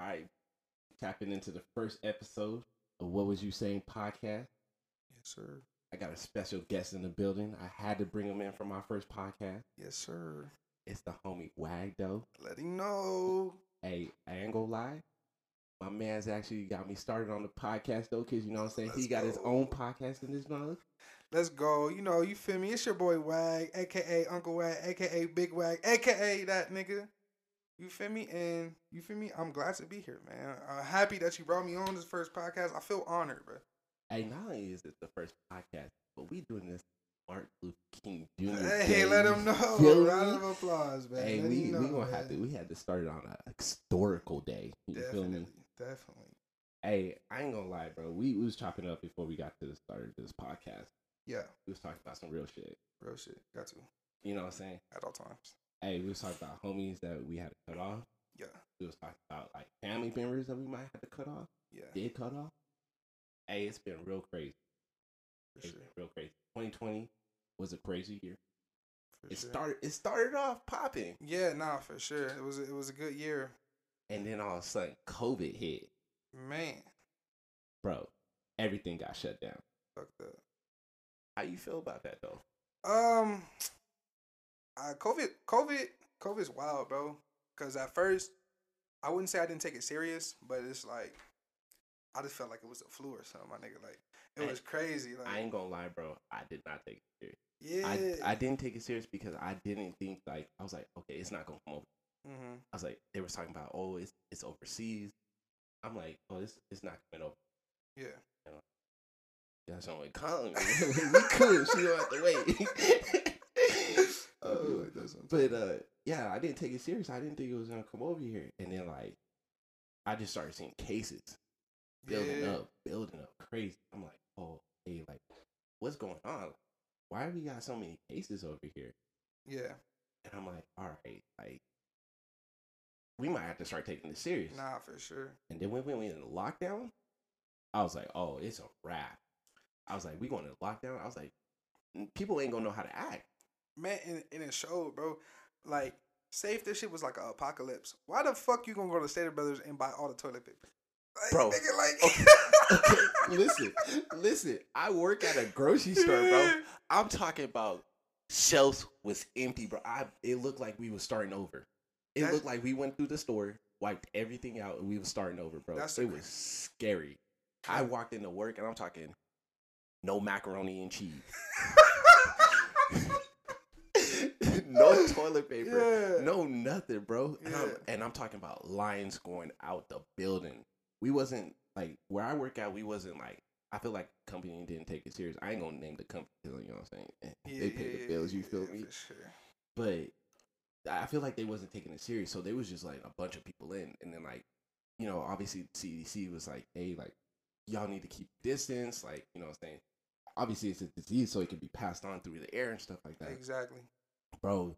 All right, tapping into the first episode of What Was You Saying podcast. Yes, sir. I got a special guest in the building. I had to bring him in for my first podcast. Yes, sir. It's the homie Wag though. Let him know. Hey, I ain't gonna lie. My man's actually got me started on the podcast though, cause you know what I'm saying. he Let's got his own podcast in this mother. Let's go. You know, you feel me? It's your boy Wag, aka Uncle Wag, aka Big Wag, aka that nigga. You feel me? And you feel me? I'm glad to be here, man. I'm happy that you brought me on this first podcast. I feel honored, bro. Hey, not only is it the first podcast, but we doing this Martin Luther King Jr. Hey, Day, let him know. feel Round of applause, man. Hey, Let we know, we gonna have to. We had to start it on a historical day. You feel Definitely, me? definitely. Hey, I ain't gonna lie, bro. We, we was chopping up before we got to the start of this podcast. Yeah, We was talking about some real shit. real shit. Got to You know what I'm saying? at all times. Hey, we was talking about homies that we had to cut off. Yeah, We was talking about like family members that we might have to cut off. yeah, Did cut off. Hey, it's been real crazy. for It's sure. been real crazy. 2020 was a crazy year. For It sure. started. It started off popping, Yeah, nah, for sure. It was it was a good year, and then all of a sudden, COVID hit, man. bro. Everything got shut down. Fucked up. How you feel about that though? Um, uh, COVID, COVID, COVID's wild, bro. Cause at first, I wouldn't say I didn't take it serious, but it's like, I just felt like it was a flu or something, my nigga. Like, it Hey, was crazy. Like, I ain't gonna lie, bro. I did not take it serious. yeah, I I didn't take it serious because I didn't think like I was like, okay, it's not gonna come over. mm-hmm. I was like, they was talking about, oh, it's it's overseas. I'm like, oh, this it's not coming over. yeah, That's only calling me. we cool. She don't have to wait. Oh, it doesn't. but uh, yeah, I didn't take it serious. I didn't think it was gonna come over here. And then like, I just started seeing cases building Yeah. up, building up, crazy. I'm like, oh, hey, like, what's going on? Why we got so many cases over here? yeah, And I'm like, all right, like, we might have to start taking this serious. nah, for sure. And then when we went into lockdown, I was like, oh, it's a wrap. I was like, we going to lockdown. I was like, people ain't gonna know how to act. Man, and, and it showed, bro. Like, say if this shit was like an apocalypse, why the fuck you gonna go to Stater Brothers and buy all the toilet paper? Like, Bro, nigga, like, okay, Okay, listen, listen. I work at a grocery store, bro. I'm talking about shelves was empty, bro. I it looked like we was starting over. It That- looked like we went through the store, wiped everything out, and we was starting over, bro. That's it was scary. I walked into work and I'm talking no macaroni and cheese. no toilet paper. Yeah. No nothing, bro. And, I'm, and I'm talking about lines going out the building. We wasn't like where I work at. We wasn't like. I feel like company didn't take it serious. I ain't gonna name the company. You know what I'm saying? Eh, they pay the bills. You feel yeah, me? For sure. But I feel like they wasn't taking it serious. So they was just like a bunch of people in, and then like, you know, obviously CDC was like, hey, like, y'all need to keep distance. Like, you know, what I'm saying. Obviously, it's a disease, so it can be passed on through the air and stuff like that Exactly. Bro,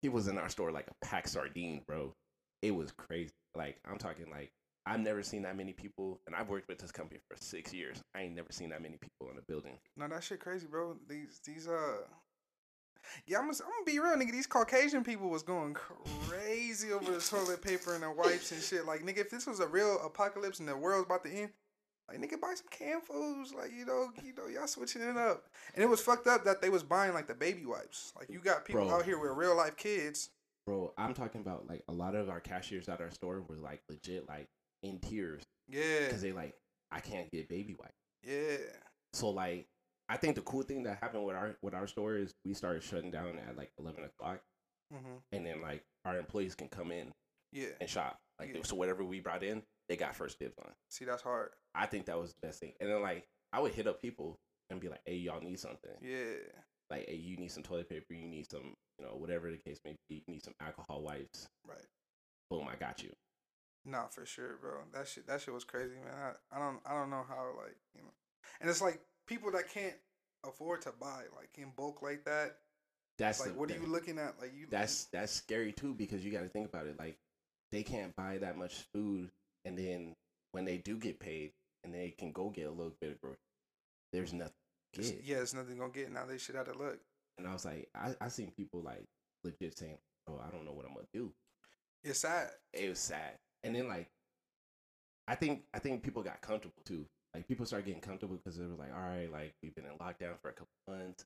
he was in our store like a pack sardine, bro. It was crazy. Like I'm talking like I've never seen that many people, and I've worked with this company for six years. I ain't never seen that many people in a building. No, that shit crazy, bro. These these uh yeah, I'm gonna, I'm gonna be real, nigga. These Caucasian people was going crazy over the toilet paper and the wipes and shit. Like, nigga, if this was a real apocalypse and the world's about to end, like, nigga, buy some canned foods. Like, you know, you know, y'all switching it up. And it was fucked up that they was buying like the baby wipes. Like, you got people Bro. out here with real life kids. Bro, I'm talking about like a lot of our cashiers at our store were like legit like in tears Yeah, because they like I can't get baby wipes. yeah, So like I think the cool thing that happened with our with our store is we started shutting down at like eleven o'clock, hmm and then like our employees can come in yeah. and shop. Like Yeah. so, whatever we brought in, they got first dibs on. See, that's hard. I think that was the best thing. And then like I would hit up people and be like, "Hey, y'all need something? Yeah, Like, hey, you need some toilet paper. You need some, you know, whatever the case may be. You need some alcohol wipes. right. Boom, I got you. Nah, for sure, bro. That shit, that shit was crazy, man. I, I don't, I don't know how, like, you know, and it's like people that can't afford to buy, like, in bulk like that. That's like, what are you looking at? Like, you. That's that's scary too because you got to think about it. Like, they can't buy that much food, and then when they do get paid, and they can go get a little bit of grocery, there's mm-hmm. nothing. to Get. yeah, it's nothing gonna get now. They should have to look. And I was like, I I seen people like legit saying, "Oh, I don't know what I'm gonna do." It's sad. It was sad. And then like I think I think people got comfortable too. Like people started getting comfortable because they were like, all right, like we've been in lockdown for a couple months,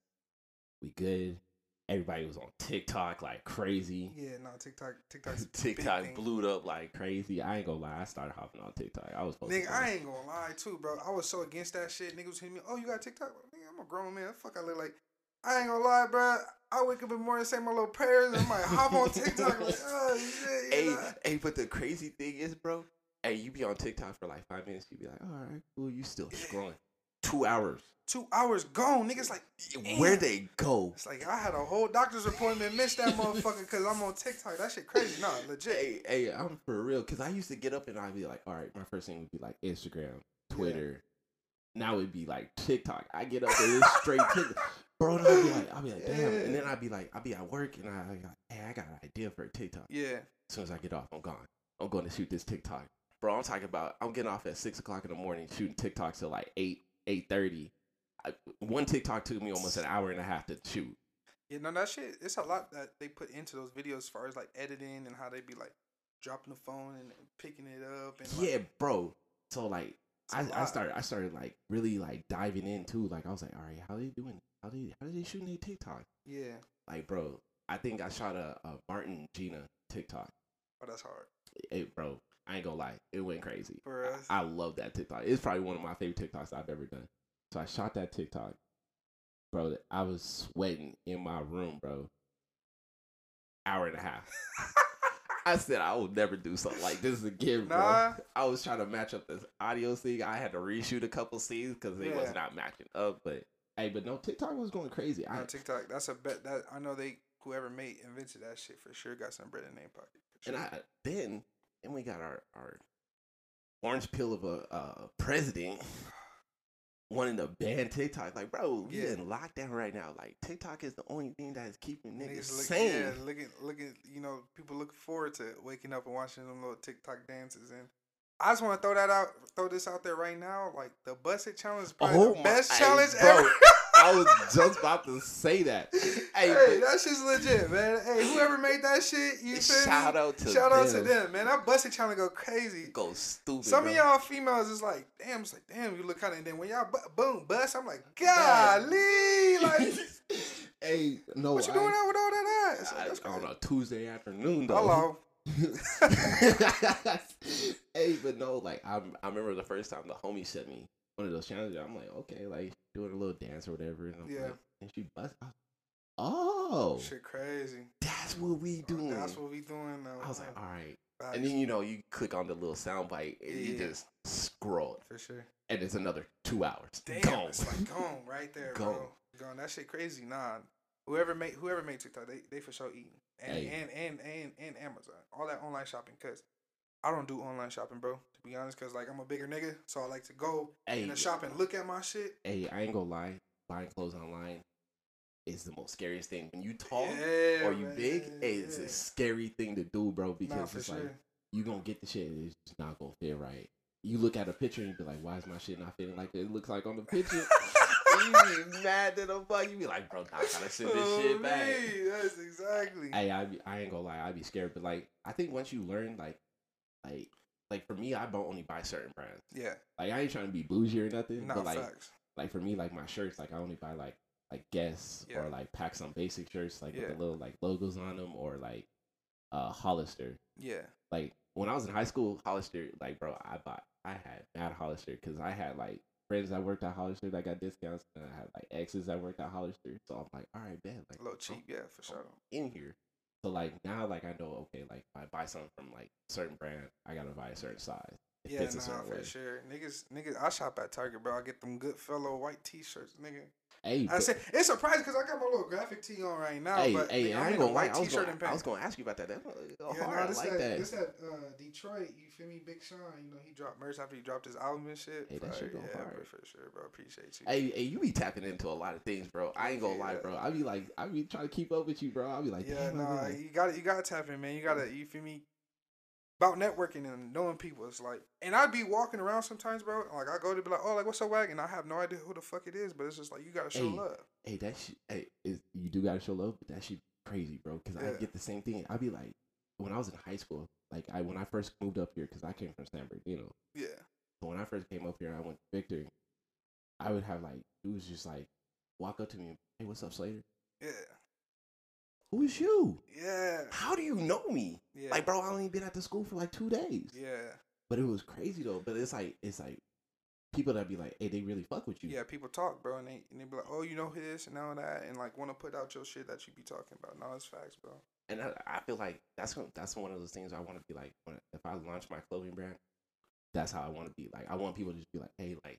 we good. Everybody was on TikTok like crazy. Yeah, no, TikTok, TikTok thing. blew up like crazy. I ain't gonna lie, I started hopping on TikTok. I was Nigga, I ain't gonna lie too, bro. I was so against that shit. Niggas was hitting me. Oh, you got TikTok? Nigga, I'm a grown man. Fuck, I look like. I ain't gonna lie, bro. I wake up in the morning, say my little prayers, and I might hop on TikTok. Like, oh shit. hey, know? hey, but the crazy thing is, bro, hey, you be on TikTok for like five minutes, you be like, all right, cool, you still scrolling. Two hours. Two hours gone. Niggas like, Where they go? it's like I had a whole doctor's appointment, missed that motherfucker because I'm on TikTok. That shit crazy. Nah, legit. Hey, hey, I'm for real. Cause I used to get up and I'd be like, all right, my first thing would be like Instagram, Twitter. Now it'd be like TikTok. I get up and it's straight TikTok. Bro, and I'd be like, I'd be like, damn. And then I'd be like, I'd be at work and I, I got, hey, I got an idea for a TikTok. Yeah. As soon as I get off, I'm gone. I'm going to shoot this TikTok. Bro, I'm talking about I'm getting off at six o'clock in the morning shooting TikToks till like eight, eight thirty. One TikTok took me almost an hour and a half to shoot. Yeah, no, that shit. It's a lot that they put into those videos as far as like editing and how they be like dropping the phone and picking it up and like, Yeah, bro. So like I, I started I started like really like diving in too. Like I was like, all right, how they doing? How they how they shooting their TikTok? Yeah. Like, bro, I think I shot a, a Martin Gina TikTok. Oh, that's hard. It, bro, I ain't gonna lie, it went crazy. For us. I love that TikTok. It's probably one of my favorite TikToks I've ever done. So I shot that TikTok, bro. I was sweating in my room, bro. Hour and a half. I said I will never do something like this again, bro. Nah. I was trying to match up this audio scene. I had to reshoot a couple scenes because they was not matching up. But hey, but no, TikTok was going crazy. I, TikTok, that's a bet. That I know they whoever made invented that shit for sure got some bread in their pocket. For and. I then then we got our our orange pill of a uh, president wanting to ban TikTok. Like, bro, we Yeah. in lockdown right now. Like, TikTok is the only thing that is keeping niggas, Niggas look, sane. yeah, looking, looking. You know, people looking forward to waking up and watching them little TikTok dances. And I just want to throw that out, throw this out there right now. Like the Buss It challenge is probably Oh the best challenge bro, ever. I was just about to say that. Hey, Hey, that shit's legit, man. Hey, whoever made that shit, you shout me? out to Shout out to them. them, man. That busted trying to go crazy. Go stupid. Some bro. of y'all females is like, damn, it's like, damn, you look kind of. And then when y'all bu- boom bust, I'm like, golly, like, hey, no, what you I, doing out with all that ass? I, Like, that's on a Tuesday afternoon though. Hello. hey, but no, like I I remember the first time the homie sent me one of those challenges. I'm like, okay, like doing a little dance or whatever, and I'm Yeah. like, and she bust. Was, oh, Shit crazy. that's what we oh, doing. That's what we doing now. I was like, all right, and then you know you click on the little sound bite and you just scroll, for sure. and it's another two hours. Damn, Gone. it's like gone right there, Gone. bro. Gone. That shit crazy. Nah, whoever made whoever made TikTok, they they for sure eating. And Hey. and, and and and Amazon, all that online shopping. Cause I don't do online shopping, bro. To be honest, cause like I'm a bigger nigga, so I like to go hey, in the shop and look at my shit. hey, I ain't gonna lie, buying clothes online is the most scariest thing. When you tall yeah, or you big, hey, it's yeah. a scary thing to do, bro. Because it's sure. like you gonna get the shit, and it's just not gonna fit right. You look at a picture and you be like, "Why is my shit not fitting like it looks like on the picture?" you be mad to the fuck. You be like, "Bro, I gotta send this Oh, shit back." me, That's exactly. Hey, I be, I ain't gonna lie, I'd be scared, but like I think once you learn, like, like, like for me, I don't only buy certain brands. yeah, Like I ain't trying to be bougie or nothing, nah, but like, facts. like for me, like my shirts, like I only buy like like Guess Yeah. or like pack some basic shirts, like Yeah. with the little like logos on them, or like uh Hollister. Yeah, Like when I was in high school, Hollister, like bro, I bought, I had mad Hollister because I had like friends that worked at Hollister that got discounts, and I had like exes that worked at Hollister. So I'm like, all right, man, like a little I'm cheap. Yeah, for sure. in here. So like now, like I know, okay, like if I buy something from like certain brand, I gotta buy a certain size. It Yeah, nah, for way. sure. Niggas, niggas, I shop at Target, bro. I get them Goodfellow white t-shirts, nigga. Hey, I said it's surprising because I got my little graphic tee on right now. hey, but hey, I ain't gonna lie. white I was gonna, I was gonna ask you about that. That's Yeah, hard. nah, I like that, that. This that uh, Detroit, you feel me? Big Sean, you know he dropped merch after he dropped his album and shit. Hey, that shit go yeah, hard. for sure, bro. Appreciate you. Hey, hey, you be tapping into a lot of things, bro. I ain't gonna lie, bro. I be like, I be trying to keep up with you, bro. I be like, yeah, nah, you got to You got to tap in, man. You got to, you feel me? About networking and knowing people, it's like, and I'd be walking around sometimes, bro. Like I go to be like, oh, like what's up, wagon? I have no idea who the fuck it is, but it's just like you gotta show Hey, love. hey, that shit, hey, is, you do gotta show love, but that shit crazy, bro. Because I get the same thing. I'd be like, when I was in high school, like I when I first moved up here, because I came from San Bernardino. Yeah. So when I first came up here, I went to Victor. I would have like dudes just like walk up to me and hey, what's up, Slater? Yeah. Who is you? Yeah. How do you know me? Yeah. Like, bro, I only been at the school for like two days. Yeah. But it was crazy though. But it's like it's like people that be like, hey, they really fuck with you. Yeah, people talk, bro, and they and they be like, "Oh, you know this and all that," and like want to put out your shit that you be talking about. No, it's facts, bro. And I, I feel like that's one- that's one of those things I want to be like. When, if I launch my clothing brand, that's how I want to be. Like, I want people to just be like, hey, like,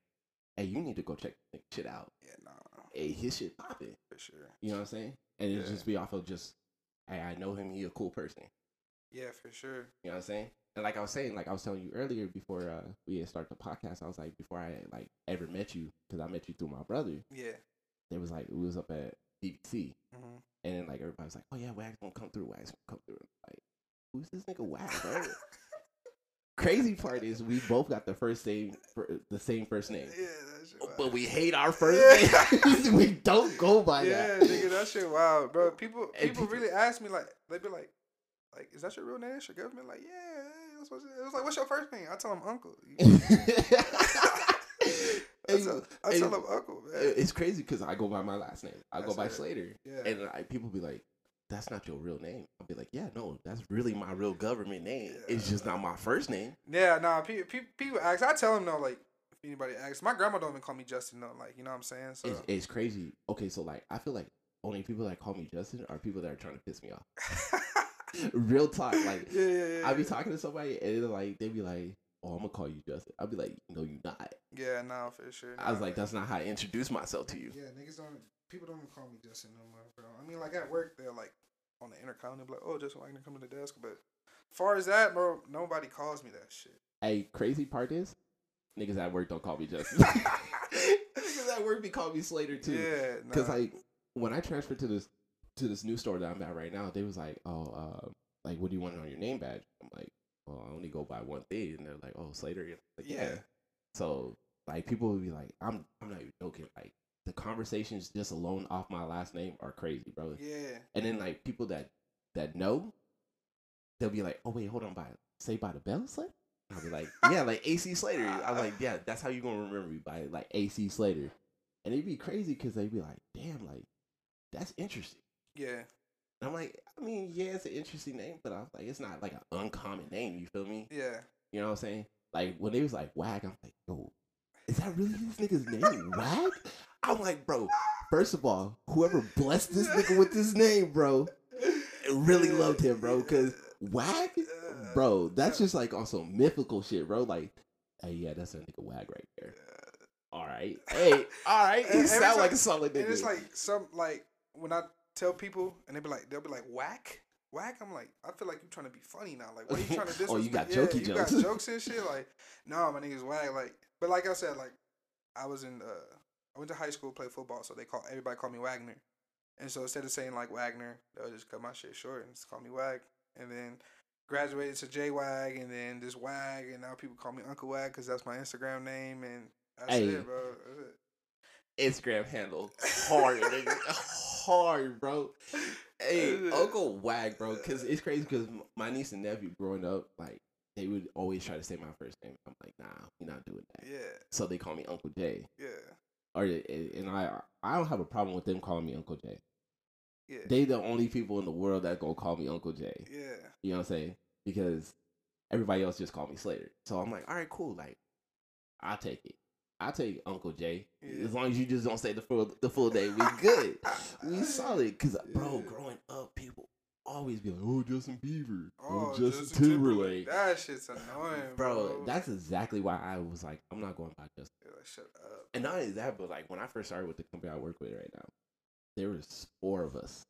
hey, you need to go check this shit out. Yeah, nah, Hey, his shit popping. for sure. You know what I'm saying? And it Yeah. just be off of just, hey, I know him. He a cool person. Yeah, for sure. You know what I'm saying? And like I was saying, like I was telling you earlier before uh, we had started the podcast, I was like, before I like ever met you, because I met you through my brother. Yeah. There was like we was up at BBC, hmm and then like everybody was like, oh yeah, Wax gonna come through, Wax gonna come through. Like, who's this nigga Wax? Crazy part is we both got the first name, for the same first name, Yeah, that shit. but we hate our first Yeah. name. we don't go by yeah, that. nigga, that shit wild, bro. People, And people people- really ask me like, they be like, like, is that your real name? That's your government? Like, yeah. It was like, what's your first name? I tell him uncle. I tell, you- I tell him uncle, man. it's crazy because I go by my last name. I go by it. Slater. Yeah. And like, people be like, "That's not your real name." I'll be like, "Yeah, no, that's really my real government name. It's just not my first name." Yeah, nah. People, people, people ask. I tell them though, like, if anybody asks, my grandma don't even call me Justin though. Like, you know what I'm saying? So It's, it's crazy. Okay, so like, I feel like only people that call me Justin are people that are trying to piss me off. Real talk, like yeah, yeah, yeah. I be yeah. talking to somebody and they're like, they be like, "Oh, I'm gonna call you Justin." I'll be like, "No, you not." Yeah, nah, for sure. I was like, "That's not how I introduce myself to you." Yeah, niggas don't. People don't even call me Justin no more, bro. I mean, like at work, they're like on the intercom, they're like, "Oh, Justin Wagner, come to the desk." But far as that, bro, nobody calls me that shit. Hey, crazy part is, niggas at work don't call me Justin. niggas at work be calling me Slater too. Yeah, Because nah. like when I transferred to this to this new store that I'm at right now, they was like, "Oh, uh, like what do you want on your name badge?" I'm like, "Well, I only go by one thing," and they're like, "Oh, Slater." Like, yeah. Yeah. So like people would be like, "I'm I'm not even joking." Like the conversations just alone off my last name are crazy, bro. yeah, And then like people that that know, they'll be like, "Oh wait, hold on, by Saved by the Bell Slater." I'll be like, "Yeah, like AC Slater." I'm like, "Yeah, that's how you gonna remember me by like AC Slater." And it'd be crazy because they'd be like, "Damn, like that's interesting." yeah, And I'm like, I mean, yeah, it's an interesting name, but I was like, it's not like an uncommon name. You feel me? yeah. You know what I'm saying? Like when they was like Wag, I'm like, yo, is that really this nigga's name, Wag? I'm like, bro. First of all, whoever blessed this nigga with this name, bro, really loved him, bro. Cause Wag, bro, that's just like on some mythical shit, bro. Like, hey, yeah, that's a nigga Wag right there. All right, hey, all right, he sound like time- a solid nigga. And it's like some like when I tell people and they be like they'll be like whack. Whack, I'm like, I feel like you're trying to be funny now. Like, why are you trying to Oh, you got yeah, jokey you jokes. got jokes and shit. Like, no, my nigga's whack. Like, but like I said, like, I was in, uh, I went to high school, played football, so they call everybody call me Wagner. And so instead of saying like Wagner, they'll just cut my shit short and just call me Wag. And then graduated to J Wag, and then just Wag, and now people call me Uncle Wag because that's my Instagram name, and that's Hey. it, bro. That's it. Instagram handle hard, hard, bro. Hey, Uncle Wag, bro, because it's crazy because my niece and nephew growing up, like, they would always try to say my first name. I'm like, nah, you're not doing that. Yeah, So they call me Uncle J. yeah, Or and I I don't have a problem with them calling me Uncle Jay. yeah, They the only people in the world that gonna call me Uncle Jay. yeah. You know what I'm saying? Because everybody else just call me Slater. So I'm like, all right, cool. Like, I'll take it. I'll take Uncle Jay. Yeah. As long as you just don't say the full the full name, we good. we solid. Cause bro, growing up, people always be like, "Oh, Justin Bieber, Oh, oh, Justin, Timberlake." That shit's annoying, Bro, bro. that's exactly why I was like, I'm not going by Justin. Yeah, like, shut up. And not only that, but like when I first started with the company I work with right now, there was four of us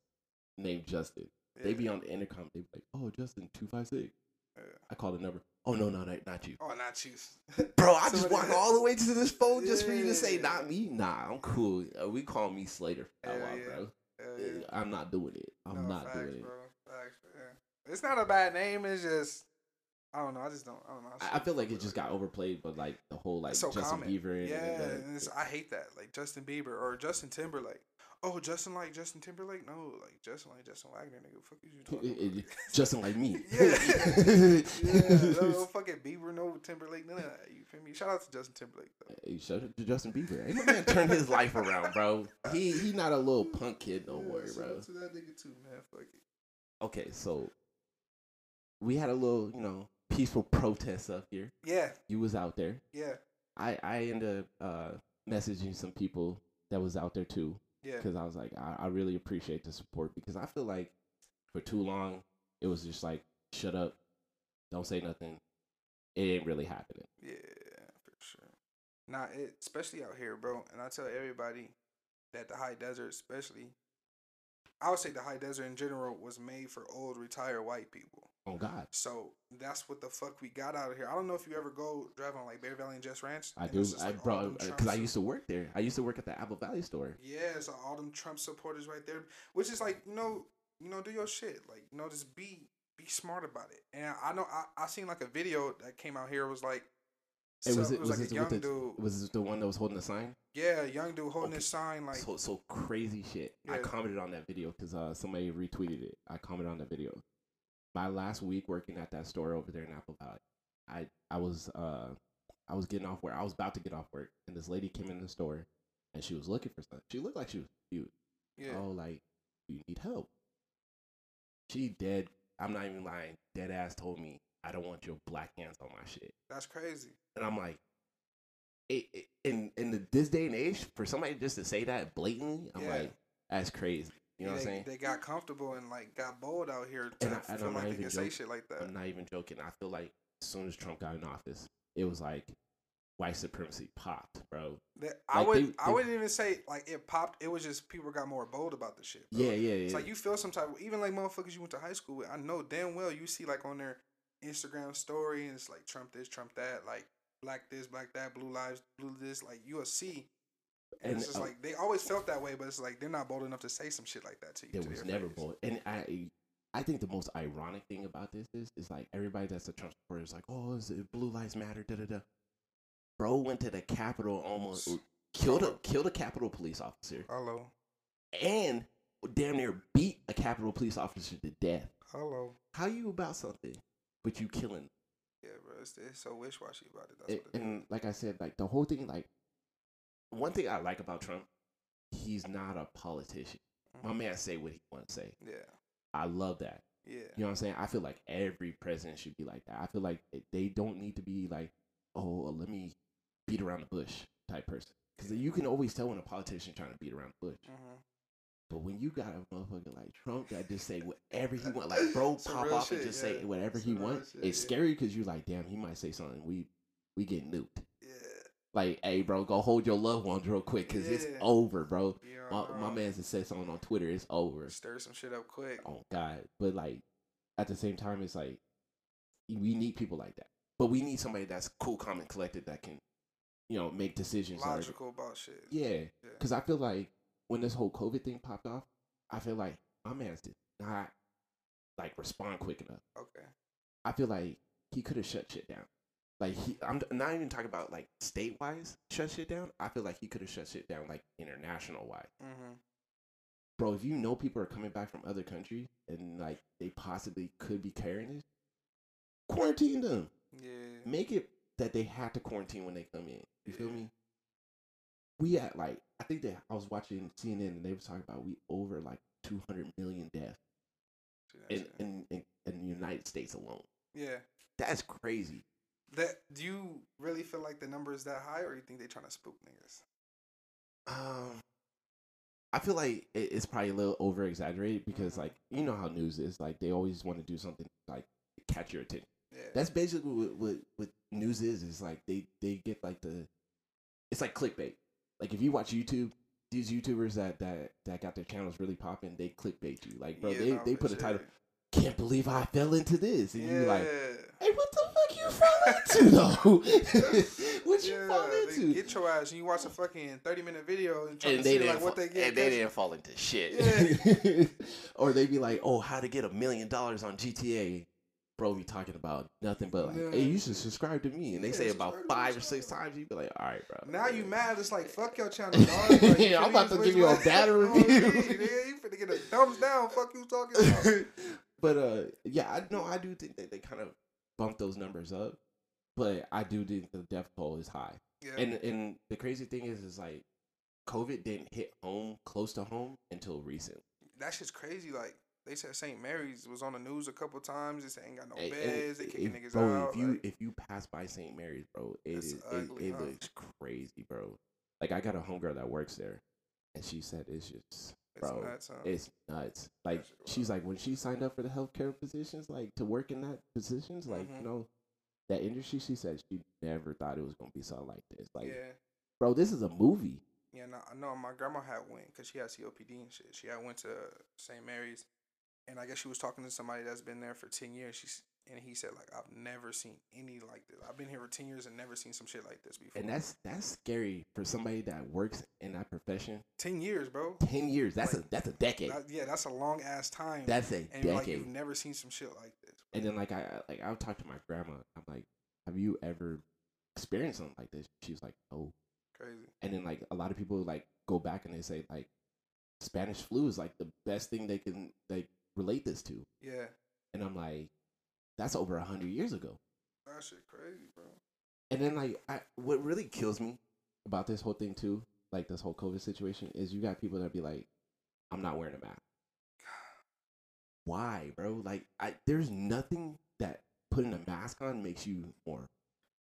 named Justin. They Yeah. be on the intercom. They be like, "Oh, Justin two five six. Yeah. I call the number. Oh no, no, not, not you, Oh, not you. bro. I just Somebody- walk all the way to this phone just for you to say not me. Nah, I'm cool. Uh, we call me Slater for that Hell while, yeah. bro. Uh, yeah. I'm not doing it. I'm No, not facts, doing it. Bro. Yeah. It's not a bad name. It's just I don't know. I just don't. I don't know. I, I feel like it just got overplayed, but like the whole like so Justin common. Bieber and, Yeah, and the- and it's, I hate that. Like Justin Bieber or Justin Timberlake. Oh, Justin like Justin Timberlake? No, like Justin like Justin Wagner, nigga. Fuck you talking about? Justin like me. yeah, no fucking Bieber, no Timberlake, none of that. You feel me? Shout out to Justin Timberlake though. Hey, shout out to Justin Bieber. Ain't no man turn his life around, bro. He he not a little punk kid no Yeah, more, shout bro. out To that nigga too, man. Fuck it. Okay, so we had a little, you know, peaceful protest up here. Yeah, You was out there. yeah, I I ended up uh, messaging some people that was out there too yeah. because I was like, I, I really appreciate the support because I feel like for too long it was just like, shut up, don't say nothing. It ain't really happening. Yeah, for sure. Nah, it especially out here, bro. And I tell everybody that the high desert, especially, I would say the high desert in general was made for old retired white people. Oh God, So that's what the fuck we got out of here. I don't know if you ever go drive on like Bear Valley and Jess Ranch. I do. it's I like, brought because I used to work there. I used to work at the Apple Valley store. Yeah, so all them Trump supporters right there, which is like you know, you know, do your shit. Like you know, just be be smart about it. And I know I, I seen like a video that came out here. Was like, Hey, so- was it was, like it a young the, dude. was it the one that was holding the sign? Yeah, young dude holding Okay. his sign like so so crazy shit. I commented on that video because uh, somebody retweeted it. I commented on the video. My last week working at that store over there in Apple Valley, I I was uh I was getting off work. I was about to get off work, and this lady came in the store, and she was looking for something. She looked like she was cute. yeah, Oh, like you need help? She dead. I'm not even lying. Dead ass told me I don't want your black hands on my shit. that's crazy. And I'm like, it, it, in in the, this day and age, for somebody just to say that blatantly, I'm Yeah. like, that's crazy. You know they, what I'm saying? They got comfortable and like got bold out here to And I- and feel I'm like not they even can say joking. shit like that. I'm not even joking. I feel like as soon as Trump got in office, it was like white supremacy popped, bro. That- I would they- I they- wouldn't even say like it popped. It was just people got more bold about the shit. Bro. Yeah, yeah, yeah. It's like you feel some type of even like motherfuckers you went to high school with. I know damn well you see like on their Instagram story and it's like Trump this, Trump that, like black this, black that, blue lives, blue this. Like you'll see, and, And, it's just uh, like they always felt that way, but it's like they're not bold enough to say some shit like that to you. It to was never face. bold. And I I think the most ironic thing about this is is like everybody that's a Trump supporter is like, oh, is it blue lives matter? Da da da. Bro went to the Capitol, almost killed a killed a Capitol police officer, Hello, and damn near beat a Capitol police officer to death. hello. How you about something, but you killing? Yeah, bro, it's, it's so wish washy about it. That's it? what it is. And like I said, like the whole thing, like one thing I like about Trump, he's not a politician. My Mhm. man say what he want to say. Yeah, I love that. yeah, You know what I'm saying? I feel like every president should be like that. I feel like they don't need to be like, oh, let me beat around the bush type person. Because you can always tell when a politician trying to beat around the bush. hmm But when you got a motherfucker like Trump that just say whatever he want, like bro, pop off and just yeah. say whatever he Some real want, shit, it's yeah. scary because you're like, damn, he might say something. We we get nuked. yeah. Like, hey, bro, go hold your loved ones real quick because it's over, bro. My, my man just said something on Twitter. It's over. stir some shit up quick. oh god but like at the same time it's like we need people like that but we need somebody that's cool calm and collected that can you know make decisions are- Logical about shit. yeah Yeah. because i feel like when this whole covid thing popped off i feel like my man's did not like respond quick enough Okay. i feel like he could have shut shit down like he i'm not even talking about like state wise shut shit down i feel like he could have shut shit down like international wise Mm-hmm. bro, if you know people are coming back from other countries and like they possibly could be carrying it, quarantine them. Yeah. Make it that they have to quarantine when they come in. You feel me? We at like I think that I was watching CNN and they were talking about we over like two hundred million deaths in, in in in the United States alone. yeah. That's crazy. That do you really feel like the number is that high, or you think they're trying to spook niggas? Um, I feel like it's probably a little over exaggerated because Mhm. like you know how news is like they always want to do something like catch your attention. Yeah. That's basically what, what what news is. Is like they they get like the, it's like clickbait. Like if you watch YouTube, these YouTubers that that that got their channels really popping, they clickbait you. Like bro, Yeah, they no, they for put a title. Can't believe I fell into this, and Yeah. you like, hey, what the fuck you fell into though? what you yeah, fall they into? get your ass and you watch a fucking thirty minute video and try and to they see didn't like what fall, they get. and they didn't fall into shit. Yeah. or they be like, "Oh, how to get a million dollars on GTA." Bro be talking about nothing but like, Yeah. hey, you should subscribe to me, and they Yeah, say about five or six times, you be like, all right, bro. Now you mad? It's like fuck your channel, dog. Like, Yeah, I'm about to give you a bad review. yeah, you finna get a thumbs down. Fuck you talking about? but uh, yeah, I know I do think that they kind of bump those numbers up, but I do think the death toll is high. Yeah. And and the crazy thing is, is like, COVID didn't hit home close to home until recent. that shit's crazy. Like they said, St. Mary's was on the news a couple times. They said ain't got no and beds. They kicking niggas bro, out. If you like, if you pass by St. Mary's, bro, it It's is it, ugly, it looks crazy, bro. Like I got a homegirl that works there, and she said it's just it's bro, nuts, huh? it's nuts. Like she's like when she signed up for the healthcare positions, like to work in that positions, like Mhm. you know, that industry. She said she never thought it was gonna be something like this. Like, yeah. bro, this is a movie. Yeah, no, I know my grandma had went because she had COPD and shit. She had went to St. Mary's, and I guess she was talking to somebody that's been there for ten years. She's and he said like I've never seen any like this. I've been here for ten years and never seen some shit like this before. And that's that's scary for somebody that works in that profession. ten years, bro. Ten years. That's Like, a that's a decade. That- yeah, that's a long ass time. That's a and like decade. you've never seen some shit like this. And then like I like I'll talk to my grandma. I'm like, have you ever experienced something like this? She's like, no. Crazy. And then like a lot of people like go back and they say like Spanish flu is like the best thing they can like relate this to. Yeah, And I'm like, that's over a hundred years ago. that shit crazy, bro. And then like I what really kills me about this whole thing too, like this whole COVID situation, is you got people that be like, I'm not wearing a mask. Why, bro? Like I there's nothing that putting a mask on makes you more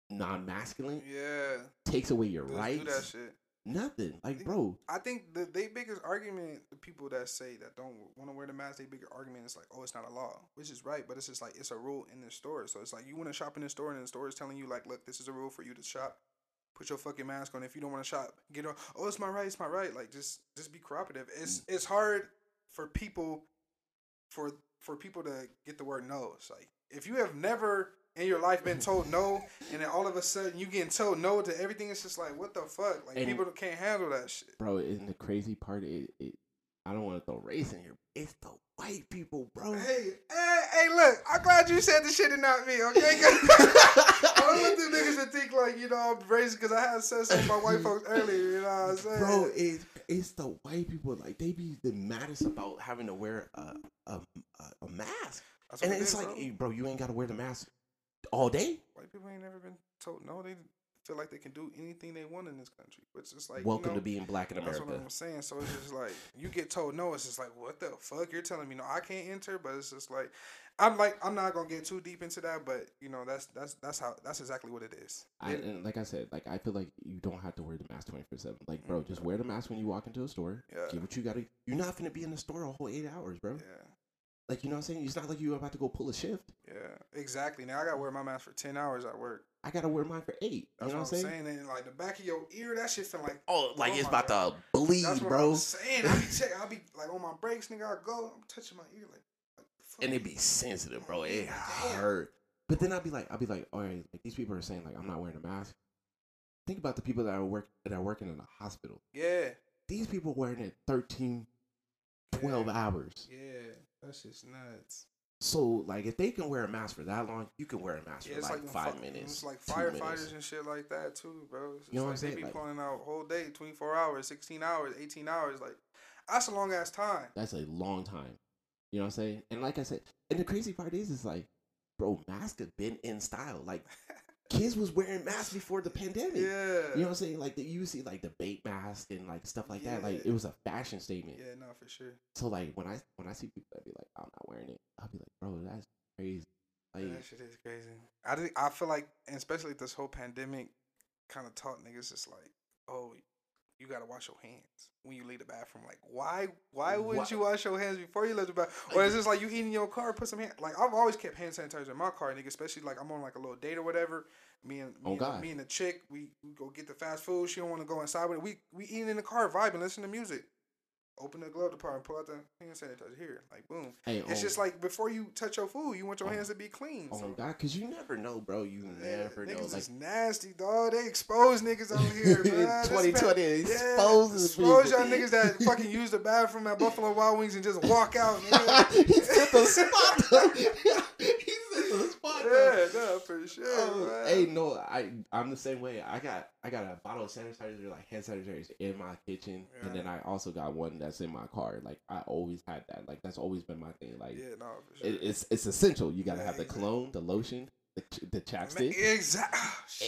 non masculine, Yeah, takes away your let's rights. Do that shit. Nothing. Like, bro, I think the they biggest argument, the people that say that don't want to wear the mask, they bigger argument is like, oh, it's not a law, which is right, but it's just like it's a rule in the store. So it's like you want to shop in the store, and the store is telling you like, look, this is a rule for you to shop. Put your fucking mask on. If you don't want to shop, get on. Oh, it's my right. It's my right. Like just just be cooperative. It's mm. it's hard for people for for people to get the word no. It's like if you have never in your life been told no, and then all of a sudden you getting told no to everything, it's just like what the fuck. Like And- people can't handle that shit. bro, and the crazy part is, it, I don't want to throw race in here. It's the white people, bro. Hey, hey, hey, look, I'm glad you said the shit and not me, okay? I don't want them niggas to think like, you know, I'm racist because I had said something about white folks earlier, you know what I'm saying? Bro, it's it's the white people. Like they be the maddest about having to wear a a, a, a mask, That's and what it it's like, bro. hey, bro, you ain't got to wear the mask all day. white people ain't never been told no. They feel like they can do anything they want in this country, which is just like, Welcome you know, to being black in America. That's what I'm saying. So it's just like you get told no. It's just like what the fuck? You're telling me no, I can't enter. But it's just like I'm like I'm not gonna get too deep into that. But you know that's that's that's how that's exactly what it is. I, and like I said, like I feel like you don't have to wear the mask twenty four seven. Like, bro, mm-hmm. just wear the mask when you walk into a store. Yeah. Get what you got to. You're not gonna be in the store a whole eight hours, bro. yeah, Like you know what I'm saying? It's not like you're about to go pull a shift. yeah, exactly. Now I gotta wear my mask for ten hours at work. I gotta wear mine for eight. That's you know what I'm saying. And like the back of your ear, that shit feel like Oh, oh like Oh it's about God. to bleed, that's what bro. I'm saying. I be check. I be like on my breaks, nigga. I go, I'm touching my ear like. like and it be sensitive, bro. It Damn. hurt. But then I'd be like, I'd be like, all right, like these people are saying like I'm not wearing a mask. Think about the people that are work that are working in a hospital. Yeah, These people wearing it 13, 12 Yeah. hours. yeah, that's just nuts. So like if they can wear a mask for that long, you can wear a mask Yeah, for like, like, five fuck- minutes. It's like firefighters minutes. and shit like that too, bro. It's You know what I'm saying? They be Like- pulling out whole day, twenty four hours, sixteen hours, eighteen hours. Like that's a long ass time. That's a long time. You know what I'm saying? And like I said, and the crazy part is, is like, bro, masks have been in style. Like kids was wearing masks before the pandemic. Yeah. You know what I'm saying? Like the, you see like the BAPE mask and like stuff like that. Like it was a fashion statement. Yeah, no, for sure. So like when I when I see people that be like, I'm not wearing it, I'll be like, bro, that's crazy. Like Yeah, that shit is crazy. I think I feel like, and especially this whole pandemic, kind of taught niggas just like, oh, you gotta wash your hands when you leave the bathroom. Like, why? Why wouldn't Why- you wash your hands before you leave the bathroom? Or it's just like you eat in your car, put some hand. Like I've always kept hand sanitizer in my car, nigga. Especially like I'm on like a little date or whatever. Me and oh, me, Oh, and, me and the chick, we, we go get the fast food. She don't want to go inside with it. We we eating in the car, vibing, listening to music. Open the glove department, pull out the hand sanitizer here, like boom. hey, It's oh, just like before you touch your food, you want your Oh. hands to be clean. oh so- my god, cause you never know, bro. You yeah, never know. niggas Like is nasty, dog. They expose niggas over here, man. 2020 exposes expose people. y'all niggas that fucking use the bathroom at Buffalo Wild Wings and just walk out. He said the spot. He said for sure. Oh, hey, no, I I'm the same way. I got I got a bottle of sanitizer, like hand sanitizer, in my kitchen, and then I also got one that's in my car. Like I always had that. Like that's always been my thing. Like yeah, no, for sure. it, it's it's essential. You gotta Yeah, have the exactly. cologne, the lotion, the the chapstick, Exactly.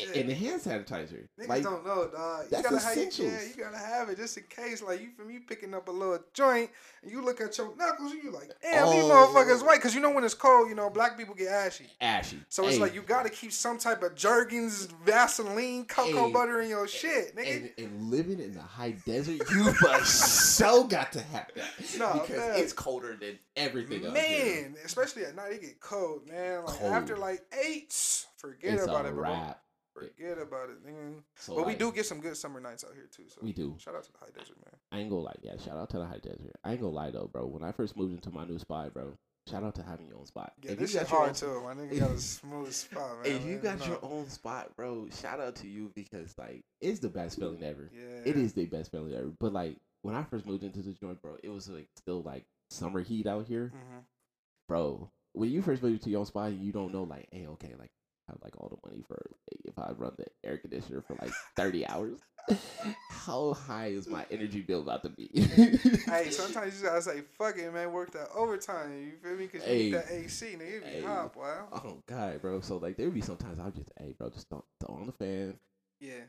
Oh, a- and the hand sanitizer. Niggas Like don't know, dog. You that's gotta have, yeah, essentials. you gotta have it just in case. Like you from you picking up a little joint and you look at your knuckles, and you like, damn, these Oh. motherfuckers white. Cause you know when it's cold, you know black people get ashy. ashy. So it's Hey, like you gotta keep some type of Jergens, Vaseline, cocoa Hey. butter in your shit, nigga. and, and living in the high desert, you so got to have that No, because man. it's colder than everything. Man, especially at night, it get cold, man. Like Cold. after like eight, forget it's about it, bro. Forget about it, nigga. So But we do get some good summer nights out here too. So We do. Shout out to the high desert, man. I ain't gonna lie. Yeah, shout out to the high desert. I ain't gonna lie though, bro. When I first moved into my new spot, bro, shout out to having your own spot. Yeah, If this you got your hard own- too. My nigga got a smooth spot, man. If you man. got No. your own spot, bro, shout out to you because like it's the best feeling ever. yeah, It is the best feeling ever. But like when I first moved into the joint, bro, it was like still like summer heat out here, hmm bro. When you first move to your spot, you don't know like, hey, okay, like I have like all the money for like, if I run the air conditioner for like thirty hours. How high is my energy bill about to be? Hey, sometimes you gotta say, "Fuck it, man." Work that overtime. You feel me? Cause you Hey. need that AC, nigga. Be Hey. hot, boy. Oh god, bro. So like there would be sometimes I'll just hey bro, just throw, throw on the fan. Yeah,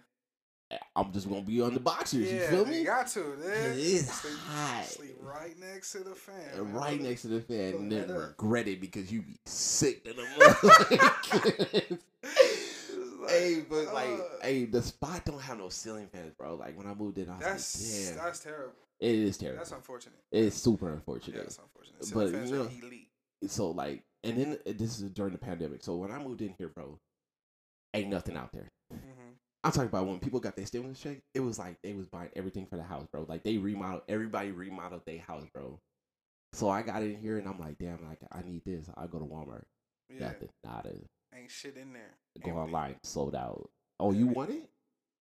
I'm just gonna be on the boxers. yeah. you feel me? Got to. Man. It is sleep, hot. Sleep right next to the fan. Man. right next to the fan, and then regret it because you be sick to the mother. It's like, hey, but like, uh, hey, the spot don't have no ceiling fans, bro. Like when I moved in, I was that's like, damn, that's terrible. it is terrible. That's unfortunate. it's super Yeah, unfortunate. that's unfortunate. But, Ceiling fans you are elite. So like, and then uh, this is during the pandemic. So when I moved in here, bro, ain't nothing out there. I'm talking about when people got their stimulus check. It was like they was buying everything for the house, bro. Like they remodeled. Everybody remodeled their house, bro. So I got in here and I'm like, damn, like I need this. I go to Walmart. Yeah, Nothing, nada. ain't shit in there. Go Empty. online, sold out. Oh, you want it?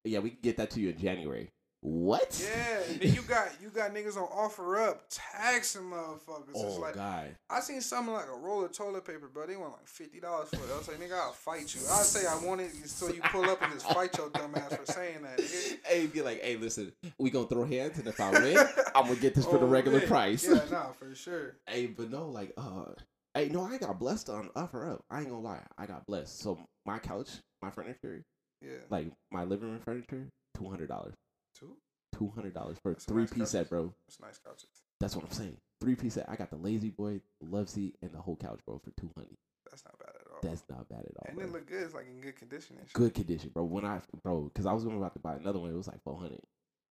Yeah, we can get that to you in January. What? Yeah, and then you got you got niggas on OfferUp taxing motherfuckers. it's Oh like God. I seen something like a roll of toilet paper, bro. They want like fifty dollars for it. I was like, nigga, I'll fight you. I say I want it so you pull up and just fight your dumb ass for saying that. Nigga. Hey, be like, hey, listen, we gonna throw hands, and if I win, I'm gonna get this for the Oh, regular man. price. Yeah, nah, for sure. Hey, but no, like, uh, hey, no, I got blessed on OfferUp. I ain't gonna lie, I got blessed. So my couch, my furniture, Yeah. like my living room furniture, two hundred dollars. Two? Two hundred dollars for a That's a three nice piece set, couch. bro. It's nice couches. That's what I'm saying. Three piece set. I got the lazy boy, the love seat, and the whole couch, bro, for two hundred. That's not bad at all. That's not bad at all. and bro. it look good. It's like in good condition and good condition, bro. When I, bro, because I was going about to buy another one. It was like four hundred.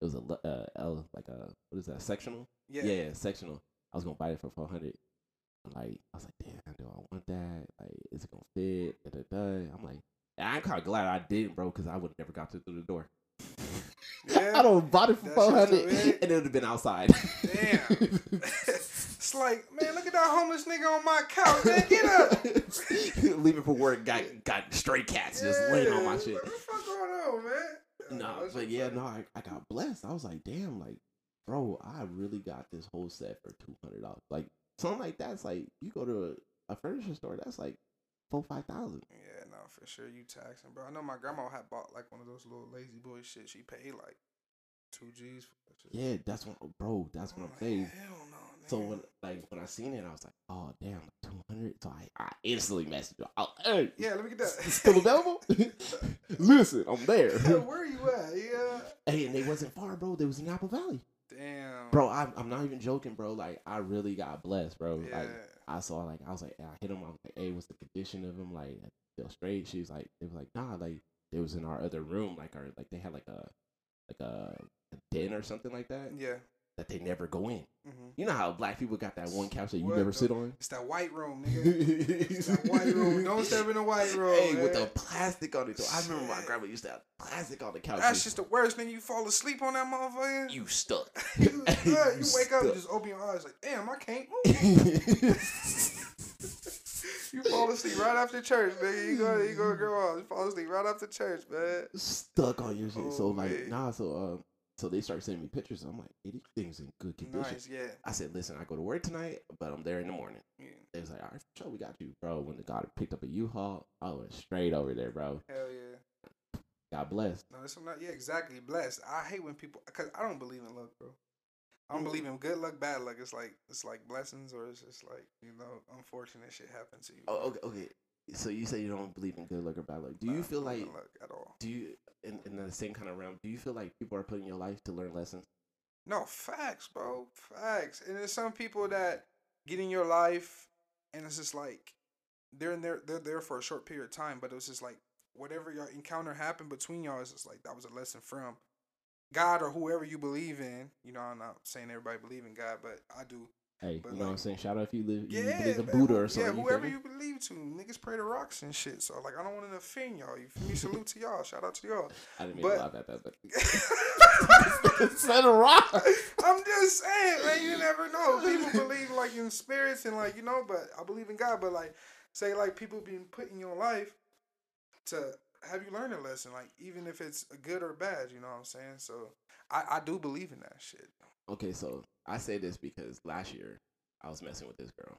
It was a uh, L, like a what is that sectional? Yeah. yeah, sectional. I was gonna buy it for four hundred. Like I was like, damn, do I want that? Like, is it gonna fit? Da, da, da. I'm like, I'm kind of glad I didn't, bro, because I would never got to through the door. Yeah. I don't bought it for four hundred, and it would have been outside. Damn. it's like, man, look at that homeless nigga on my couch, man. Get up. Leaving for work, got got stray cats just laying on my shit. What the fuck going on, man? Nah, that's but what's yeah, no, I, I got blessed. I was like, damn, like, bro, I really got this whole set for two hundred dollars. Like something like that's like you go to a, a furniture store, that's like four five thousand. Yeah, no, for sure. You taxing, bro. I know my grandma had bought like one of those little lazy boy shit. She paid like two G's for that. Yeah, that's what, bro. That's what I'm like, saying. Hell no, So when like when I seen it, I was like, oh damn, two hundred. So I, I instantly messaged her. I, hey, yeah, let me get that. still available? Listen, I'm there. Yeah, where you at? Yeah. hey, and they wasn't far, bro. They was in Apple Valley, Damn. bro. I'm I'm not even joking, bro. Like I really got blessed, bro. Yeah. Like I saw like I was like I hit him. I was like, hey, what's the condition of him? Like still straight? She was like, they was like, nah, like it was in our other room, like our like they had like a like a, a den or something like that yeah. That they never go in. hmm You know how black people got that one couch that you What never sit on. It's that white room, nigga. It's that white room. Don't step in the white room. Hey, with the plastic on it though. I remember my grandma used to have plastic on the couch. That's just the worst. Then you fall asleep on that motherfucker. you stuck. you, you you wake up and just open your eyes like, damn, I can't move. you fall asleep right after church, nigga. You go, you go, off. You fall asleep right after church, man. stuck on your shit. so Oh, like man. nah, so um So they start sending me pictures. I'm like, hey, things in good condition. Nice, yeah. I said, listen, I go to work tonight, but I'm there in the morning. yeah. They was like, all right, sure, we got you, bro. When the guy picked up a U-Haul, I went straight over there, bro. Hell yeah. God bless. No, that's not. Yeah, exactly. Blessed. I hate when people, cause I don't believe in luck, bro. I don't believe in good luck, bad luck. It's like it's like blessings, or it's just like you know, unfortunate shit happens to you. Oh, okay, okay. So you say you don't believe in good luck or bad luck. Do Nah, you feel like at all? do you in, in the same kind of realm? Do you feel like people are putting your life to learn lessons? No, facts, bro. Facts. And there's some people that get in your life and it's just like they're in there they're there for a short period of time, but it was just like whatever your encounter happened between y'all is just like that was a lesson from God or whoever you believe in. You know, I'm not saying everybody believe in God, but I do. Hey, But you know what I'm saying? Shout out if you live, you Yeah, believe in Buddha or something. Yeah, you whoever me? you believe to. Niggas pray to rocks and shit. So like I don't want to offend y'all. You feel me? Salute to y'all. Shout out to y'all. I didn't mean but- to laugh at that, but said rock. I'm just saying, man, you never know. People believe like in spirits and like, you know, but I believe in God, but like say like people being put in your life to have you learn a lesson, like even if it's good or bad, you know what I'm saying? So I, I do believe in that shit. Okay, so I say this because last year I was messing with this girl.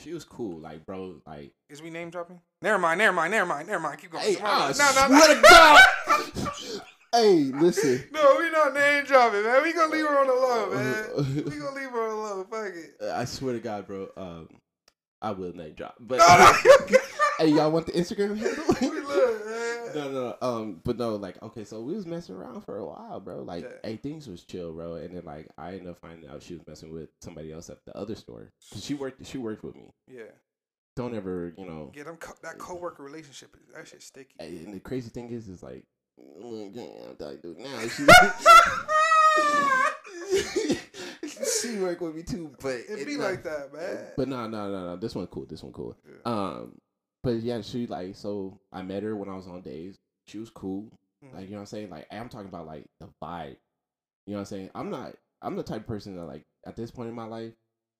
She was cool, like bro, like Is we name dropping? Never mind, never mind, never mind, never mind. Keep going. hey, Come on. swear to God. hey, listen. No, we not name dropping, man. We gonna leave her on the low, man. Uh, We gonna leave her on the low. Fuck it. I swear to God, bro. Um, I will name drop, but No, no, hey, y'all want the Instagram handle? we love, man. no, no, no. Um, but no, like, okay, so we was messing around for a while, bro. Like, Yeah. hey, things was chill, bro. And then, like, I ended up finding out she was messing with somebody else at the other store. 'Cause she worked, she worked with me. Yeah, Don't ever, you know. yeah. Them co- that coworker relationship, that shit sticky. And the crazy thing is, is like, now. She, she worked with me too, but it'd be not- like that, man. But no, no, no, no. This one cool. This one cool. Yeah. Um, but yeah, she like so I met her when I was on days. She was cool. Mhm. Like you know what I'm saying. Like I'm talking about like the vibe. You know what I'm saying. I'm not. I'm the type of person that like at this point in my life,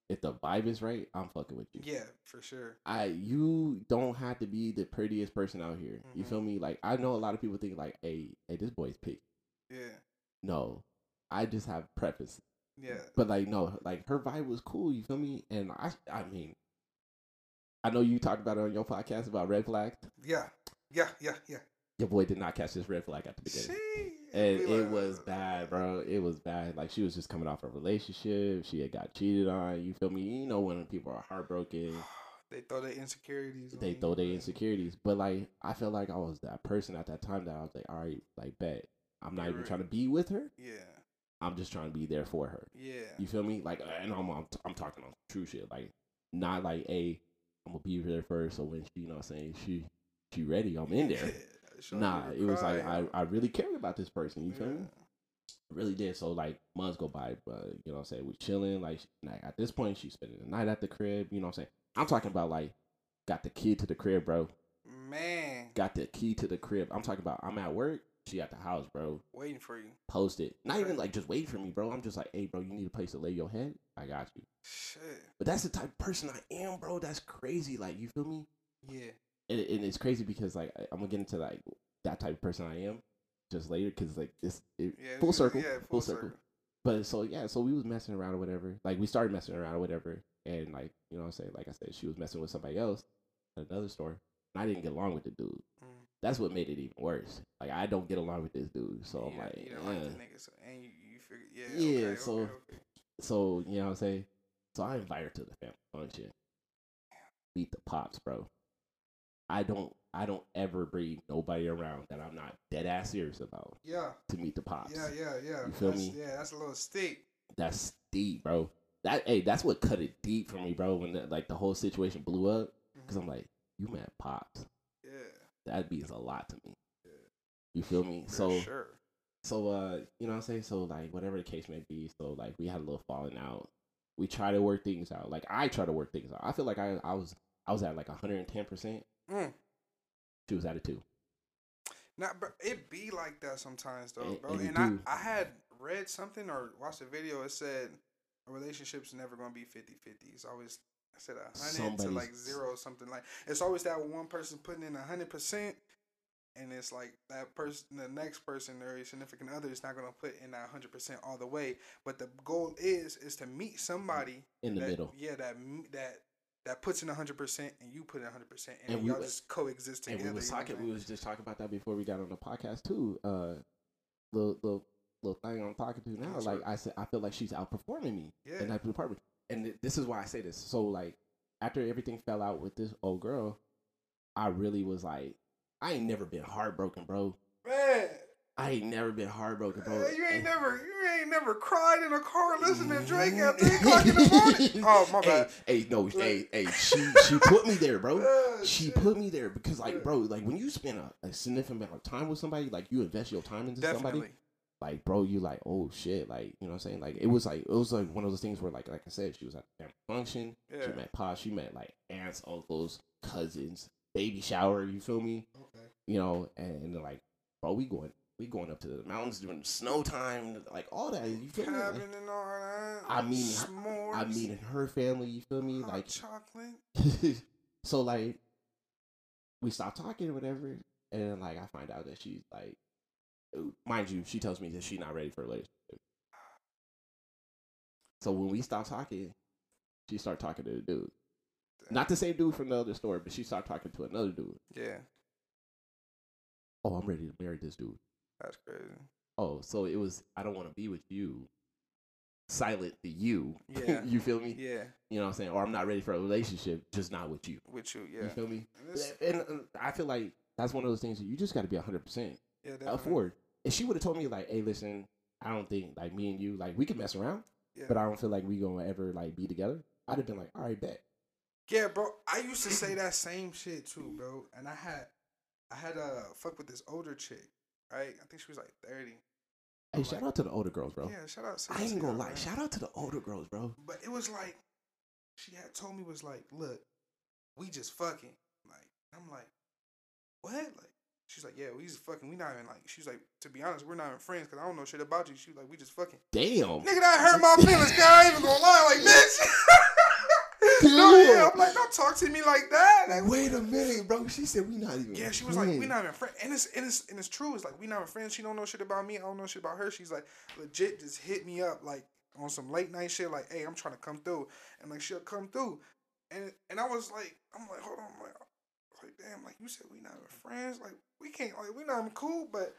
if the vibe is right, I'm fucking with you. Yeah, for sure. I you don't have to be the prettiest person out here. You Mhm. feel me? Like I know a lot of people think like, hey, hey, this boy's pick. Yeah, No, I just have preface. yeah. But like no, like her vibe was cool. You feel me? And I, I mean, I know you talked about it on your podcast about red flags. Yeah, yeah, yeah, yeah. Your boy did not catch this red flag at the beginning, See, and be it like, was bad, bro. It was bad. Like she was just coming off a relationship. She had got cheated on. You feel me? You know when people are heartbroken, They throw their insecurities. they throw their insecurities. But like I felt like I was that person at that time that I was like, all right, like bet. I'm not You're even right. trying to be with her. Yeah, I'm just trying to be there for her. yeah. You feel me? Like, and I'm I'm, I'm talking on true shit. Like, not like, hey, I'm gonna be there first. So when she, you know, what I'm saying she, she ready, I'm in there. Nah, it was like I. I really cared about this person. You feel me? I really did. So like months go by, but you know, what I'm saying we chilling. Like, like at this point, she's spending the night at the crib. You know, what I'm saying I'm talking about like got the key to the crib, bro. Man, Got the key to the crib. I'm talking about I'm at work. She at the house, bro. waiting for you. Posted. Not even like just wait for me, bro. I'm just like, hey, bro, you need a place to lay your head. I got you. Shit. But that's the type of person I am, bro. That's crazy. Like, you feel me? Yeah. And, and it's crazy because, like, I- I'm gonna get into like that type of person I am just later because, like, this it, Yeah. full circle, Yeah, full, circle. But so yeah, so we was messing around or whatever. Like, we started messing around or whatever, and like, you know, what I'm saying, like I said, she was messing with somebody else at another store, and I didn't get along with the dude. That's what made it even worse. Like, I don't get along with this dude, so I'm like, you don't like eh. the nigga, so, and you, you figure, yeah, Yeah, okay, so- okay, okay. So, you know what I'm saying? So I invite her to the family function. Meet the pops, bro. I don't I don't ever bring nobody around that I'm not dead ass serious about yeah, to meet the pops. yeah, yeah, yeah. You feel that's, me? Yeah, that's a little steep. That's deep, bro. That hey, that's what cut it deep for me, bro, when the, like the whole situation blew up. Cause I'm like, you met pops. That means a lot to me. Yeah. You feel me? for so sure. so uh you know what I'm saying? So like whatever the case may be, so like we had a little falling out. We try to work things out. Like I try to work things out. I feel like I I was I was at like 110 percent. Mm. She was at a two. Now, bro, it be like that sometimes though, bro. and And, I. I had read something or watched a video. It said a relationship's never gonna be 50-50. It's always I said a hundred to like zero or something like. It's always that one person putting in a hundred percent, and it's like that person, the next person or your significant other is not gonna put in that hundred percent all the way. But the goal is is to meet somebody in the that, middle. Yeah, that that that puts in hundred percent and you put in hundred percent, and, And we y'all just coexist And together. we was you know what talking. We was just talking about that before we got on the podcast too. Uh, little little little thing I'm talking to now. Yes, like sir. I said, I feel like she's outperforming me Yeah. in that department. And th- this is why I say this. So like after everything fell out with this old girl, I really was like, I ain't never been heartbroken, bro. Man, I ain't never been heartbroken, bro. you ain't And- never you ain't never cried in a car listening to Drake at three o'clock in the morning. Oh my bad. Hey, hey, no, hey, hey, she she put me there, bro. Oh, She shit. put me there because, like, bro, like when you spend a, a significant amount of time with somebody, like you invest your time into somebody, Definitely. Like, bro, you like, oh shit, like, you know what I'm saying? Like, it was like, it was like one of those things where, like, like I said, she was at family function, Yeah. she met pa, she met like aunts, uncles, cousins, baby shower, you feel me? Okay. You know, and, like, bro, we going, we going up to the mountains during snow time, like all that, you feel me? Like, Cabin and all that. I mean, s'mores, I mean, her family, you feel me? Like, chocolate. so like we stopped talking or whatever and then like i find out that she's like mind you she tells me that she's not ready for a relationship so when we stop talking she start talking to the dude not the same dude from the other story but she started talking to another dude Yeah, oh i'm ready to marry this dude that's crazy. oh so it was i don't want to be with you silent to you Yeah. you feel me Yeah, you know what i'm saying or i'm not ready for a relationship just not with you with you. Yeah. You feel me And and uh, I feel like that's one of those things that you just got to be hundred percent yeah, definitely. afford. If she would have told me like, "Hey, listen, I don't think like me and you like we can mess around, Yeah. but I don't feel like we gonna ever like be together," I'd have been like, "All right, bet." Yeah, bro. I used to say that same shit too, bro. And I had, I had a fuck with this older chick, right? I think she was like thirty. Hey, I'm shout like- out to the older girls, bro. Yeah, shout out. I ain't gonna lie. man. Shout out to the older girls, bro. But it was like, she had told me was like, look, we just fucking. Like, I'm like, what? Like, she's like, yeah, we just fucking. We not even like. She's like, to be honest, we're not even friends because I don't know shit about you. She was like, we just fucking. Damn. Nigga, that hurt my feelings. Guy, I ain't even gonna lie, like bitch. no, yeah, I'm like, don't talk to me like that. Like, Wait a minute, bro. She said we not even. Yeah, she was like, we friends. not even friends. And it's, and it's and it's true. It's like we not even friends. She don't know shit about me. I don't know shit about her. She's like legit just hit me up like on some late night shit. Like, hey, I'm trying to come through, and like she'll come through, and and I was like, I'm like, hold on, I'm like, like, damn, like you said we not even friends. Like we can't, like we not even cool. But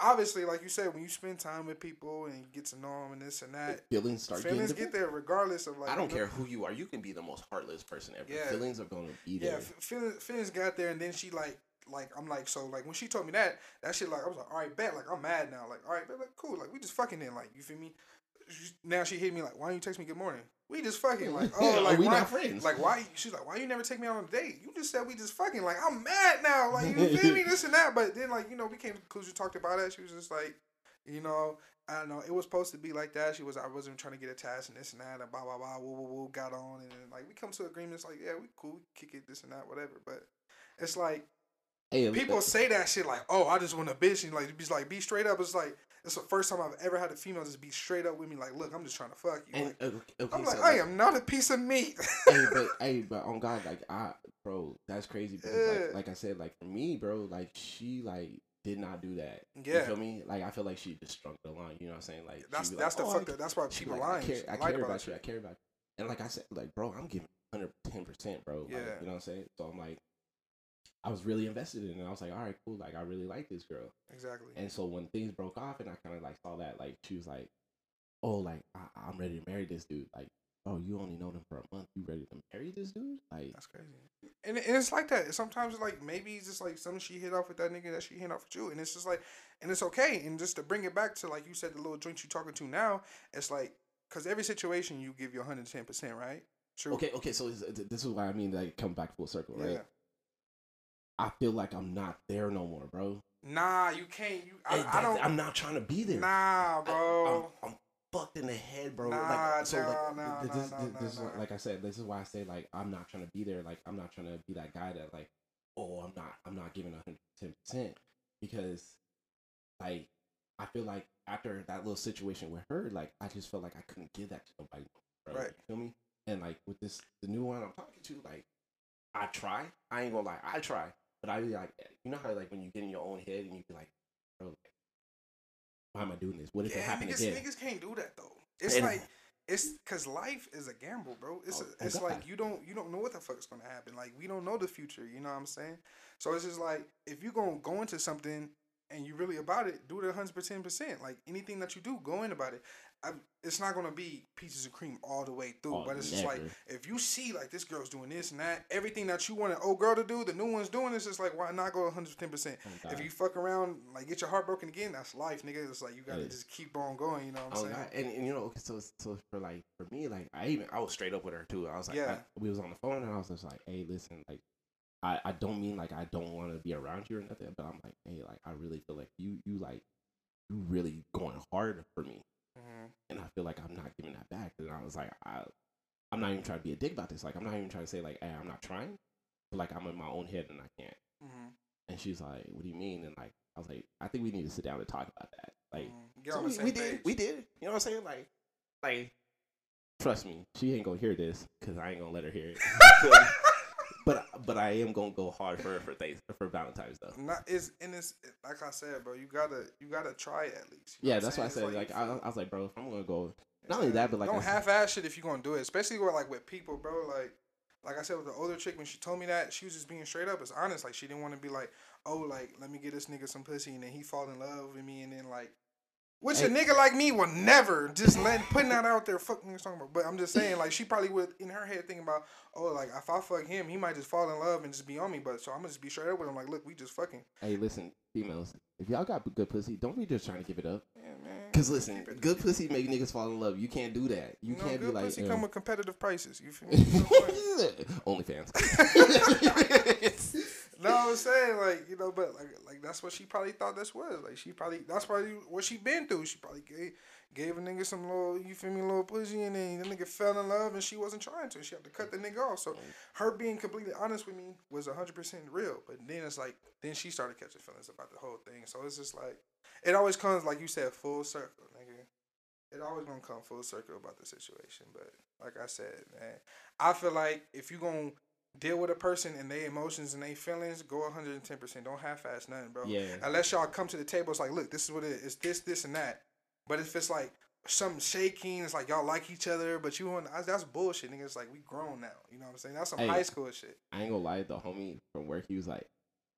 obviously, like you said, when you spend time with people and you get to know them and this and that, Feelings start feelings get there regardless of like. I don't care who you are. You can be the most heartless person ever. Yeah. Feelings are gonna be there. f- feelings, feelings got there, and then she like, like I'm like, so like when she told me that, that shit like I was like, all right, bet, like I'm mad now, like all right, bet, like cool, like we just fucking in like you feel me? Now she hit me like, why don't you text me good morning? We just fucking like, oh, like we why, not friends. like why? She's like, why you never take me out on a date? You just said we just fucking. Like I'm mad now, like you feel me? This and that, but then like you know we came to the conclusion, talked about it. She was just like, you know. I don't know. It was supposed to be like that. She was. I wasn't trying to get attached and this and that and blah blah blah. Woo woo woo. Got on and then like we come to agreements. Like yeah, we cool. We kick it this and that whatever. But it's like Hey, people say that shit like, oh, I just want a bitch and like be like be straight up. It's like it's the first time I've ever had a female just be straight up with me. Like, look, I'm just trying to fuck you. And, Like, uh, okay, I'm so, like, I am not a piece of meat. hey, but hey, but on God, like I, bro, that's crazy. Because Yeah. like, like I said, like for me, bro, like she like did not do that. You Yeah. feel me? Like I feel like she just struck the line. You know what I'm saying? Like that's that's like, the "Oh, fuck. I That, that's why She people like, lying. I care, I care about about you. I care about you. And like I said, like bro, I'm giving 110 percent, bro. Like, Yeah. you know what I'm saying? So I'm like, I was really invested in it. I was like, all right, cool. Like I really like this girl. Exactly. And so when things broke off, and I kind of like saw that, like she was like, oh, like I, I'm ready to marry this dude. Like, oh, you only know them for a month. You ready to marry this dude? Like, That's crazy. And, and it's like that. Sometimes like maybe it's just like something she hit off with that nigga that she hit off with you, and it's just like, and it's okay. And just to bring it back to like you said, the little joint you talking to now, it's like because every situation you give your hundred ten percent, right? True. okay, okay. So this this is why I mean like come back full circle, right? Yeah. I feel like I'm not there no more, bro. Nah, you can't. You I, I don't. I'm not trying to be there. Nah, I- bro. I'm, I'm fucked in the head, bro. Nah, like, so nah, like, nah, th- nah, this, this, nah, this is like I said, this is why I say like I'm not trying to be there. Like I'm not trying to be that guy that like, oh, I'm not, I'm not giving 110 percent because, like, I feel like after that little situation with her, like I just felt like I couldn't give that to nobody, bro. Right. You feel me? And like with this, the new one I'm talking to, like, I try. I ain't gonna lie, I try. But I'd be like, you know how like when you get in your own head and you be like, bro, like, why am I doing this? What if it Yeah, happened niggas, again? niggas can't do that though. It's And- like it's because life is a gamble, bro. It's Oh, a, oh it's God. like you don't you don't know what the fuck's gonna happen. Like we don't know the future. You know what I'm saying? So it's just like if you're gonna go into something and you really about it, do it a hundred percent percent. Like anything that you do, go in about it. I, it's not gonna be pieces of cream all the way through, Oh, but it's just like if you see like this girl's doing this and that, everything that you want an old girl to do, the new one's doing. This. It's just like why not go hundred ten percent? Oh, If you fuck around, like get your heart broken again, that's life, nigga. It's like you gotta Yeah. just keep on going. You know what I'm Oh, saying? God. And, and you know, so so for like for me, like I even I was straight up with her too. I was like, Yeah. I, we was on the phone and I was just like, hey, listen, like I I don't mean like I don't want to be around you or nothing, but I'm like, hey, like I really feel like you you like you really going hard for me, Mhm. and I feel like I'm not giving that back. And I was like, I I'm not even trying to be a dick about this. Like I'm not even trying to say like, hey, I'm not trying, but like I'm in my own head and I can't. Mhm. And she's like, what do you mean? And like I was like, I think we need to sit down and talk about that. Like Mhm. So we, we did. We did. You know what I'm saying? Like, like, trust me, she ain't gonna hear this because I ain't gonna let her hear it. but but I am gonna go hard for for things for Valentine's though. Not is and it's like I said, bro. You gotta you gotta try it at least. You know Yeah, what that's why I said It's like I, I was like, bro, if I'm gonna go, not only that, but like don't half-ass shit if you're gonna do it, especially with like with people, bro. Like like I said with the older chick when she told me that she was just being straight up. It's honest. Like she didn't want to be like, oh, like let me get this nigga some pussy and then he fall in love with me and then like. Which a nigga like me will never just let putting that out there. Fuck niggas talking about. But I'm just saying, like she probably would in her head thinking about, oh, like if I fuck him, he might just fall in love and just be on me. But so I'm gonna just be straight up with him. Like, look, we just fucking. hey, listen, females, if y'all got good pussy, don't be just trying to give it up. Yeah, man. Cause listen, good pussy make niggas fall in love. You can't do that. You, You know, can't be like pussy uh, come with competitive prices. You feel me? OnlyFans. no, I'm saying like you know, but like like that's what she probably thought this was. Like she probably that's probably what she been through. She probably gave gave a nigga some little you feel me little pussy, and then the nigga fell in love, and she wasn't trying to. She had to cut the nigga off. So her being completely honest with me was hundred percent real. But then it's like then she started catching feelings about the whole thing. So it's just like it always comes like you said full circle, nigga. It always gonna come full circle about the situation. But like I said, man, I feel like if you gonna deal with a person and their emotions and their feelings, go 110%. Don't half-ass nothing, bro. Yeah. Unless y'all come to the table, it's like, look, this is what it is. It's this, this, and that. But if it's like something shaking, it's like y'all like each other, but you want that's bullshit, nigga. It's like we grown now. You know what I'm saying? That's some Hey. high school shit. I ain't gonna lie, the homie from work, he was like,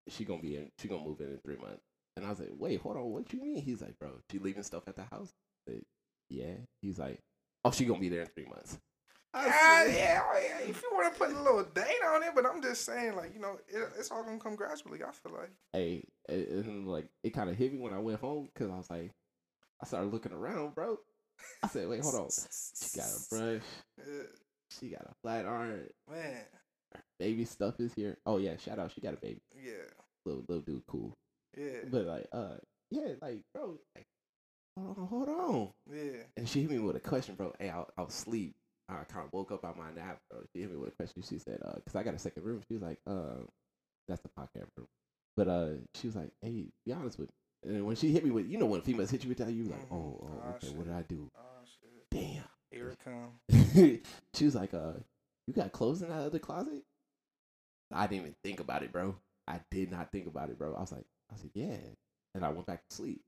she gonna be in, she gonna move in in three months. And I was like, wait, hold on, what you mean? He's like, bro, she leaving stuff at the house? Said, yeah. He's like, oh, she gonna be there in three months. I Ah, yeah, if you want to put a little date on it, but I'm just saying, like, you know, it, it's all gonna come gradually. I feel like. Hey, and, and like it kind of hit me when I went home because I was like, I started looking around, bro. I said, wait, hold on. She got a brush. She got a flat iron. man. Baby stuff is here. Oh yeah, shout out. She got a baby. Yeah, Little little dude, cool. yeah, But like, uh, yeah, like, bro, like, hold on, hold on. yeah. And she hit me with a question, bro. Hey, I, I was asleep. I kind of woke up out my nap, bro. She hit me with a question. She said, uh, cause I got a second room. She was like, uh, that's the podcast room. But uh, she was like, hey, be honest with me. And when she hit me with, you know, when females hit you with that, you like, Mhm. oh, oh, Ah, okay, shit. what did I do? Oh shit. Damn. Here it come. she was like, uh, you got clothes in that other closet? I didn't even think about it, bro. I did not think about it, bro. I was like, I said, yeah. And I went back to sleep.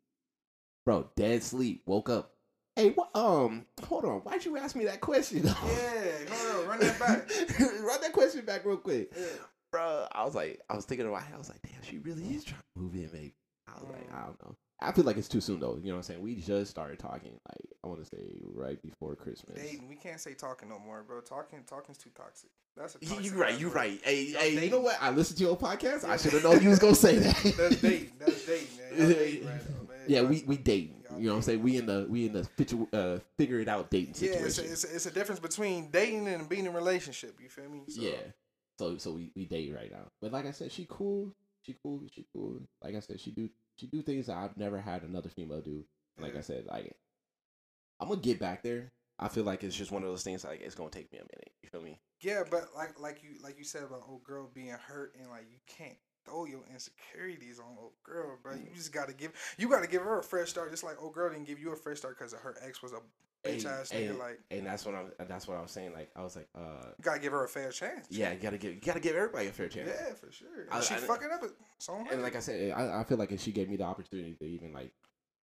Bro, dead sleep. Woke up. Hey, what? Um, hold on. Why'd you ask me that question? Yeah, hold on, run that back. run that question back real quick, Yeah. bro. I was like, I was thinking about. I was like, damn, she really is trying to move in, baby. I was like. I don't know. I feel like it's too soon though. You know what I'm saying? We just started talking. Like I want to say right before Christmas. Dating, we can't say talking no more, bro. Talking, talking's too toxic. That's a You right, you word. right. Hey, hey, you know what? I listened to your podcast. I should have known you was gonna say that. That's dating. That's dating, man. Dating right now, man. yeah, we we dating. Y'all You know what I'm saying? We in the we in the uh, figure it out dating Yeah, situation. it's a, it's, a, it's a difference between dating and being in a relationship. You feel me? So, yeah. So so we we date right now. But like I said, she cool. She cool. She cool. Like I said, she do she do things that I've never had another female do. Like I said, like I'm gonna get back there. I feel like it's just one of those things. Like it's gonna take me a minute. You feel me? Yeah, but like like you like you said about old girl being hurt and like you can't throw your insecurities on old girl, bro. You just gotta give you gotta give her a fresh start, just like old girl didn't give you a fresh start because her ex was a bitch ass nigga. Like And that's what I'm. That's what I was saying. Like I was like, uh, you gotta give her a fair chance. yeah, you gotta give, you gotta give everybody a fair chance. Yeah, for sure. I- she I- fucking up, it's on her. And like I said, I, I feel like if she gave me the opportunity to even like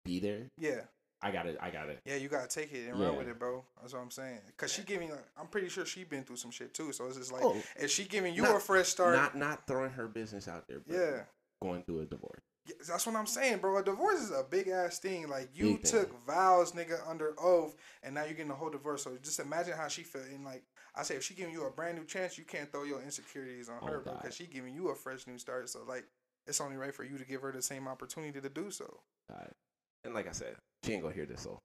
be there, yeah, I got it. I got it. yeah, you gotta take it and run with it, bro. That's what I'm saying. Cause she giving, I'm pretty sure she been through some shit too. So it's just like, Oh, if she giving you not- a fresh start, not not throwing her business out there. But yeah. going through a divorce. Yeah, That's what I'm saying, bro. A divorce is a big ass thing. Like you Big thing. took vows, nigga, under oath, and now you're getting a whole divorce. So just imagine how she felt. And like I say, if she giving you a brand new chance, you can't throw your insecurities on Oh, her, bro, because she giving you a fresh new start. So like, it's only right for you to give her the same opportunity to do so. God. And like I said, she ain't gonna hear this, so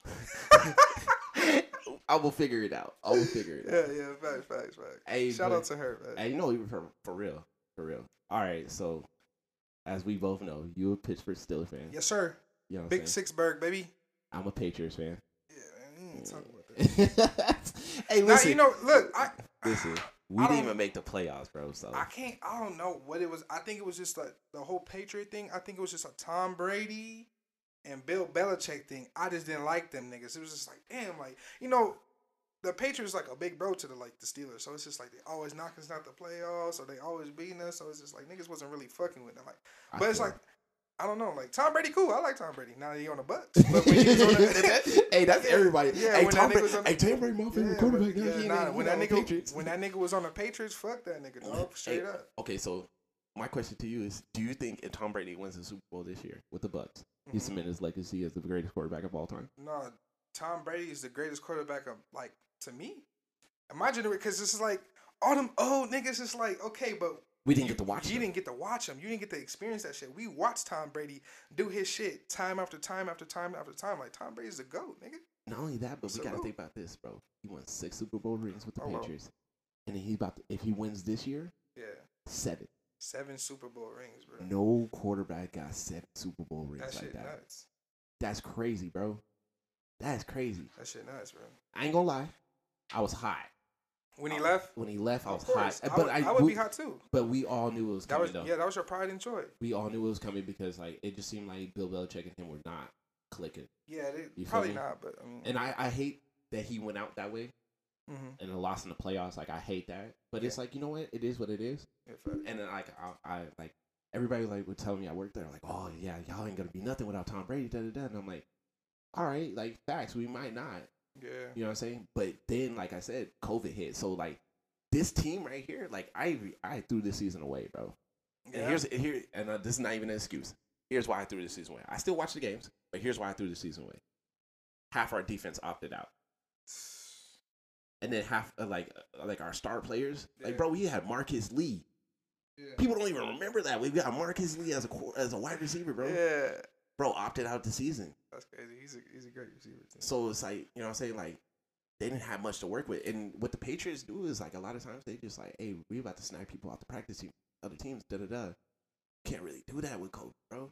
I will figure it out. I will figure it out. Yeah, yeah, facts, facts, facts. Hey, Shout but- out to her, man. Hey, you know, for for real, for real. All right, so as we both know, you a Pittsburgh Steelers fan. Yes, sir. You know Big? Sixburgh, baby. I'm a Patriots fan. Yeah, man, talking about that. hey, Now you know, look, I listen. We I didn't even make the playoffs, bro. So I can't. I don't know what it was. I think it was just like the whole Patriot thing. I think it was just a Tom Brady and Bill Belichick thing. I just didn't like them niggas. It was just like, damn, like you know, the Patriots like a big bro to the like the Steelers. So it's just like they always knocking us out the playoffs, or they always beating us. So it's just like niggas wasn't really fucking with them. Like, I but it's feel- like. I don't know, like Tom Brady, cool. I like Tom Brady. Now he on the Bucs, but when he was on the, hey, that's Yeah, everybody. yeah, hey, Tom Brady, was on- hey, Tom Brady, my favorite Yeah, quarterback. now. yeah, nah, when that the nigga Patriots. when that nigga was on the Patriots, fuck that nigga, dog. Straight Hey, up. Okay, so my question to you is: Do you think if Tom Brady wins the Super Bowl this year with the Bucs, he Mhm. cement his legacy as the greatest quarterback of all time? No, Tom Brady is the greatest quarterback of like to me. My generation, because this is like all them old niggas. It's like okay, but We didn't get to watch. you him. didn't get to watch him. You didn't get to experience that shit. We watched Tom Brady do his shit time after time after time after time. Like Tom Brady's the goat, nigga. Not only that, but we gotta think about this, bro. He won six Super Bowl rings with the Oh, wow. Patriots, and then he's about to, if he wins this year, Yeah, seven. Seven Super Bowl rings, bro. No quarterback got seven Super Bowl rings that like that. nuts. That's crazy, bro. That's crazy. That shit nuts, bro. I ain't gonna lie, I was hot When he left, when he left. I was hot, I but would, I, I would we, be hot too. But we all knew it was That coming was though. yeah, that was your pride and joy. We all knew it was coming because like it just seemed like Bill Belichick and him were not clicking. Yeah, they, probably not, but I mean, And I, I hate that he went out that way mhm. and lost in the playoffs. Like I hate that. But it's like you know what? It is what it is. Yeah. And then like I, I like everybody like would tell me I worked there like oh yeah y'all ain't gonna be nothing without Tom Brady da da da and I'm like all right like facts we might not yeah. you know what I'm saying but then like I said COVID hit so like this team right here like I I threw this season away bro and Yeah. here's here and uh, this is not even an excuse here's why I threw this season away I still watch the games but here's why I threw the season away half our defense opted out and then half uh, like uh, like our star players like bro we had Marcus Lee Yeah. People don't even remember that. We got Marcus Lee as a as a wide receiver, bro. Yeah, Bro opted out the season. that's crazy. He's a he's a great receiver. Too. So it's like, you know what I'm saying? Like, they didn't have much to work with. And what the Patriots do is, like, a lot of times they just, like, hey, we about to snag people off the practice team, other teams, da da da. Can't really do that with COVID, bro.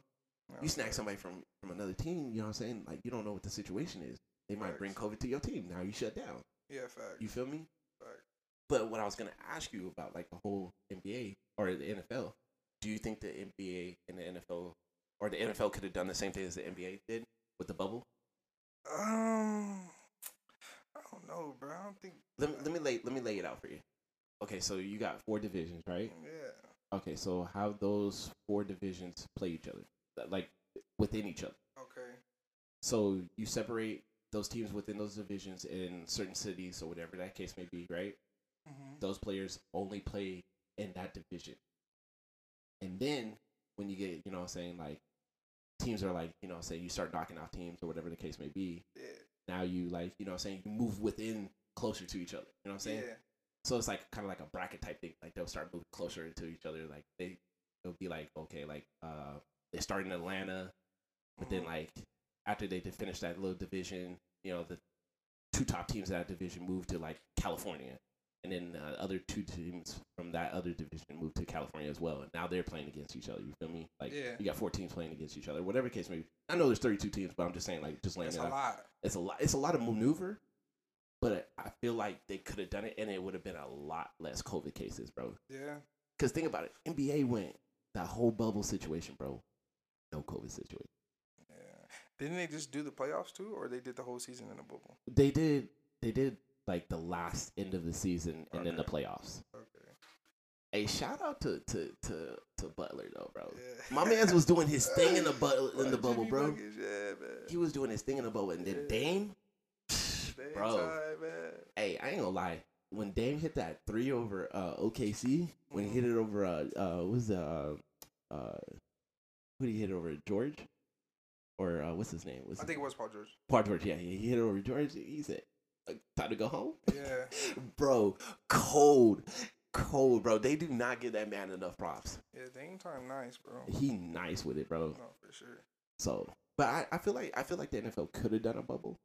No, You snag somebody from, from another team, you know what I'm saying? Like, you don't know what the situation is. They might bring COVID to your team. Now you shut down. Yeah, fact. You feel me? fact. But what I was gonna ask you about, like the whole NBA or the NFL, do you think the NBA and the NFL or the NFL could have done the same thing as the NBA did with the bubble? Um, I don't know, bro. I don't think. Let me, let me lay let me lay it out for you. Okay, so you got four divisions, right? Yeah. Okay, so how those four divisions play each other, like within each other. Okay. So you separate those teams within those divisions in certain cities or whatever that case may be, right? Mm-hmm. those players only play in that division. And then when you get, you know what I'm saying, like teams are like, you know, say you start knocking out teams or whatever the case may be, Yeah. now you like, you know what I'm saying, you move within closer to each other. You know what I'm saying? Yeah. So it's like kind of like a bracket type thing. Like they'll start moving closer to each other. Like they it'll be like, okay, like uh they start in Atlanta, but then Mhm. like after they did finish that little division, you know, the two top teams of that division moved to like California. And then the other two teams from that other division moved to California as well. And now they're playing against each other. You feel me? Like Yeah. you got four teams playing against each other. Whatever case may be. I know there's 32 teams, but I'm just saying like just laying That's it a out. lot. It's a lot. It's a lot of maneuver, but I feel like they could have done it, and it would have been a lot less COVID cases, bro. Yeah. Because think about it, NBA went that whole bubble situation, bro. No COVID situation. Didn't they just do the playoffs too, or they did the whole season in the bubble? They did. They did like the last end of the season and then the playoffs. Okay. Hey, shout out to to to, to Butler though, bro. Yeah. My man's was doing his thing in the bu- in the bubble, bro. Buckets, yeah, man. He was doing his thing in the bubble, and then Yeah. Dame, Dame bro. time, man. hey, I ain't gonna lie. When Dame hit that three over uh, OKC, when he Mhm. hit it over uh uh what was the uh, uh who did he hit it over George or uh, what's his name? Was I think it was Paul George. Paul George? Yeah, he he hit it over George. He said, uh, "Time to go home." Yeah. bro, cold, cold, bro. They do not give that man enough props. Yeah, Dame time nice, bro. He nice with it, bro. No, for sure. So, but I, I feel like I feel like the NFL could have done a bubble.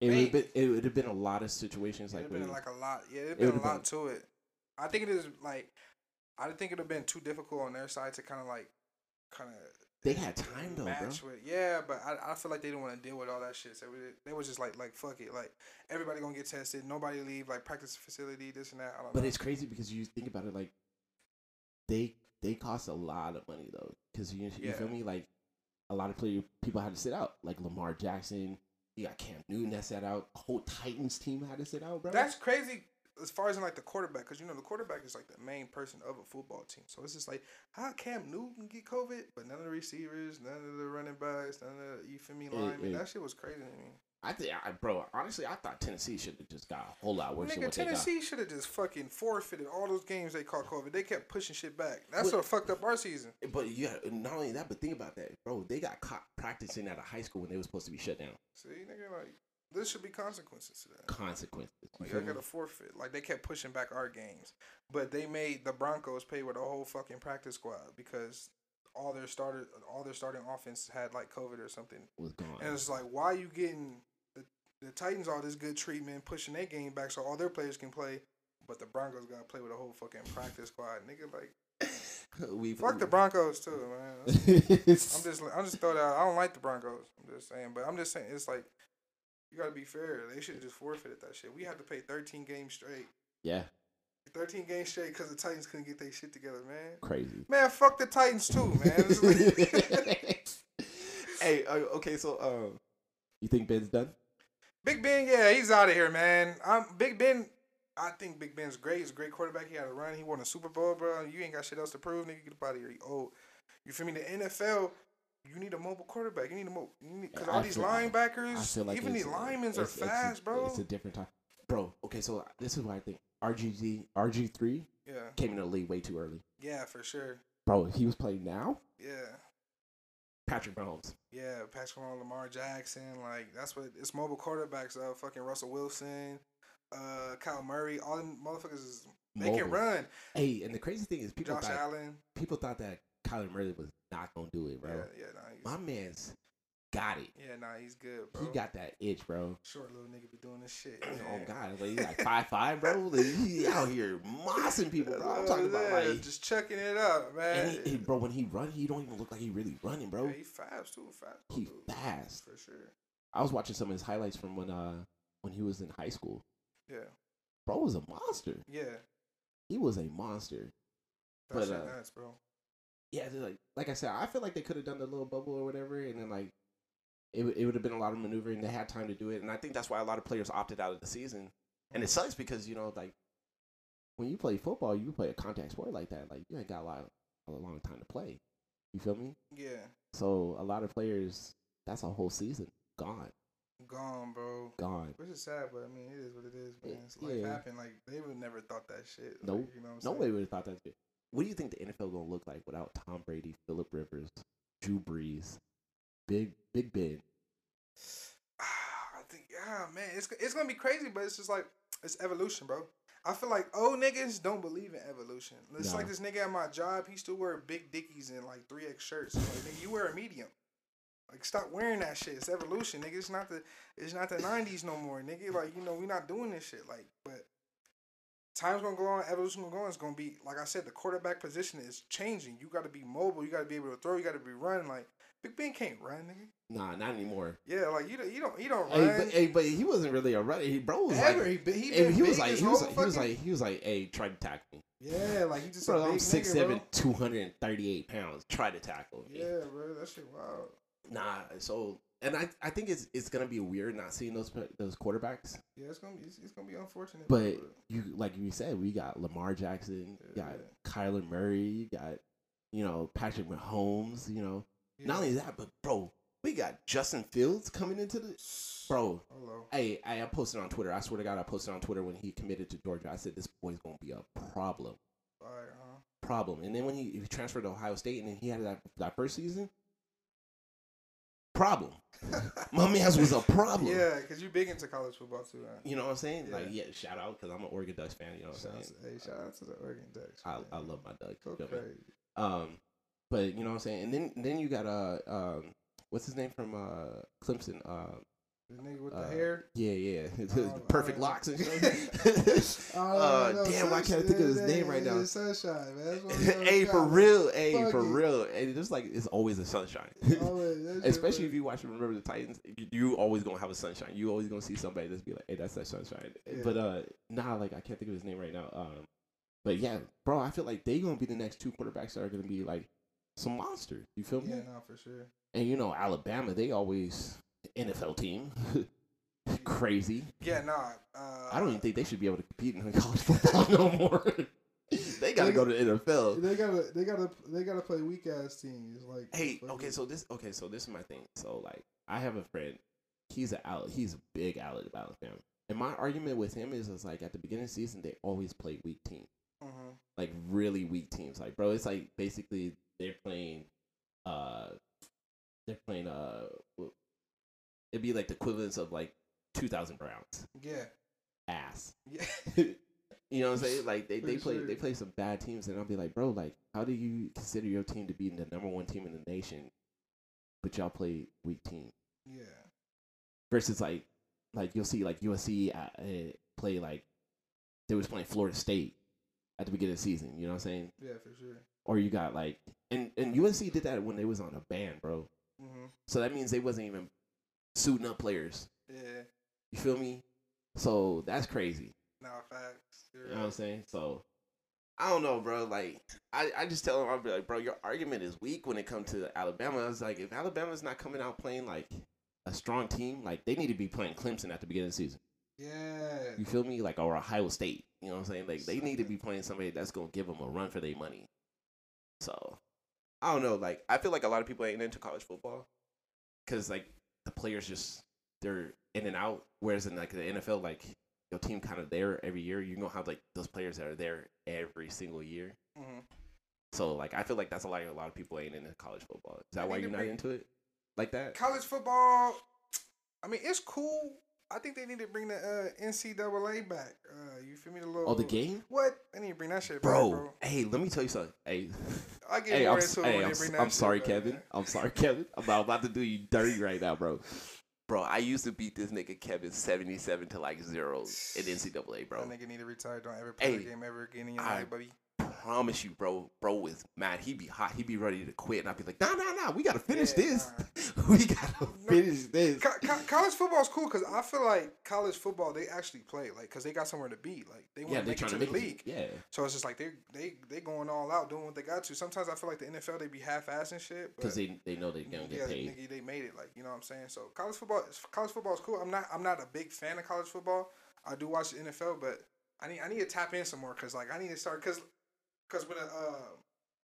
It would have been it would have been a lot of situations like been like a lot. Yeah, it'd it been a would've lot to it. I think it is like, I think it'd have been too difficult on their side to kind of like, kind of. They had time though, bro. with yeah, but I, I feel like they didn't want to deal with all that shit. So they was just like like fuck it, like everybody gonna get tested, nobody leave, like practice facility, this and that. I don't But know. it's crazy because you think about it, like they they cost a lot of money though, because you you feel Yeah. me? Like a lot of player people had to sit out, like Lamar Jackson. You got Cam Newton that sat out. The whole Titans team had to sit out, bro. That's crazy as far as in like the quarterback, because you know the quarterback is like the main person of a football team. So it's just like how Cam Newton get COVID, but none of the receivers, none of the running backs, none of the you feel me mm, linemen. it- that shit was crazy to me. I think, I, bro. Honestly, I thought Tennessee should have just got a whole lot worse Nigga, what they got. Tennessee should have just fucking forfeited all those games they caught COVID. They kept pushing shit back. That's What- what fucked up our season. Eh, but yeah, not only that, but think about that, bro. They got caught practicing at a high school when they were supposed to be shut down. See, nigga, like there should be consequences to that. Consequences. Like me? got a forfeit. Like they kept pushing back our games, but they made the Broncos pay with a whole fucking practice squad because all their starter, all their starting offense had like COVID or something. was gone. And it's like, why you getting the, the Titans all this good treatment, pushing their game back so all their players can play, but the Broncos gotta play with a whole fucking practice squad, nigga. Like we fuck the Broncos too, man. I'm just, I'm just throw that. Out. I don't like the Broncos. I'm just saying, but I'm just saying, it's like you gotta be fair. They should have just forfeited that shit. We had to pay 13 games straight. yeah, 13 games straight because the Titans couldn't get their shit together, man. crazy. Man, fuck the Titans too, man. Hey, uh, okay, so um, you think Ben's done? Big Ben, yeah, he's out of here, man. I'm Big Ben. I think Big Ben's great. He's a great quarterback. He had a run. He won a Super Bowl, bro. You ain't got shit else to prove, nigga. Get up out of here. You old. You feel me? The NFL, you need a mobile quarterback. You need a mobile. Because all these linebackers, like even these linemen are it's- it's fast, bro. It's a different time, bro. Okay, so this is what I think. RGZ RG three yeah, came in the league way too early, yeah, for sure. bro. If he was playing now, Yeah. Patrick Mahomes. Yeah, Patrick Mahomes, Lamar Jackson, like that's what it's mobile quarterbacks. Uh, fucking Russell Wilson, uh, Kyle Murray, all them motherfuckers is they can run. Hey, and the crazy thing is, people Josh thought Allen, people thought that Kyler Murray was not gonna do it, bro. yeah, yeah, nah, My man's got it. yeah, nah, he's good, bro. He got that itch, bro. short little nigga be doing this shit. Oh. God, like, he's like five five, bro. Like, he out here mossing people, bro. I'm talking about like, just checking it up, man. and he, he- bro. When he run, he don't even look like he really running, bro. Yeah, he fast too, fast. He too, fast. for sure. I was watching some of his highlights from when uh when he was in high school. Yeah, Bro was a monster. yeah. He was a monster. That But, uh, nuts, bro. Yeah, like like I said, I feel like they could have done the little bubble or whatever, and then like it would- it would have been a lot of maneuvering. They had time to do it, and I think that's why a lot of players opted out of the season. And it sucks because you know like when you play football, you play a contact sport like that. Like you ain't got a lot a long time to play. You feel me? Yeah, So a lot of players, that's a whole season gone, gone, bro. gone. Which is sad, but I mean, it is what it is, man. Yeah, It's life yeah. happened. Like they would never thought that shit. Like, Nope. you know what I'm saying? Nobody would have thought that. Shit. What do you think the NFL gonna look like without Tom Brady, Philip Rivers, Drew Brees, Big Big Ben? I think, yeah, man, it's it's gonna be crazy, but it's just like it's evolution, bro. I feel like old niggas don't believe in evolution. It's Nah. like this nigga at my job. He still wear big Dickies and like three X shirts. Like, nigga, you wear a medium. Like, stop wearing that shit. It's evolution, nigga. It's not the it's not the '90s no more, nigga. Like, you know, we not doing this shit. Like, but time's gonna go on. Evolution gonna go on. It's gonna be like I said. The quarterback position is changing. You got to be mobile. You got to be able to throw. You got to be running. Like, Big Ben can't run, nigga. Nah, not anymore. Yeah, like you don't, you don't, you don't Hey, run. but, hey, but he wasn't really a runner. He bro was Ever. like, he, he, hey, he was like, he was like, he was like, he was like, hey, try to tackle me. yeah, like he just Bro, I'm nigga, 6'7", 238 pounds. Try to tackle me. Yeah, bro, that shit wild. Nah, so and I I think it's it's gonna be weird not seeing those those quarterbacks. Yeah, it's gonna be it's, it's gonna be unfortunate. But you like you said, we got Lamar Jackson, you got Yeah. Kyler Murray, you got you know Patrick Mahomes. You know, yeah. not only that, but bro, we got Justin Fields coming into the bro. Hello. Hey, I, I posted on Twitter. I swear to God, I posted on Twitter when he committed to Georgia. I said this boy's gonna be a problem, huh? problem. And then when he, he transferred to Ohio State, and then he had that that first season, problem. My man's was a problem. Yeah, because you're big into college football too. Huh? You know what I'm saying? Like, Yeah. yeah, shout out because I'm an Oregon Ducks fan. You know what Shout I'm saying? to, hey, shout out to the Oregon Ducks. I. I love my Ducks. Go you crazy. Um, but you know what I'm saying? And then then you got uh um what's his name from uh Clemson? Uh, The nigga with uh the hair. Yeah, yeah, Oh, perfect locks and shit. Oh, uh, damn, why can't I think of his name right now? Sunshine, man. That's what we always hey, for real, hey, for real, and just like it's always a sunshine. Always, Especially if you watch Remember the Titans, you, you always gonna have a sunshine. You always gonna see somebody that's be like, "Hey, that's that sunshine." Yeah. But uh, nah, like I can't think of his name right now. Um, but yeah, bro, I feel like they gonna be the next two quarterbacks that are gonna be like some monsters. You feel me? Yeah, no, for sure. And you know, Alabama, they always NFL team, crazy. Yeah, nah. Uh, I don't even think they should be able to compete in college football no more. they gotta go to the NFL. They gotta, they gotta, they gotta play weak ass teams. Like, Hey, okay, it. so this okay, so this is my thing. So like I have a friend, he's a Al- he's a big Alabama fan. And my argument with him is is like at the beginning of the season they always play weak teams. Mhm. Like really weak teams. Like bro, it's like basically they're playing uh they're playing uh w- it'd be like the equivalence of like two thousand Browns. yeah, Ass. yeah. you know what I'm saying? Like they, they play sure. they play some bad teams and I'll be like, bro, like how do you consider your team to be the number one team in the nation, but y'all play weak team? yeah. Versus like like you'll see like USC uh, uh, play like they was playing Florida State at the beginning of the season. You know what I'm saying? Yeah, for sure. Or you got like and and USC did that when they was on a ban, bro. hmm So that means they wasn't even suiting up players. Yeah. You feel me? So that's crazy. Nah, facts. You're You know what I'm saying? So I don't know, bro. Like I, I just tell him I'll be like, bro, your argument is weak when it comes to Alabama. I was like, if Alabama's not coming out playing like a strong team, like they need to be playing Clemson at the beginning of the season. Yeah. You feel me? Like or Ohio State. You know what I'm saying? Like they need to be playing somebody that's gonna give them a run for their money. So I don't know. Like I feel like a lot of people ain't into college football because like the players just they're in and out. Whereas in like the NFL, like your team kind of there every year. You're gonna have like those players that are there every single year. hmm So like I feel like that's a lot. A lot of people ain't into college football. Is I that why you're not into it like that? College football. I mean, it's cool. I think they need to bring the uh, NCAA back. Uh, you feel me? The little Oh, the game, What? They need to bring that shit bro. back, bro. Hey, let me tell you something. Hey, I get hey, I'm, into it hey, I'm, they bring s- that I'm sorry, back, Kevin. man. I'm sorry, Kevin. I'm about, about to do you dirty right now, bro. Bro, I used to beat this nigga Kevin 77 to like zero in NCAA, bro. That nigga need to retire. Don't ever play Hey, the game ever again in your I- life, buddy. Promise you, bro. Bro was mad. He be hot. He be ready to quit, and I'd be like, Nah, nah, nah. We gotta finish Yeah, this. we gotta finish this. Co- co- college football is cool because I feel like college football they actually play like because they got somewhere to be. Like they want Yeah, to make it trying to to the league. it. Yeah. So it's just like they they they going all out doing what they got to. Sometimes I feel like the NFL they be half ass and shit. Because they they know they're gonna yeah, get paid. nigga, they made it. Like you know what I'm saying. So college football, college football is cool. I'm not, I'm not a big fan of college football. I do watch the NFL, but I need, I need to tap in some more because like I need to start because, because when the, uh,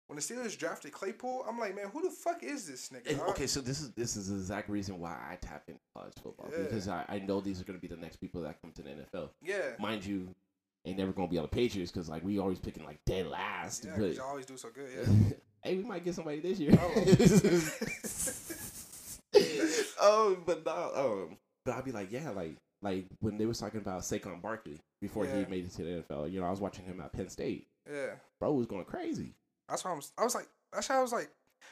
when the Steelers drafted Claypool, I'm like, man, who the fuck is this nigga? And, okay, so this is this is the exact reason why I tap into college football Yeah. because I, I know these are gonna be the next people that come to the NFL. Yeah. Mind you, ain't never gonna be on the Patriots because like we always picking like dead last. Yeah, but y'all always do so good. Yeah. hey, we might get somebody this year. Oh. oh, but no, um, but I'd be like, yeah, like like when they was talking about Saquon Barkley before he made it to the NFL. You know, I was watching him at Penn State. Yeah. Bro was going crazy. That's why I was. I was like, that's how I was like,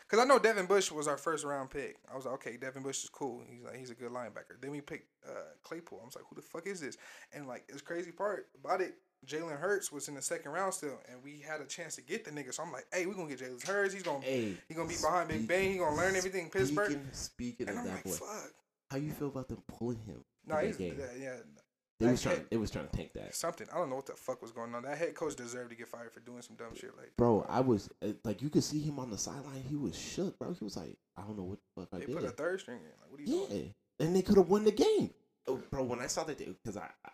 because I know Devin Bush was our first round pick. I was like, okay, Devin Bush is cool. He's like, he's a good linebacker. Then we picked uh, Claypool. I was like, who the fuck is this? And like, this crazy part about it, Jalen Hurts was in the second round still, and we had a chance to get the nigga. So I'm like, hey, we're gonna get Jalen Hurts. He's gonna Hey, he gonna be behind Big Ben. He gonna learn everything in Pittsburgh. Speaking, speaking And of I'm that like, boy, fuck. how you feel about them pulling him? No, in he's yeah, yeah. They That was trying. They was trying to tank that. something. I don't know what the fuck was going on. That head coach deserved to get fired for doing some dumb shit like. Bro, I was uh, like, you could see him on the sideline. He was shook, bro. He was like, I don't know what the fuck I They did. put a third string in. Like, what are you Yeah, doing? and they could have won the game, oh, bro. When I saw that, because I, I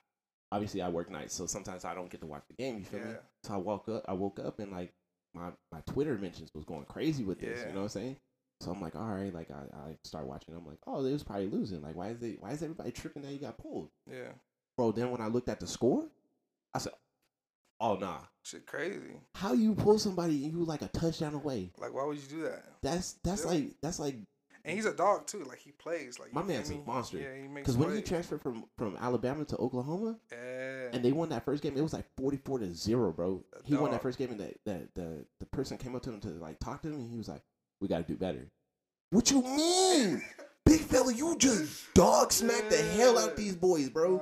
obviously I work nights, so sometimes I don't get to watch the game. You feel me? So I woke up, I woke up, and like my my Twitter mentions was going crazy with this. Yeah. You know what I'm saying? So I'm like, all right, like I, I start watching. I'm like, oh, they was probably losing. Like, why is they? Why is everybody tripping that you got pulled, Yeah, bro? Then when I looked at the score, I said, oh nah, shit crazy. how you pull somebody and you like a touchdown away? Like, why would you do that? That's that's Yeah. like that's like And he's a dog too. Like he plays. Like My man's a monster. Yeah, he makes because when he transferred from from Alabama to Oklahoma. Yeah. and they won that first game. It was like forty four to zero, bro. A He won that first game, and that the, the the person came up to him to like talk to him, and he was like, "We got to do better." What you mean, big fella? You just dog smack the hell out these boys, bro.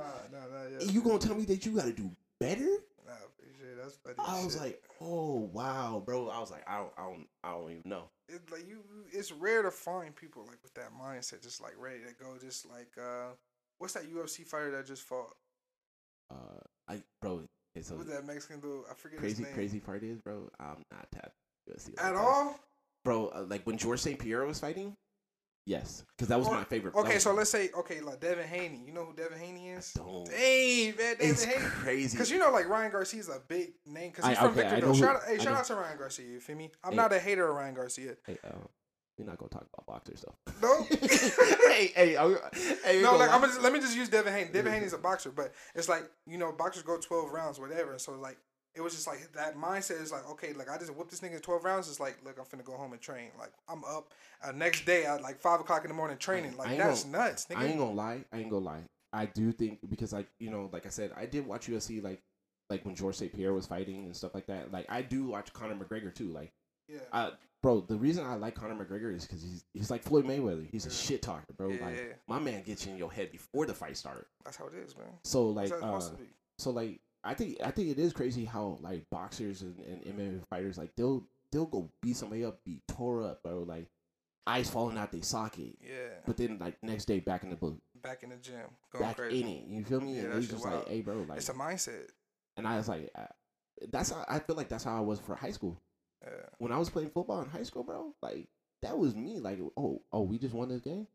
Yeah. You gonna tell me that you got to do better? Nah, shit, that's funny. I was shit. like, "Oh wow, bro." I was like, "I don't, I don't, I don't even know." it's like you. It's rare to find people like with that mindset, just like ready to go. Just like uh, what's that UFC fighter that just fought? Uh, I bro, it's Who's that Mexican dude? I forget crazy, his name. crazy part is, bro. I'm not tapped. UFC like At that. all? bro. Uh, like when George St. Pierre was fighting, yes, because that was Or- my favorite. Okay, was- so let's say okay, like Devin Haney. You know who Devin Haney is? Don't. Dang, man, Devin It's Haney. crazy. Because you know, like Ryan Garcia Garcia's a big name. Because I- he's from okay, I Victorville. know who- Shout out, hey, I shout know. out to Ryan Garcia. You feel me? I'm Hey. not a hater of Ryan Garcia. Hey, uh, we're not gonna talk about boxers though. No. hey, hey, I'm, hey, no, like. I'm gonna just, let me just use Devin Haney. Devin Haney's a boxer, but it's like you know, boxers go 12 rounds, whatever. And so like it was just like that mindset is like okay, like I just whooped this nigga in 12 rounds. It's like look, I'm finna go home and train. Like I'm up uh, next day at like five o'clock in the morning training. Like that's gonna- nuts, I ain't gonna lie. I ain't gonna lie. I do think because like you know, like I said, I did watch UFC like like when George St. Pierre was fighting and stuff like that. Like I do watch Conor McGregor too. Like, Yeah. uh, bro, the reason I like Conor McGregor is because he's he's like Floyd Mayweather. He's a shit talker, bro. Yeah, like my man gets you in your head before the fight starts That's how it is, man. So like, That's how it's uh, supposed to be. so like I think I think it is crazy how like boxers and, and MMA fighters like they'll they'll go beat somebody up, be tore up, bro. Like eyes falling out their socket, Yeah. but then like next day back in the book, Back in the gym, going back crazy. in it. You feel me? Yeah, and it's just wild. like, hey, bro, like, It's a mindset. and I was like, uh, that's how I feel like that's how I was for high school. Yeah. When I was playing football in high school, bro, like that was me. Like, oh, oh, we just won this game.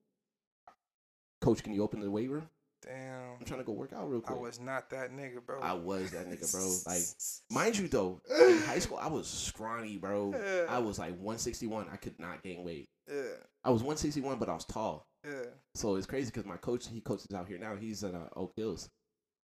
Coach, can you open the weight room? Damn. I'm trying to go work out real quick. I was not that nigga, bro. I was that nigga, bro. Like, mind you though, in high school I was scrawny, bro. Yeah. I was like 161. I could not gain weight. Yeah. I was 161, but I was tall. Yeah. So it's crazy because my coach, he coaches out here now. He's at uh, Oak Hills.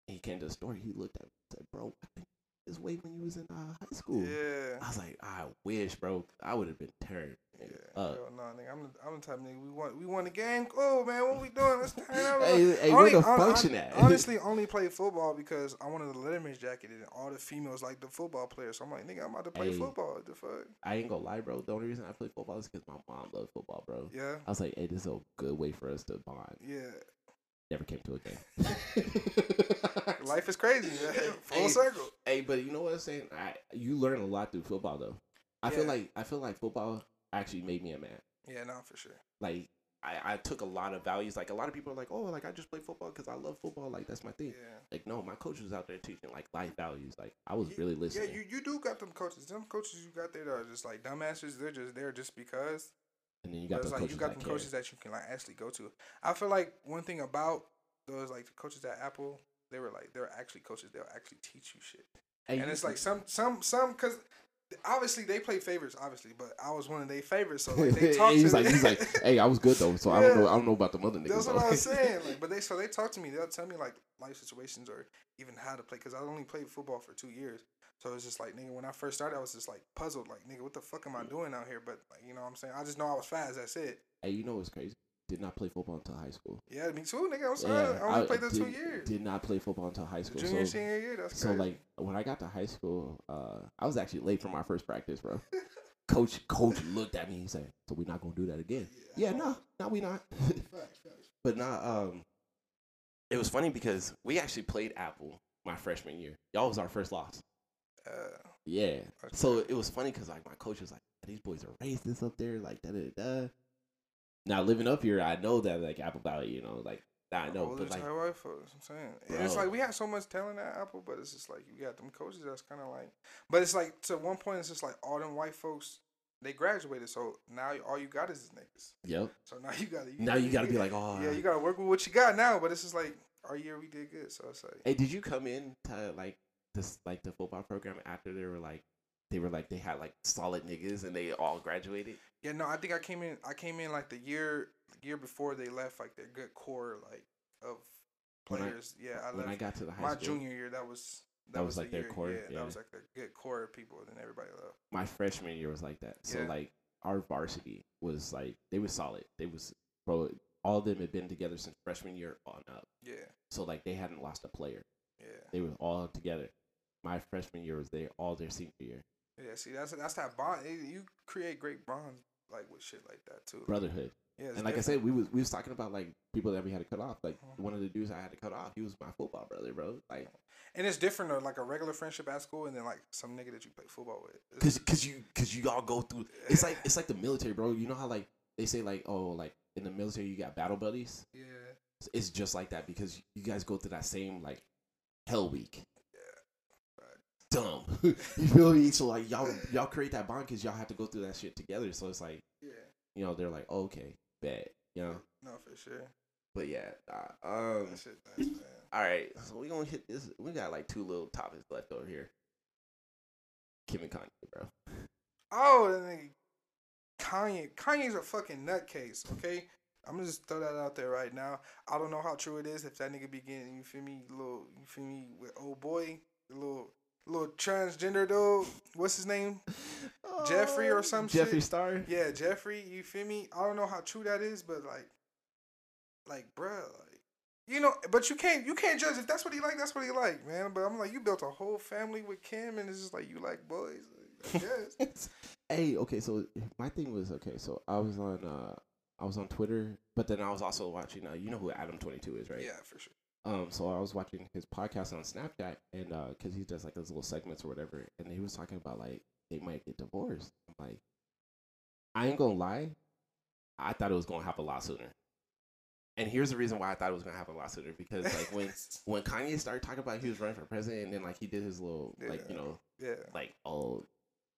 He came to the store. He looked at me and said, "Bro, I think this weight when you was in uh, high school." Yeah. I was like, "I wish, bro. I would have been turned." Yeah, hell no, nigga. I'm the, I'm the type of nigga. We want we won the game. Oh man, what we doing? Let's turn up. Hey, hey, Only- where the hon- function hon- at? Honestly, only played football because I wanted the Letterman's jacket and all the females like the football players. So I'm like, nigga, I'm about to play Hey. football. What the fuck? I ain't gonna lie, bro. The only reason I play football is because my mom loved football, bro. Yeah, I was like, "Hey, this is a good way for us to bond." yeah. Never came to a game. Life is crazy. Man. Full Hey. circle. Hey, but you know what I'm saying? I you learn a lot through football though. I feel like I feel like football actually made me a man. Yeah, no, for sure. Like I, I took a lot of values. Like a lot of people are like, oh, like I just play football because I love football. Like that's my thing. Yeah. Like no, my coach was out there teaching like life values. Like I was Ye- really listening. Yeah, you, you do got them coaches. Them coaches you got there that are just like dumbasses. They're just there just because. And then you got the like coaches you got that them care. coaches that you can like actually go to. I feel like one thing about those like the coaches at Apple, they were like they're actually coaches. They'll actually teach you shit. Hey, And it's like some some some because obviously they play favorites, obviously, but I was one of their favorites. So like they talk he's to like me. he's like, hey, I was good though, so I don't know. I don't know about the other niggas. That's what I was saying. Like, but they so they talk to me. They'll tell me like life situations or even how to play. Because I only played football for two years, so it's just like nigga. When I first started, I was just like puzzled. Like nigga, what the fuck am I doing out here? But like, you know what I'm saying. I just know I was fast. That's it. hey, you know what's crazy? Did not play football until high school. Yeah, me too, nigga. I was sorry. I only played those did, two years. Did not play football until high school. Junior, so, senior year. That's so crazy. like when I got to high school, uh, I was actually late for my first practice, bro. coach, coach looked at me. He said, "So we're not gonna do that again." Yeah, no, no, we not. but not. Um, it was funny because we actually played Apple my freshman year. Y'all was our first loss. Uh, Yeah. So it was funny because like my coach was like, "These boys are racist up there, like da da da." Now living up here, I know that like Apple Valley, you know, like Nah, I know, Older but like, white folks. I'm saying, And it's like we have so much talent at Apple, but it's just like you got them coaches that's kind of like, but it's like to one point, it's just like all them white folks they graduated, so now all you got is niggas. yep. So now you gotta Now you gotta be like, oh, yeah, you gotta work with what you got now. But it's just like our year we did good, so it's like Hey, did you come in to like this like the football program after they were like they were like they had like solid niggas and they all graduated? yeah, no, I think I came in, I came in like the year the year before they left, like their good core like of When I- players. yeah, I when I got to the high school my school, junior year. That was That was the like their year- core, Yeah, yeah. that was like the good core of people. Then everybody left. my freshman year was like that. So Yeah. like our varsity was like they was solid. They was bro. All of them had been together since freshman year on up. Yeah, So like they hadn't lost a player. yeah, They were all together. My freshman year was there all their senior year. yeah. See, that's that's that bond. You create great bonds like with shit like that too. Brotherhood. Yeah, and like I said, we was we was talking about like people that we had to cut off. Like Mhm. one of the dudes I had to cut off, he was my football brother, bro. Like and it's different though, like a regular friendship at school, and then like some nigga that you play football with. Cause, cause you, cause you all go through. It's like, it's like the military, bro. You know how like they say like, oh, like in the military you got battle buddies. yeah, It's just like that because you guys go through that same like hell week. Dumb. you feel me? So like y'all, y'all create that bond because y'all have to go through that shit together. So it's like, yeah. you know, they're like, oh, okay, bet, you know. No, for sure. But yeah, nah, um, That shit nice, man. all right. So we gonna hit this. We got like two little topics left over here. Kim and Kanye, bro. Oh, that nigga Kanye. Kanye's a fucking nutcase, okay? I'm gonna just throw that out there right now. I don't know how true it is if that nigga be getting, you feel me, little, you feel me, with old boy, little, little transgender dude. What's his name? Jeffrey or some Jeffree shit? Star. Yeah, Jeffrey. You feel me? I don't know how true that is, but like, like, bruh, like, you know, but you can't, you can't judge if that's what he like. That's what he like, man. But I'm like, you built a whole family with Kim, and it's just like you like boys. Like, I hey, okay, so my thing was okay. So I was on, uh I was on Twitter, but then I was also watching. Uh, you know who Adam Twenty Two is, right? Yeah, for sure. Um, so I was watching his podcast on Snapchat, and uh, cause he does like those little segments or whatever, and he was talking about like they might get divorced. I'm like, I ain't gonna lie, I thought it was gonna happen a lot sooner. And here's the reason why I thought it was gonna happen a lot sooner because like when when Kanye started talking about he was running for president, and then like he did his little like you know yeah, like oh,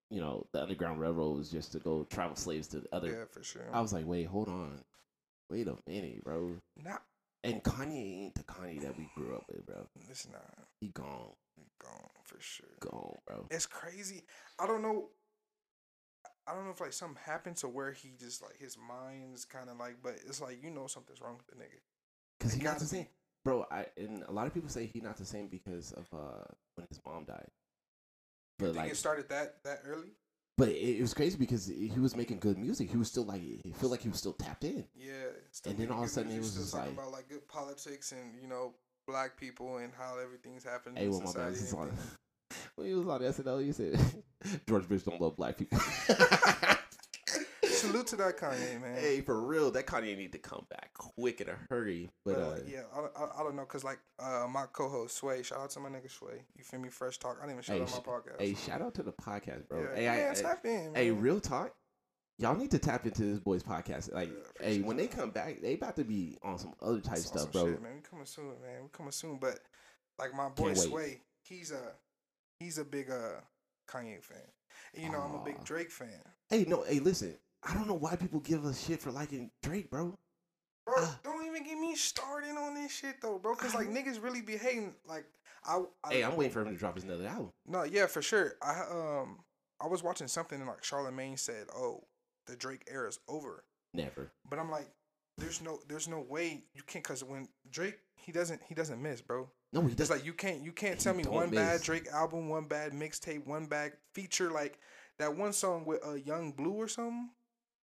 you know the Underground Railroad was just to go travel slaves to the other. yeah, for sure. I was like, wait, hold on, wait a minute, bro. Not, And Kanye ain't the Kanye that we grew up with, bro. it's not He gone, gone for sure. gone, bro. It's crazy. I don't know. I don't know if like something happened to where he just like his mind's kind of like, but it's like you know something's wrong with the nigga. Cause he not the same, bro. I and a lot of people say he not the same because of uh when his mom died. You But think like, it started that that early? But it, it was crazy because he was making good music. He was still like, he felt like he was still tapped in. Yeah. And then all of a sudden it was just talking like- about like good politics and you know black people and how everything's happening Hey, well, my bad. This is on. When he was on SNL, he said George Bush don't love black people. Salute to that Kanye man. hey, for real, that Kanye need to come back quick in a hurry. But, But, uh, yeah, I, I, I don't know, cause like uh, my co-host Sway, shout out to my nigga Sway. You feel me? Fresh talk. I didn't even shout Hey, out my podcast. hey, shout out to the podcast, bro. yeah, Hey, yeah, I, tap in. Hey, man. real talk. Y'all need to tap into this boy's podcast. Like, Yeah, hey, when they come back, they about to be on some other type It's stuff, bro. shit, man, we coming soon, man. We coming soon. But like my boy Sway, he's a he's a big uh Kanye fan. And, you know, I'm a big Drake fan. Hey, no, hey, listen. I don't know why people give us shit for liking Drake, bro. Bro, Ah. don't even get me started on this shit though, bro. Cause like niggas really be hating. Like I, I Hey, I'm waiting for him to drop his another album. No, yeah, for sure. I um I was watching something and like Charlemagne said, "Oh, the Drake era is over." Never. But I'm like, there's no there's no way you can't cuz when Drake he doesn't he doesn't miss, bro. No, he It's does. like you can't you can't tell me one bad. Drake album, one bad mixtape, one bad feature like that one song with uh, Yung Bleu or something.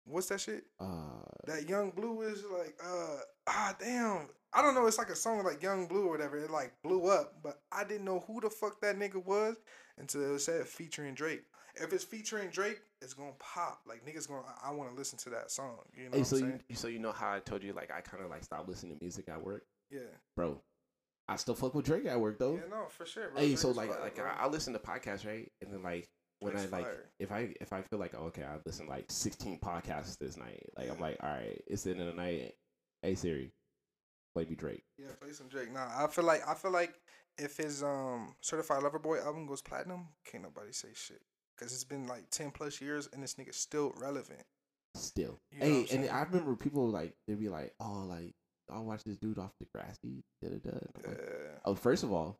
What's that shit? uh, That Yung Bleu is like uh ah damn. I don't know. It's like a song like Yung Bleu or whatever. It like blew up, but I didn't know who the fuck that nigga was until it said featuring Drake. If it's featuring Drake, it's gonna pop. Like niggas gonna. I, want to listen to that song. You know hey, what so you, so you know how I told you like I kind of like stopped listening to music at work, Yeah. bro. I still fuck with Drake at work though. Yeah. No, for sure. Bro. hey, Drake so like like. I, I listen to podcasts right, and then like when Drake's I like fire. if I if I feel like oh, okay I listen to, like 16 podcasts this night, like I'm like all right, it's the end of the night. Hey Siri, play me Drake. Yeah, play some Drake. Nah, I feel like I feel like if his um Certified Lover Boy album goes platinum, can't nobody say shit. Cause it's been like ten plus years and this nigga's still relevant. Still, You know hey, and? I remember people like they'd be like, "Oh, like I'll watch this dude off Degrassi." Da, da, da. I'm like, oh, first of all,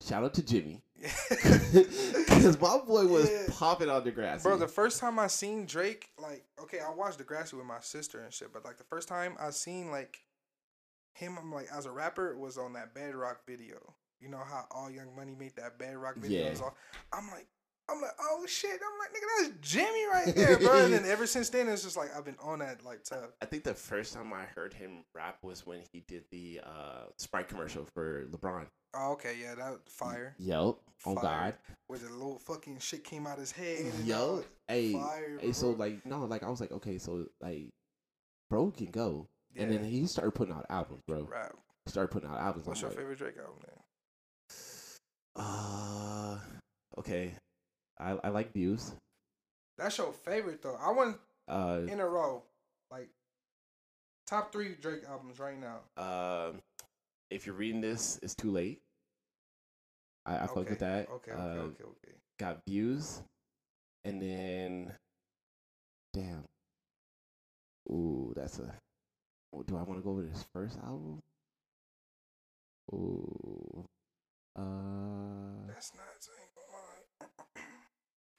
shout out to Jimmy because my boy was Yeah. popping on Degrassi. Bro, the first time I seen Drake, like, okay, I watched the Degrassi with my sister and shit, but like the first time I seen like him, I'm like, as a rapper, was on that Bedrock video. You know how all Young Money made that Bedrock video? Yeah. All- I'm like, I'm like, oh shit! I'm like, nigga, that's Jimmy right there, bro. and then ever since then, it's just like I've been on that like tough. I think the first time I heard him rap was when he did the uh, Sprite commercial for LeBron. Oh, okay, yeah, that was fire. Yep. Oh God. Where the little fucking shit came out his head. Yo. Hey. Fire, Hey. So like no, like I was like, okay, so like, bro can go, and then he started putting out albums, bro. Started putting out albums. What's I'm your like, favorite Drake album? Then? Uh, okay. I I like views. That's your favorite though. I want Uh, in a row, like top three Drake albums right now. um, if you're reading this, it's too late. I, I fuck with that. Okay, uh, okay, okay, okay. Got views, and then, damn. Ooh, that's a. Do I want to go with his first album? Ooh. Uh, That's not.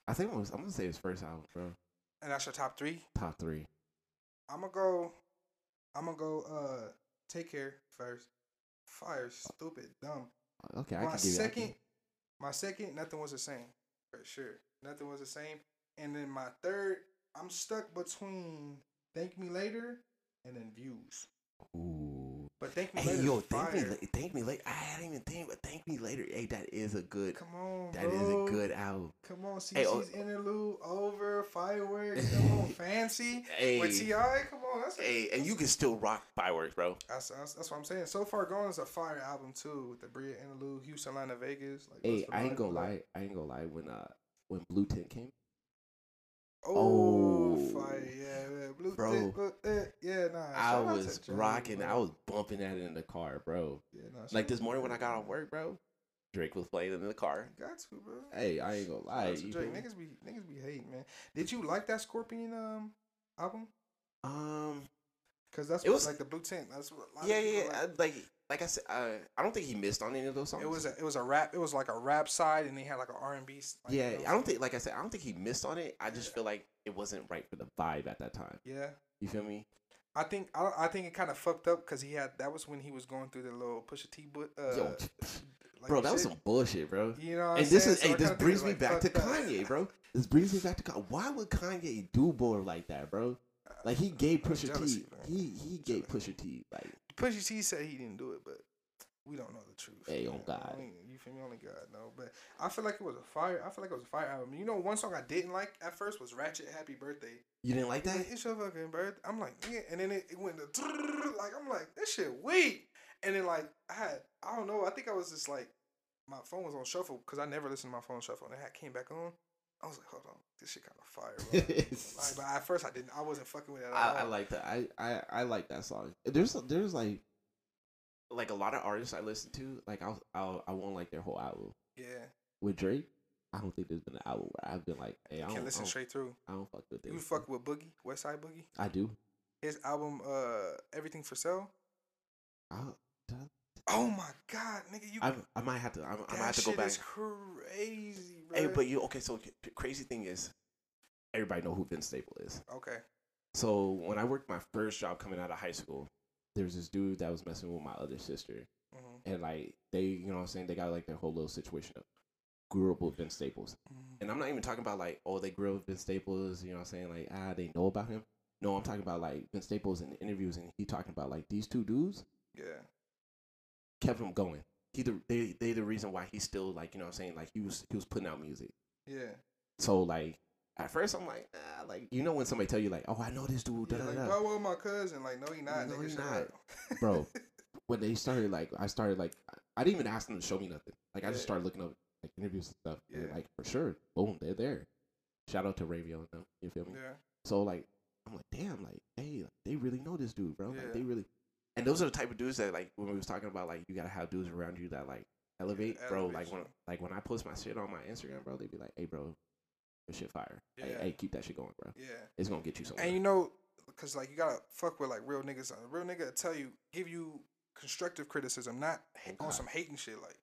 I think I'm gonna, I'm gonna say his first album, bro. And that's your top three. Top three. I'm gonna go. I'm gonna go. Uh, take care first. Fire, stupid, dumb. Okay, I my can. I can- second, my second, nothing was the same, for sure. Nothing was the same. And then my third, I'm stuck between "Thank Me Later" and then "Views." Ooh. But "Thank Me Hey Later" yo, thank me, fire. thank me later. I didn't even think, but thank me later. Hey, that is a good. Come on, That is bro. a good album. Come on, Cece's Hey, oh- interlude over, fireworks. Come on, fancy Hey, with Ti. Come on, that's hey, and you can still rock fireworks, bro. that's, that's that's what I'm saying. So far gone is a fire album too with the Bria interlude, Houston, Atlanta, Vegas. Like, Hey, I ain't gonna lie. I ain't gonna lie. When uh, when Blue Tint came, Oh, Oh. fire! Yeah. Blue Bro. Blue, tint, yeah, nah. I shout out to was rocking. bro. I was bumping that in the car, bro. Yeah, nah, Like this morning when I got off work, bro. Drake was playing in the car. Got to, bro. Hey, I ain't gonna lie. Drake. Niggas be niggas be hating, man. Did you like that Scorpion um album? Um, Cause that's It what, was- like the blue tint. That's what. a yeah, yeah. like. Like, like I said, uh, I don't think he missed on any of those songs. It was a it was a rap. It was like a rap side, and they had like an R and B. Like, yeah, you know I don't think, like I said, I don't think he missed on it. I just feel like it wasn't right for the vibe at that time. Yeah, You feel me? I think I, I think it kind of fucked up because he had that was when he was going through the little Pusha T. But uh, Yo, like bro, that was some bullshit, bro. You know, what and I'm this saying? is, So hey, this brings me like, back to. Kanye, bro. This brings me back to Kanye. Why would Kanye do more like that, bro? Like he gave Pusha T, man. he he gave Pusha T like Pusha T said he didn't do it, but we don't know the truth. Hey, oh on man. God. Only, you feel me? Only God know. But I feel like it was a fire. I feel like it was a fire album. You know, one song I didn't like at first was Ratchet Happy Birthday. you didn't like that. like, it's your fucking birthday. I'm like, yeah. And then it, it went to like I'm like, this shit weak. And then like I had I don't know. I think I was just like my phone was on shuffle because I never listened to my phone shuffle. And it had came back on. I was like, hold on, this shit kind of fire. Like, but at first I didn't. I wasn't fucking with it. At I, I like that. I, I I like that song. There's there's like like a lot of artists I listen to. Like I'll, I'll I won't like their whole album. Yeah, With Drake, I don't think there's been an album where I've been like, hey, I you don't, can I listen straight through. I don't fuck with this. You fuck with Boogie, West Side Boogie. I do. His album, uh, Everything for Sale. I, Oh my god, nigga, you. I, I might have to. I, I might have to go back. That shit is crazy, bro. Hey, but you okay? So c- crazy thing is, everybody know who Vince Staple is. okay, So when I worked my first job coming out of high school, there was this dude that was messing with my other sister, hmm and like they, you know, what I'm saying they got like their whole little situation up. Grew up with Vince Staples, and I'm not even talking about like, oh, they grew up with Vince Staples. You know, what I'm saying like, ah, they know about him. No, I'm talking about like Vince Staples in interviews, and he talking about like these two dudes yeah, kept him going. He the they they the reason why he's still like you know what I'm saying like he was he was putting out music. yeah. So like at first I'm like ah, like you know when somebody tell you like oh I know this dude yeah da, like, da. bro, well, my cousin, like, no, he not. No, he not. Bro. when they started like I started like I didn't even ask them to show me nothing. Like I just started looking up like interviews and stuff. And, like for sure, boom, they're there. Shout out to Ravio and them. You feel me? yeah, So like I'm like damn, like hey, like, they really know this dude, bro. Yeah. Like they really. And those are the type of dudes that like when we was talking about like you gotta have dudes around you that like elevate, bro. elevate Like when like when I post my shit on my Instagram, bro, they be like, "Hey, bro, your shit fire. Hey, Yeah. hey, keep that shit going, bro. Yeah. It's gonna get you somewhere." And you know, because like you gotta fuck with like real niggas. A real nigga tell you, give you constructive criticism, not Oh, on some hating shit. Like,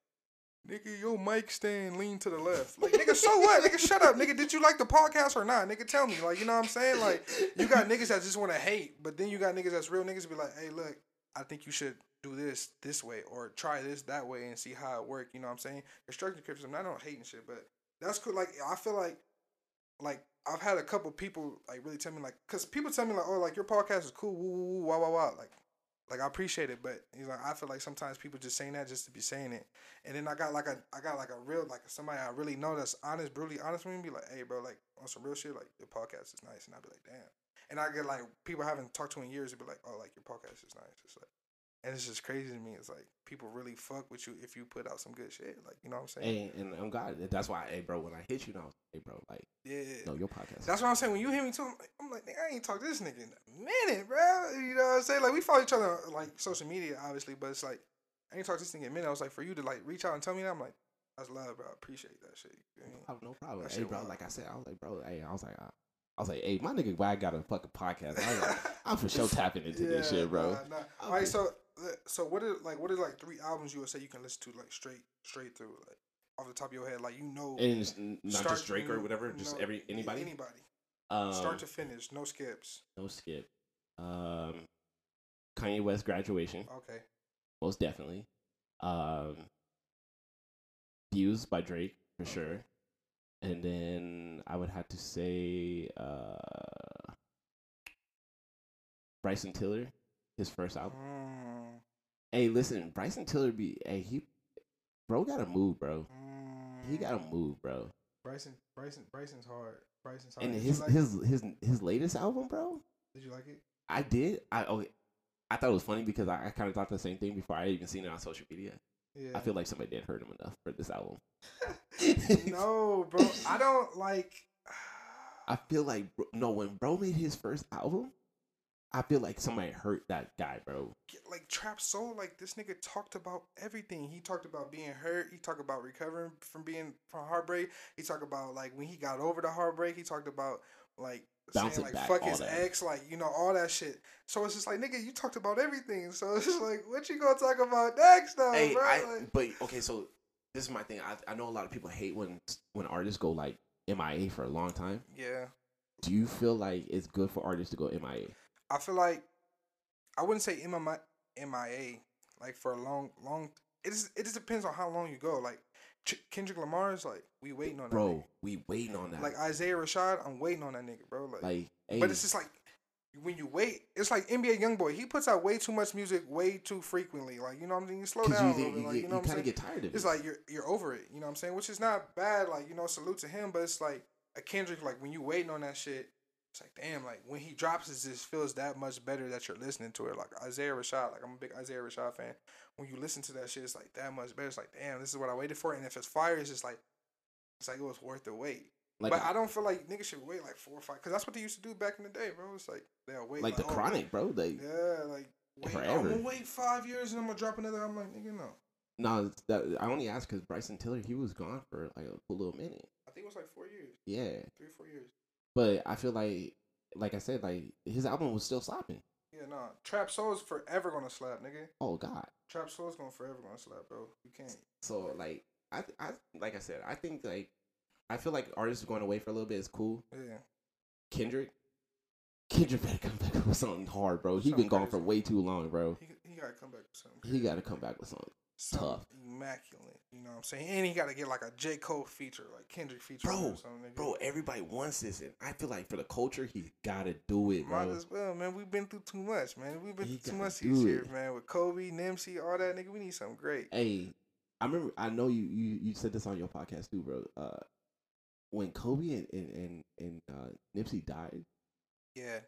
nigga, your mic stand lean to the left. Like, nigga, so what? nigga, shut up. Nigga, did you like the podcast or not? Nigga, tell me. Like, you know what I'm saying? Like, you got niggas that just want to hate, but then you got niggas that's real niggas be like, hey, look, I think you should do this this way or try this that way and see how it work. You know what I'm saying? Constructive criticism, I don't on and shit, but that's cool. Like, I feel like like I've had a couple people like really tell me like, cause people tell me like, oh, like your podcast is cool, woo woo woo, like, like I appreciate it, but he's like, I feel like sometimes people just saying that just to be saying it, and then I got like a, I got like a real like somebody I really know that's honest, brutally honest with me, be like, hey bro, like on some real shit, like your podcast is nice, and I'd be like, damn, and I get like people I haven't talked to in years, they be like, oh, like your podcast is nice, it's like. And it's just crazy to me. It's like people really fuck with you if you put out some good shit. Like you know what I'm saying? and, and I'm God. That's why, hey, bro, when I hit you, now, hey, bro, like, yeah. no, your podcast. That's what I'm saying. When you hear me too, I'm like, I'm like, nigga, I ain't talked to this nigga in a minute, bro. You know what I'm saying? Like, we follow each other on, like social media, obviously, but it's like, I ain't talked to this nigga in a minute. I was like, for you to like reach out and tell me that, I'm like, that's love, bro. I appreciate that shit. You know I mean? Oh, no problem. That Hey, bro, wild. like I said, I was like, bro, hey, I was like, uh, I was like, hey, my nigga, why I got a fucking podcast? I like, I'm for sure tapping into this shit, bro. Nah, nah. All Okay. right, so so what are like what are like three albums you would say you can listen to like straight straight through like off the top of your head like you know And not just Drake or whatever, just every anybody. anybody Um, start to finish no skips no skip. Um, Kanye West graduation, okay most definitely. Um, Views by Drake for sure, and then I would have to say uh, Bryson Tiller, his first album. mm, Hey, listen, Bryson Tiller be hey he, bro, gotta move, bro. He mm. gotta move, bro. Bryson Bryson Bryson's hard Bryson's hard And did his like, his his his latest album, bro. did you like it I did. I okay. I thought it was funny because I, I kind of thought the same thing before I even seen it on social media. Yeah I feel like somebody didn't hurt him enough for this album. no bro. I don't like I feel like bro, no, when bro made his first album, I feel like somebody hurt that guy, bro. like trap soul like this nigga talked about everything. He talked about being hurt. He talked about recovering from being from heartbreak. He talked about like when he got over the heartbreak he talked about like Bouncing saying like back, fuck his that. ex like you know all that shit so it's just like nigga you talked about everything so it's just like what you gonna talk about next though hey, bro I, like, but okay, so this is my thing. I, I know a lot of people hate when when artists go like MIA for a long time. yeah Do you feel like it's good for artists to go MIA? I feel like I wouldn't say MMI, MIA like for a long long it just it just depends on how long you go like Ch- Kendrick Lamar is like we waiting on that nigga. Bro, we waiting on that. Like Isaiah Rashad, I'm waiting on that nigga, bro. Like, like, hey, but it's just like when you wait, it's like NBA YoungBoy. He puts out way too much music way too frequently. Like you know what I'm saying? You slow down you, a little you, bit. Like, you, you know what I'm kind of saying? get tired of it. It's like you're you're over it. You know what I'm saying? Which is not bad. Like you know, salute to him. But it's like a Kendrick. Like when you waiting on that shit, it's like damn. Like when he drops, it just feels that much better that you're listening to it. Like Isaiah Rashad. Like I'm a big Isaiah Rashad fan. When you listen to that shit, it's like that much better. It's like damn, this is what I waited for. And if it's fire, it's just like it's like it was worth the wait. like, but I don't feel like niggas should wait like four or five, cause that's what they used to do back in the day, bro. It's like they'll wait like the oh, chronic, bro. They Yeah, like wait, Forever. I'm gonna wait five years and I'm gonna drop another. I'm like, nigga, no. no, that I only asked because Bryson Tiller he was gone for like a little minute. I think it was like four years, Yeah, three, four years. But I feel like, like I said, like his album was still slapping. Yeah, nah. Trap Soul is forever gonna slap, nigga. Oh God. Trap Soul is gonna forever gonna slap, bro. You can't. So like I, I like I said, I think like I feel like artists going away for a little bit is cool. Yeah. Kendrick, Kendrick better come back with something hard, bro. He been gone for way too long, bro. He he gotta come back with something. He got to come back with something. Tough. immaculate. You know what I'm saying? And he gotta get like a J Cole feature, like Kendrick feature, Bro, or something. Bro, everybody wants this, and I feel like for the culture, he gotta do it, Might bro. as well, man. We've been through too much, man. We've been He through too much these years, man. With Kobe, Nipsey, all that, nigga. We need something great. Hey, I remember. I know you. You, you said this on your podcast too, bro. Uh, when Kobe and and and, and uh, Nipsey died, Yeah.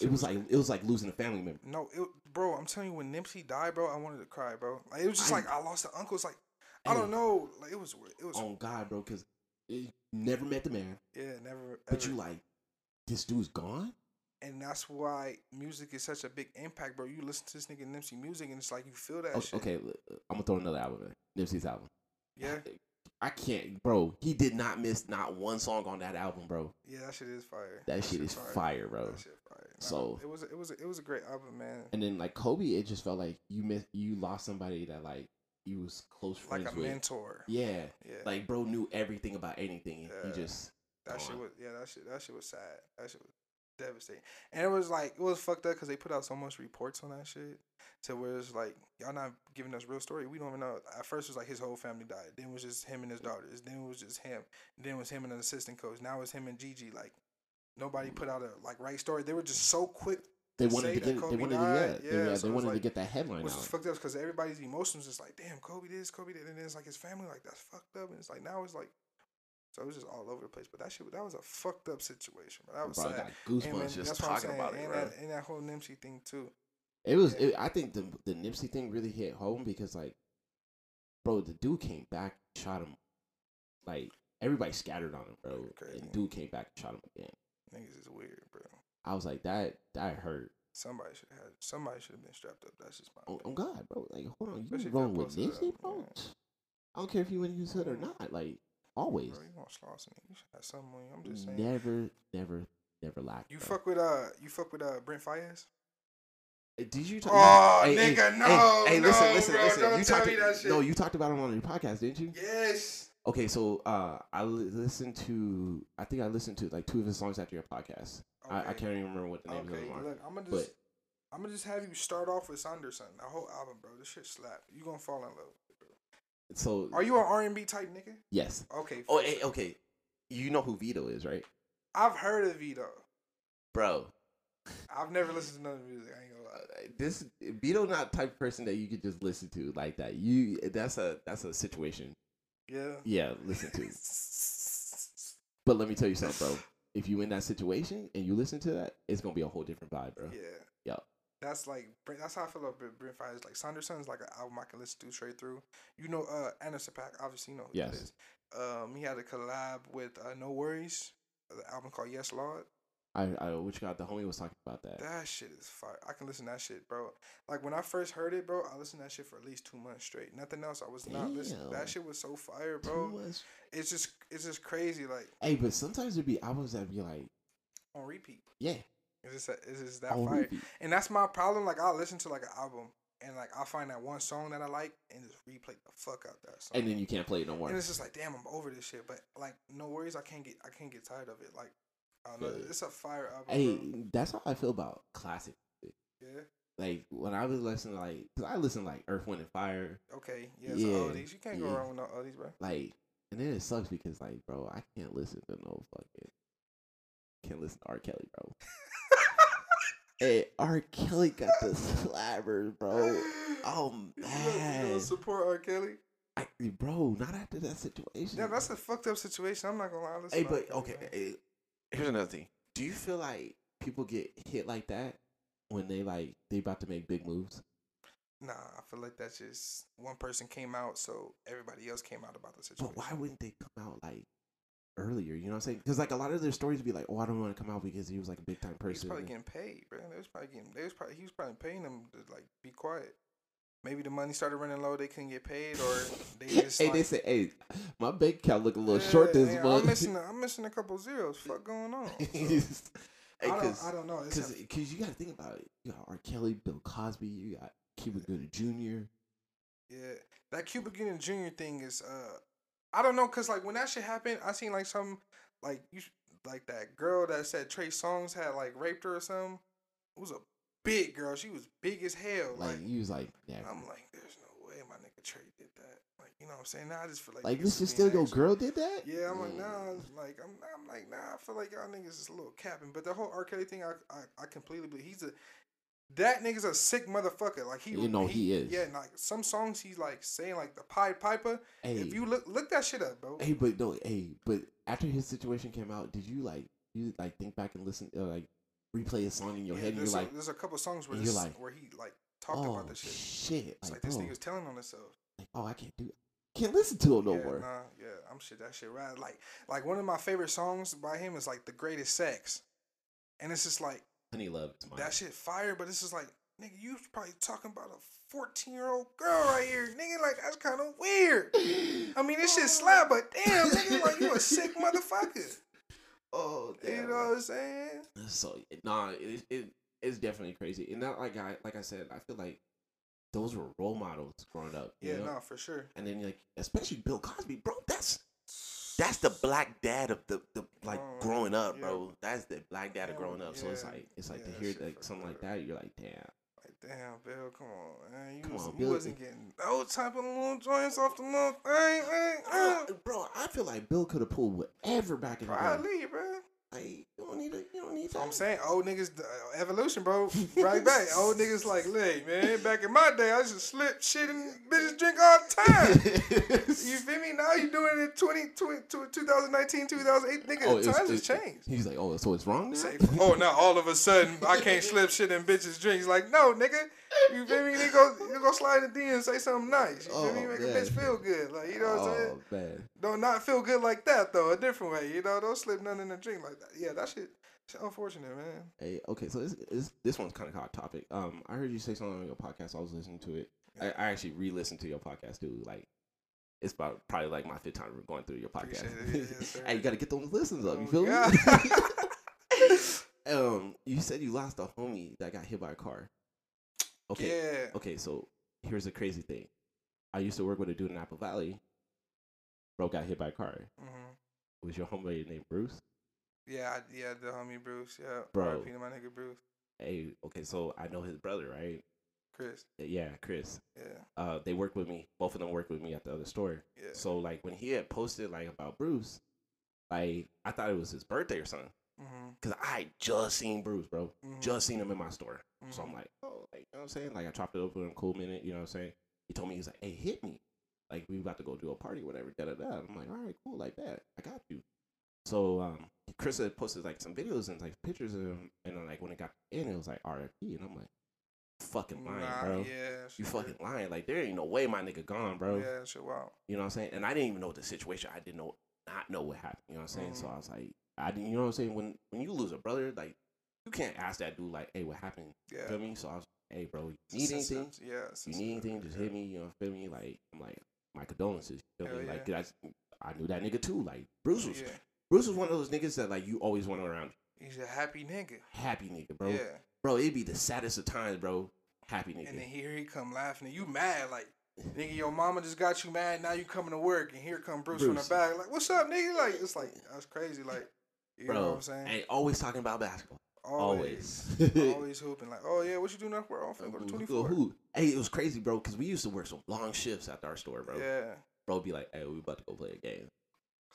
It was like it was like losing a family member. No, it, bro. I'm telling you, when Nipsey died, bro, I wanted to cry, bro. Like it was just I- like I lost an uncle. It's like I don't know. Like it was. It was. on God, bro, because you never met the man, Yeah, never. but ever. you like this dude's gone. and that's why music is such a big impact, bro. You listen to this nigga Nipsey music, and it's like you feel that O- shit. Okay, uh, I'm gonna throw another album in. Nipsey's album. Yeah, I can't, bro. He did not miss not one song on that album, bro. yeah, that shit is fire. That shit is fire, bro. That shit fire. So- it was it was it was a great album, man. And then like Kobe, it just felt like you miss you lost somebody that like you was close friends Like a with. mentor. Yeah, Yeah, like bro knew everything about anything. Yeah. He just that shit was yeah that shit that shit was sad. That shit was devastating. And it was like it was fucked up because they put out so much reports on that shit. To where it's like y'all not giving us real story. We don't even know. At first it was like his whole family died. Then it was just him and his daughters. Then it was just him. Then it was him and an assistant coach. Now it's him and Gigi. Like nobody put out a like right story. They were just so quick. they wanted to get they wanted died, to yeah, yeah, they, yeah, so they it's wanted to get that headline Which out. is fucked up because everybody's emotions is like, damn, Kobe this, Kobe that, and then it's like his family, like that's fucked up, and it's like now it's like, so it was just all over the place. But that shit, that was a fucked up situation. But that was Bro, I sad. got And, goosebumps man, just that's what I'm talking about it, and bro. that, and that whole Nipsey thing too. It was. It, I think the the Nipsey thing really hit home because like, bro, the dude came back, shot him, like everybody scattered on him, bro. Crazy. And dude came back and shot him again. Niggas is weird, bro. I was like, that that hurt. Somebody should have. Somebody should have been strapped up. That's just my. Oh, oh. God, bro. Like, hold on, you you're with Nipsey, bro? yeah. I don't care if you went in his hood or not. Like, always, Bro, you gonna sloss me? You should have something on you. I'm just saying. never, never, never lack. You bro. fuck with uh, you fuck with uh Brent Faiyaz. Uh, Did you? Talk, Oh, hey, hey, nigga, hey, no, Hey, listen, no, listen, bro, listen. don't you tell talked me that shit. No, you talked about him on your podcast, didn't you? Yes. Okay, so uh, I li- listened to. I think I listened to like two of his songs after your podcast. I, I can't even remember what the names Okay, of them are. look, I'm gonna But- just, I'm gonna just have you start off with Sonder Son, the whole album, bro. This shit slap. You gonna fall in love. With it, bro. So Are you an R and B type nigga? yes. Okay. Oh, hey, okay. You know who Vito is, right, I've heard of Vito. bro? I've never listened to none of music. I ain't gonna Uh, lie. This Vito not type of person that you could just listen to like that. You that's a that's a situation. Yeah. Yeah, listen to. But let me tell you something, bro. If you in that situation and you listen to that, it's gonna be a whole different vibe, bro. Yeah. Yup. That's like that's how I feel about Brent- Faiyaz. Like Sonder Son is like an album I can listen to straight through. You know, uh, Anderson .Paak. Obviously, you know who Yes. Um, he had a collab with uh, NxWorries, the album called Yes Lord. I I which got the homie was talking about that. That shit is fire. I can listen to that shit, bro. Like when I first heard it, bro, I listened to that shit for at least two months straight. Nothing else. I was not listening. That shit was so fire, bro. It's just it's just crazy. Like Hey, but sometimes there'd be albums that be like, on repeat. yeah, It's just it's just that on fire. And that's my problem. Like I'll listen to like an album and like I'll find that one song that I like and just replay the fuck out that song. and then you can't play it no more. And it's just like, damn, I'm over this shit. But like, NxWorries, I can't get I can't get tired of it. Like, I don't know, it's a fire album. Hey, bro. that's how I feel about classic. Yeah. Like when I was listening, like, cause I listen like Earth, Wind, and Fire, Okay. Yeah. Yeah, So oldies, you can't go yeah. wrong with no oldies, bro. like, and then it sucks because like, bro, I can't listen to no fucking, can't listen to R. Kelly, bro. hey, R. Kelly got the slappers, bro. Oh don't- You man, don't support R. Kelly? I, bro, not after that situation. Yeah, that's a fucked up situation. I'm not gonna lie. Listen Hey, but okay. man. eh, here's another thing. Do you feel like people get hit like that when they like they about to make big moves? Nah, I feel like that's just one person came out, so everybody else came out about the situation. But why wouldn't they come out like earlier? You know what I'm saying? Because like a lot of their stories be like, "Oh, I don't want to come out because he was like a big time person. He's probably getting paid, bro. They was probably getting. They was probably. He was probably paying them to like be quiet. Maybe the money started running low. They couldn't get paid, or they just. hey, like, they say, "Hey, my bank account look a little short this yeah, month." I'm missing. a- I'm missing a couple zeros. Fuck going on. So, hey, I, don't, I don't know. Because because you got to think about it. You got R. Kelly, Bill Cosby, you got Cuba Gooding Jr. yeah, that Cuba Gooding Jr. thing is. uh I don't know, cause like when that shit happened, I seen like some like you like that girl that said Trey Songz had like raped her or something. It was a big girl. She was big as hell. Like Like, you was like, yeah, I'm like, there's no way my nigga Trey did that. Like, you know what I'm saying? Now I just feel like like this is still your girl did that? Yeah, I'm like, Mm. nah, like I'm, I'm like, nah. I feel like y'all niggas is a little capping, but the whole R. Kelly thing, I, I, I completely believe he's a, that nigga's a sick motherfucker. Like he, You know he is. Yeah, and like some songs he's like saying like the Pied Piper. Hey, If you look, look that shit up, bro. Hey, but no, hey, but after his situation came out, did you like you like think back and listen, uh, like replay a song in your Yeah, head, and you're there's, like, there's a couple songs where you're this, like, where he like talked oh about this shit. shit, It's like, like, this nigga's telling on himself. like, oh, I can't do, can't listen to him no yeah, more. Nah, yeah, I'm shit that shit right. Like, like one of my favorite songs by him is like "The Greatest Sex," and it's just like Honey Love is mine. that shit fire, but it's just like, nigga, you probably talking about a 14 year old girl right here, nigga. Like that's kind of weird. I mean, this shit slap, but damn, nigga, like you a sick motherfucker. Oh, You know what I'm saying? So nah, it, it it's definitely crazy. And not like I like I said, I feel like those were role models growing up. you Yeah, know? no, for sure. And then like especially Bill Cosby, bro. That's the black dad of the, the like Oh, growing up, yeah. bro. That's the black dad of growing up. So it's like it's like Yeah, to hear like something like that, you're like, damn. Like, damn, Bill, come on, man. You, Come was, on, Bill. wasn't getting no type of little joints off the little thing, man. Uh, bro, I feel like Bill could have pulled whatever back in the day. Probably, bro. Like you don't need to, you don't need So. I'm saying, old niggas, uh, evolution, bro. Right back. Old niggas like, look, man, back in my day, I used to slip shit and bitches drink all the time. You feel me? Now you doing it in 20, 20, 2019, 2008. Nigga, Oh, times has changed. He's like, oh, so it's wrong now? Say, oh, now all of a sudden I can't slip shit in bitches' drinks. Like, no, nigga. You feel me? You go, you go slide in the D and say something nice. You feel Oh, me? Make man. a bitch feel good. Like, you know what I'm saying? Oh man. Don't not feel good like that though. A different way. You know, don't slip nothing in the drink like that. Yeah, that shit. It's unfortunate, man. Hey, okay, so this, this this one's kind of hot topic. Um, I heard you say something on your podcast. I was listening to it. I, I actually re-listened to your podcast too. Like, it's about probably like my fifth time going through your podcast. It. Yes, hey, you got to get those listens up. You Oh, feel God. me? um, you said you lost a homie that got hit by a car. Okay. Yeah. Okay, so here's the crazy thing. I used to work with a dude in Apple Valley. Bro got hit by a car. hmm Was your homie named Bruce? Yeah, I, yeah, the homie Bruce. Yeah, Bro. RIP to my nigga Bruce, Hey, okay, so I know his brother, right? Chris. Yeah, Chris. Yeah, Uh, they worked with me. Both of them worked with me at the other store. yeah. So like when he had posted like about Bruce, like I thought it was his birthday or something. Hmm Cause I just seen Bruce, bro. hmm Just seen him in my store. So I'm Mhm. like, oh, like you know what I'm saying? Like I chopped it up with him, cool minute. You know what I'm saying? He told me he's like, hey, hit me. Like we about to go do a party, or whatever. Da da da. I'm like, all right, cool, like that. I got you. So um, Chris had posted like some videos and like pictures of him, and then like when it got in, it was like RFP, and I'm like, fucking lying, Nah, bro. Yeah, You fucking lying. Like there ain't no way my nigga gone, bro. Yeah, shit. Wow. You know what I'm saying? And I didn't even know the situation. I didn't know not know what happened. You know what I'm saying? So Mhm. I was like, I. You know what I'm saying? When when you lose a brother, like you can't ask that dude like, hey, what happened? Yeah. feel me? So I was, like, hey, bro, you need sensitive. anything? Yeah. You need anything? Just Yeah. hit me. You know, feel me? Like I'm like my condolences. You feel me? Like yeah. I, I knew that nigga too. Like Bruce was Yeah. Bruce was one of those niggas that like you always want around. He's a happy nigga. Happy nigga, bro. Yeah. Bro, it'd be the saddest of times, bro. Happy nigga. And then here he come laughing, and you mad like. Nigga, your mama just got you mad. Now you coming to work, and here come Bruce, from the back. Like, what's up, nigga? Like, it's like that's crazy. Like, you bro, know what I'm saying? and always talking about basketball. Always, Always. always hooping. Like, oh yeah, what you doing up for? Oh, go to Go 24. hoop. Hey, it was crazy, bro, because we used to work some long shifts at our store, bro. Yeah. Bro, be like, hey, we about to go play a game.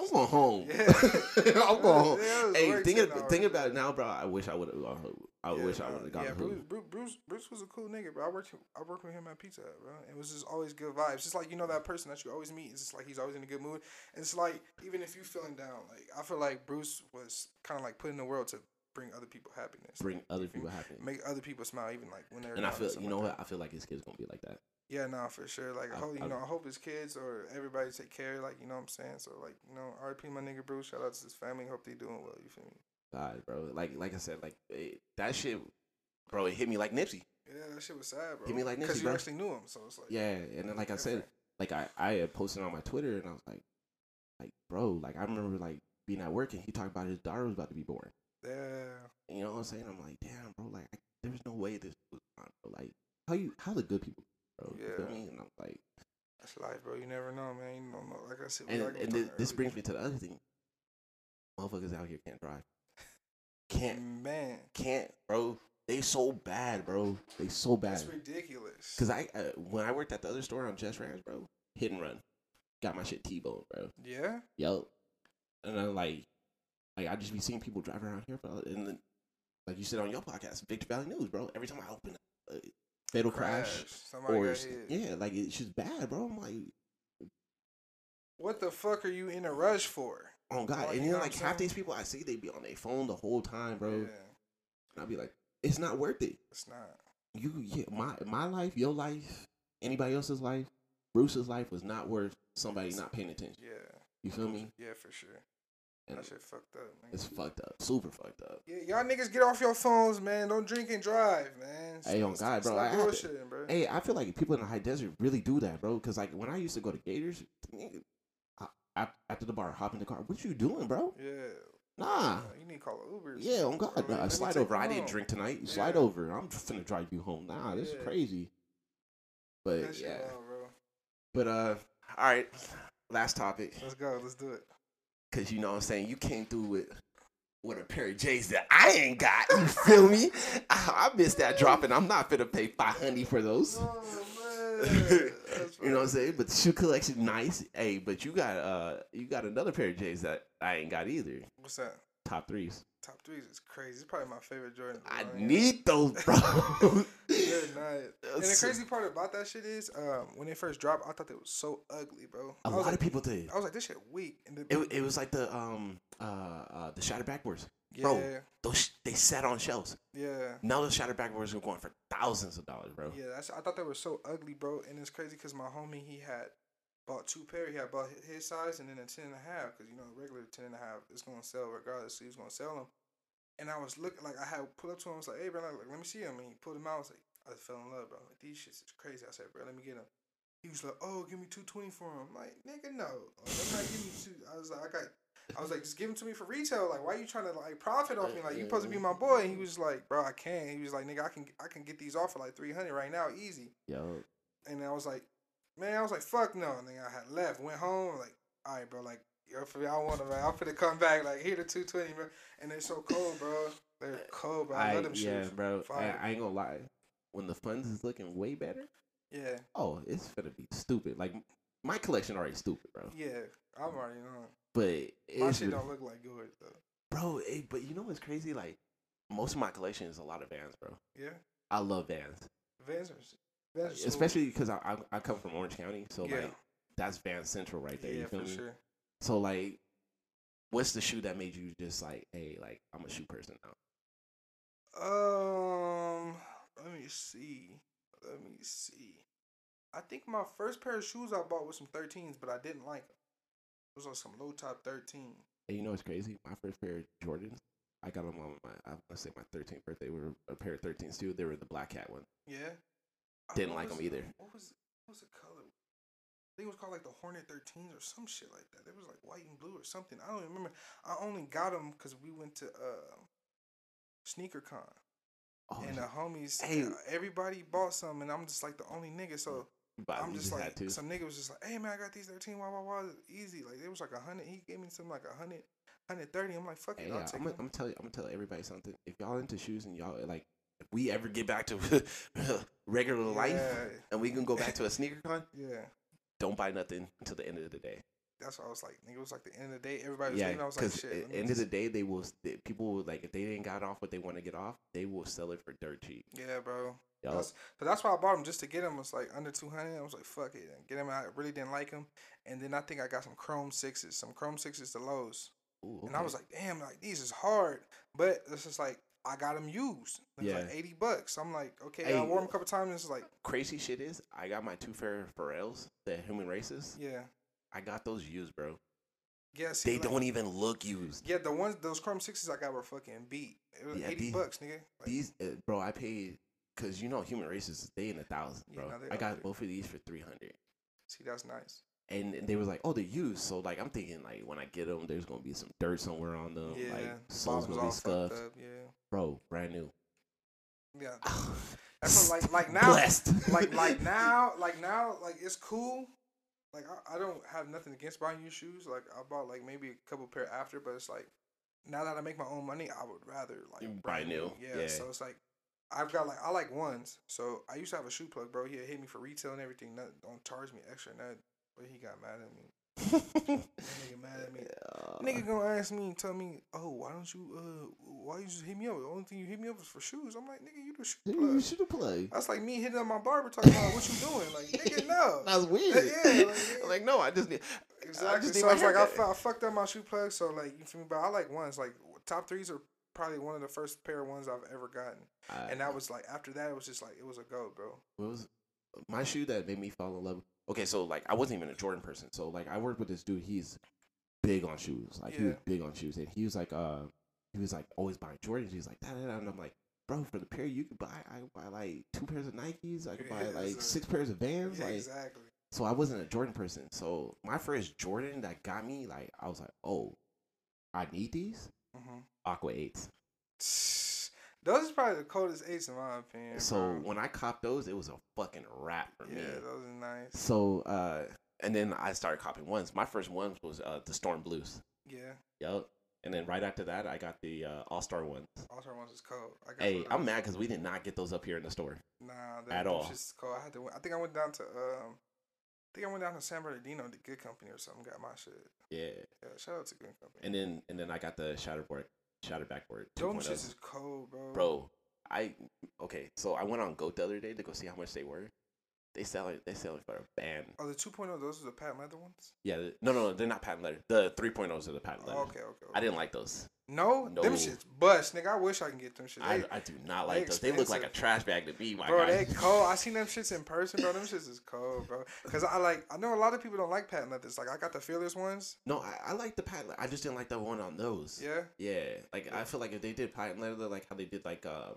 I'm going home. Yeah. I'm going home. Yeah, Hey, think, of, think about it now, bro. I wish I would have. Uh, I Yeah, wish I would have gone Yeah, a Bruce. Bruce, Bruce, Bruce was a cool nigga, bro. I worked, I worked with him at Pizza Hut, bro. It was just always good vibes. Just like you know that person that you always meet. It's just like he's always in a good mood. And it's like even if you feeling down, like I feel like Bruce was kind of like put in the world to bring other people happiness, Bring other people happiness. make other people smile, even like when they're. And I feel, you know like what? I feel like his kid's gonna be like that. Yeah, no, for sure. Like, I hope you I- know, I hope his kids or everybody take care. Like, you know what I'm saying. So, like, you know, R.P. my nigga Bruce. Shout out to his family. Hope they doing well. You feel me? God, bro. Like, like I said, like it, that shit, bro. It hit me like Nipsey. Yeah, that shit was sad, bro. Hit me like Nipsey, because you bro. actually knew him. So it's like, Yeah, and then like I said, like I I had posted on my Twitter, and I was like, like bro, like I remember like being at work, and he talked about his daughter was about to be born. yeah. You know what I'm saying? I'm like, damn, bro. Like, I, there's no way this was on, bro. Like, how you, how the good people, bro? You feel Yeah. me? And I'm like, That's life, bro. You never know, man. You don't know. Like I said, and and talk thi- this brings me to the other thing. Motherfuckers out here can't drive. Can't, man. can't, bro. They so bad, bro. They so bad. That's ridiculous. Cause I uh, when I worked at the other store on Jess Ranch, bro, hit and run, got my shit T-boned, bro. yeah, Yo, and then like, like I just be seeing people driving around here, bro, and then like you said on your podcast, Victor Valley News, bro. Every time I open a fatal crash, Somebody or got s- hit. yeah, like it's just bad, bro. I'm like, What the fuck are you in a rush for? oh god, Like, and you then know like half these people I see, they be on their phone the whole time, bro. Yeah, And I'll be like, it's not worth it. it's not. You, yeah, my my life, your life, anybody else's life, Bruce's life was not worth somebody not paying attention. Yeah, You feel me? yeah, for sure. And That shit fucked up, man. it's fucked up, super fucked up. Yeah, y'all niggas get off your phones, man. Don't drink and drive, man. Hey, on God, bro, stop I to- bro. Hey, I feel like people in the high desert really do that, bro. Because like when I used to go to Gators, nigga, I, after the bar, hop in the car. What you doing, bro? Yeah. Nah. You need to call an Uber. Yeah, on God, bro. nah, slide over. I didn't drink tonight. You slide over. I'm just finna drive you home. Nah, this Yeah. is crazy. But That shit yeah, wild, bro. but uh, all right. Last topic, Let's go. Let's do it. Cause you know what I'm saying you came through with with a pair of J's that I ain't got. You feel me? I, I missed that drop, and I'm not fit to pay five hundred for those. Oh, you know what I'm saying? But the shoe collection nice. Hey, but you got uh you got another pair of J's that I ain't got either. What's that? Top threes. Top threes is crazy. It's probably my favorite Jordan. I need those, bro. They're nice. And the crazy part about that shit is, um, when they first dropped, I thought they was so ugly, bro. A lot like, of people did. I was like, this shit weak. And It, it was like the um uh, uh the shattered backboards. yeah, bro. Those sh- they sat on shelves. yeah, Now the shattered backboards are going for thousands of dollars, bro. yeah. That's, I thought they were so ugly, bro. And it's crazy because my homie he had bought two pair. He had bought his size and then a ten and a half because you know regular ten and a half is gonna sell regardless. So he was gonna sell them. And I was looking like I had pulled up to him. I was like, "Hey, bro, like, let me see him." And he pulled them out. I was like, I fell in love, bro. Like these shits is crazy. I said, "Bro, let me get them." He was like, "Oh, give me two twenty for him." I'm like, "Nigga, no, like, I'm not giving you two. I was like, "I got." I was like, "Just give them to me for retail. Like, why are you trying to like profit off me? Like, you supposed to be my boy." And he was like, "Bro, I can't." He was like, "Nigga, I can I can get these off for like three hundred right now, easy." Yo, And I was like, "Man, I was like, fuck no." And then I had left, went home, like, "All right, bro, like." Yo, for me, I want them, man. I'm finna come back, like, here the 220, bro. And they're so cold, bro. They're uh, cold, bro. I, I, love them yeah, shoes. bro. I, Fire. I ain't gonna lie. When the funds is looking way better, Yeah, oh, it's gonna be stupid. Like my collection already stupid, bro. yeah. I'm already knowing. But My shit don't look like yours, though. bro. It, but you know what's crazy? Like most of my collection is a lot of Vans, bro. Yeah? I love Vans, Vans are, So- especially because I, I I come from Orange County, so Yeah. like that's Van Central right there. yeah, you feel for me? sure. So like, what's the shoe that made you just like, hey, like I'm a shoe person now? Um, let me see. Let me see. I think my first pair of shoes I bought was some 13s, but I didn't like them. It was on some low top 13. And you know what's crazy? My first pair of Jordans, I got them on my I want to say my 13th birthday. Were a pair of 13s too. They were the black cat one. Yeah. Didn't like was 'em it- either. What was what was the color? I think it was called like the Hornet 13s or some shit like that. It was like white and blue or something. I don't remember. I only got them because we went to uh, Sneaker Con. Oh, and the homies, Hey. uh, everybody bought some, and I'm just like the only nigga. So but I'm just like, some nigga was just like, hey man, I got these 13, wah wah wah, easy. Like it was like a hundred. He gave me some like a hundred, hundred thirty. I'm like, fuck it, Hey, I'll yeah, take I'm gonna, them. I'm gonna tell you, I'm gonna tell everybody something. If y'all into shoes and y'all like, if we ever get back to regular life Yeah, and we can go back to a sneaker con, yeah. don't buy nothing until the end of the day. That's what I was like. Nigga, it was like the end of the day. Everybody was Yeah, leaving. I was like, shit. at the end of the day, they will. They, people will like if they didn't got off what they want to get off, they will sell it for dirt cheap. Yeah, bro. Y'all, That's, so that's why I bought them just to get them. It's like under two hundred. I was like, fuck it, get them. I really didn't like them, and then I think I got some Chrome sixes, some Chrome sixes, the lows, ooh, and I was like, damn, like these is hard, but it's just like I got them used. It Yeah. like eighty bucks. I'm like, okay, Hey, I wore them a couple times. And it's like, crazy shit is I got my two fair Pharrells, the human races. yeah, I got those used, bro. yeah. See, They like- don't even look used. Yeah, the ones those Chrome sixes I got were fucking beat. It was Yeah, eighty the- bucks, nigga. Like, These, uh, bro, I paid because you know human races they in a thousand, Yeah, bro. no, I got both of these for three hundred, see, that's nice. And, they was like, oh, they're used. So like I'm thinking like when I get them, there's gonna be some dirt somewhere on them. Yeah, like soles gonna be scuffed, up, Yeah, bro. Brand new. yeah. That's what, like like now like like now like now like it's cool. Like I, I don't have nothing against buying new shoes. Like I bought like maybe a couple pair after, but it's like now that I make my own money, I would rather like Buy brand new, Yeah, yeah. So it's like I've got like I like ones. So I used to have a shoe plug, bro. He hit me for retail and everything. Not, don't charge me extra. But he got mad at me. Nigga mad at me. Nigga gonna ask me and tell me, oh, why don't you, uh, why you just hit me up? The only thing you hit me up is for shoes. I'm like, nigga, you the shoe you plug. should have played. That's like me hitting up my barber talking about what you doing. Like, nigga, no. That's weird. Yeah, like, like, no, I just need. I Exactly. just need So I was like, I, fu- I fucked up my shoe plug. So like, you feel me? But I like ones. Like top threes are probably one of the first pair of ones I've ever gotten. I- And that was like after that, it was just like it was a go, bro. what was my shoe that made me fall in love. Okay, so like I wasn't even a Jordan person. So like I worked with this dude. He's big on shoes. Like he was big on shoes, and he was like, uh, he was like always buying Jordans. He's like, da, da, da. and I'm like, bro, for the pair you could buy, I could buy like two pairs of Nikes. I could buy Yeah, like so- six pairs of Vans. Yeah, like, exactly. so I wasn't a Jordan person. So my first Jordan that got me, like, I was like, oh, I need these hmm Aqua Eights. Those is probably the coldest eights in my opinion. So bro. when I copped those, it was a fucking wrap for yeah, me. Yeah, those are nice. So uh, and then I started copying ones. My first ones was uh, the Storm Blues. Yeah, Yep. And then right after that, I got the uh, All Star ones. All Star ones is cold. I got Hey, I'm mad because we did not get those up here in the store. Nah, at all. Shit's cold. I had to. I think I went down to um. I think I went down to San Bernardino, to good company or something. Got my shit. Yeah. Yeah, shout out to good company. And then and then I got the Shatterboard, Shattered Backboard. Them 2.0. shits is cold, bro. Bro, I okay. So I went on Goat the other day to go see how much they were. They sell it. They sell it for a band. Oh, the 2.0, those are the patent leather ones. Yeah. th- No, no, no. They're not patent leather. The 3.0s are the patent leather. Oh, okay, okay, okay. I didn't like those. No, No. them shits bust, nigga. I wish I can get them shits. I, I do not like they those. They look like a trash bag to me, my guy. bro, guy. they cold. I seen them shits in person, bro. Them shits is cold, bro. Cause I like, I know a lot of people don't like patent leathers. Like I got the fearless ones. No, I, I like the patent. I just didn't like the one on those. Yeah, Yeah, like I feel like if they did patent leather, like how they did like uh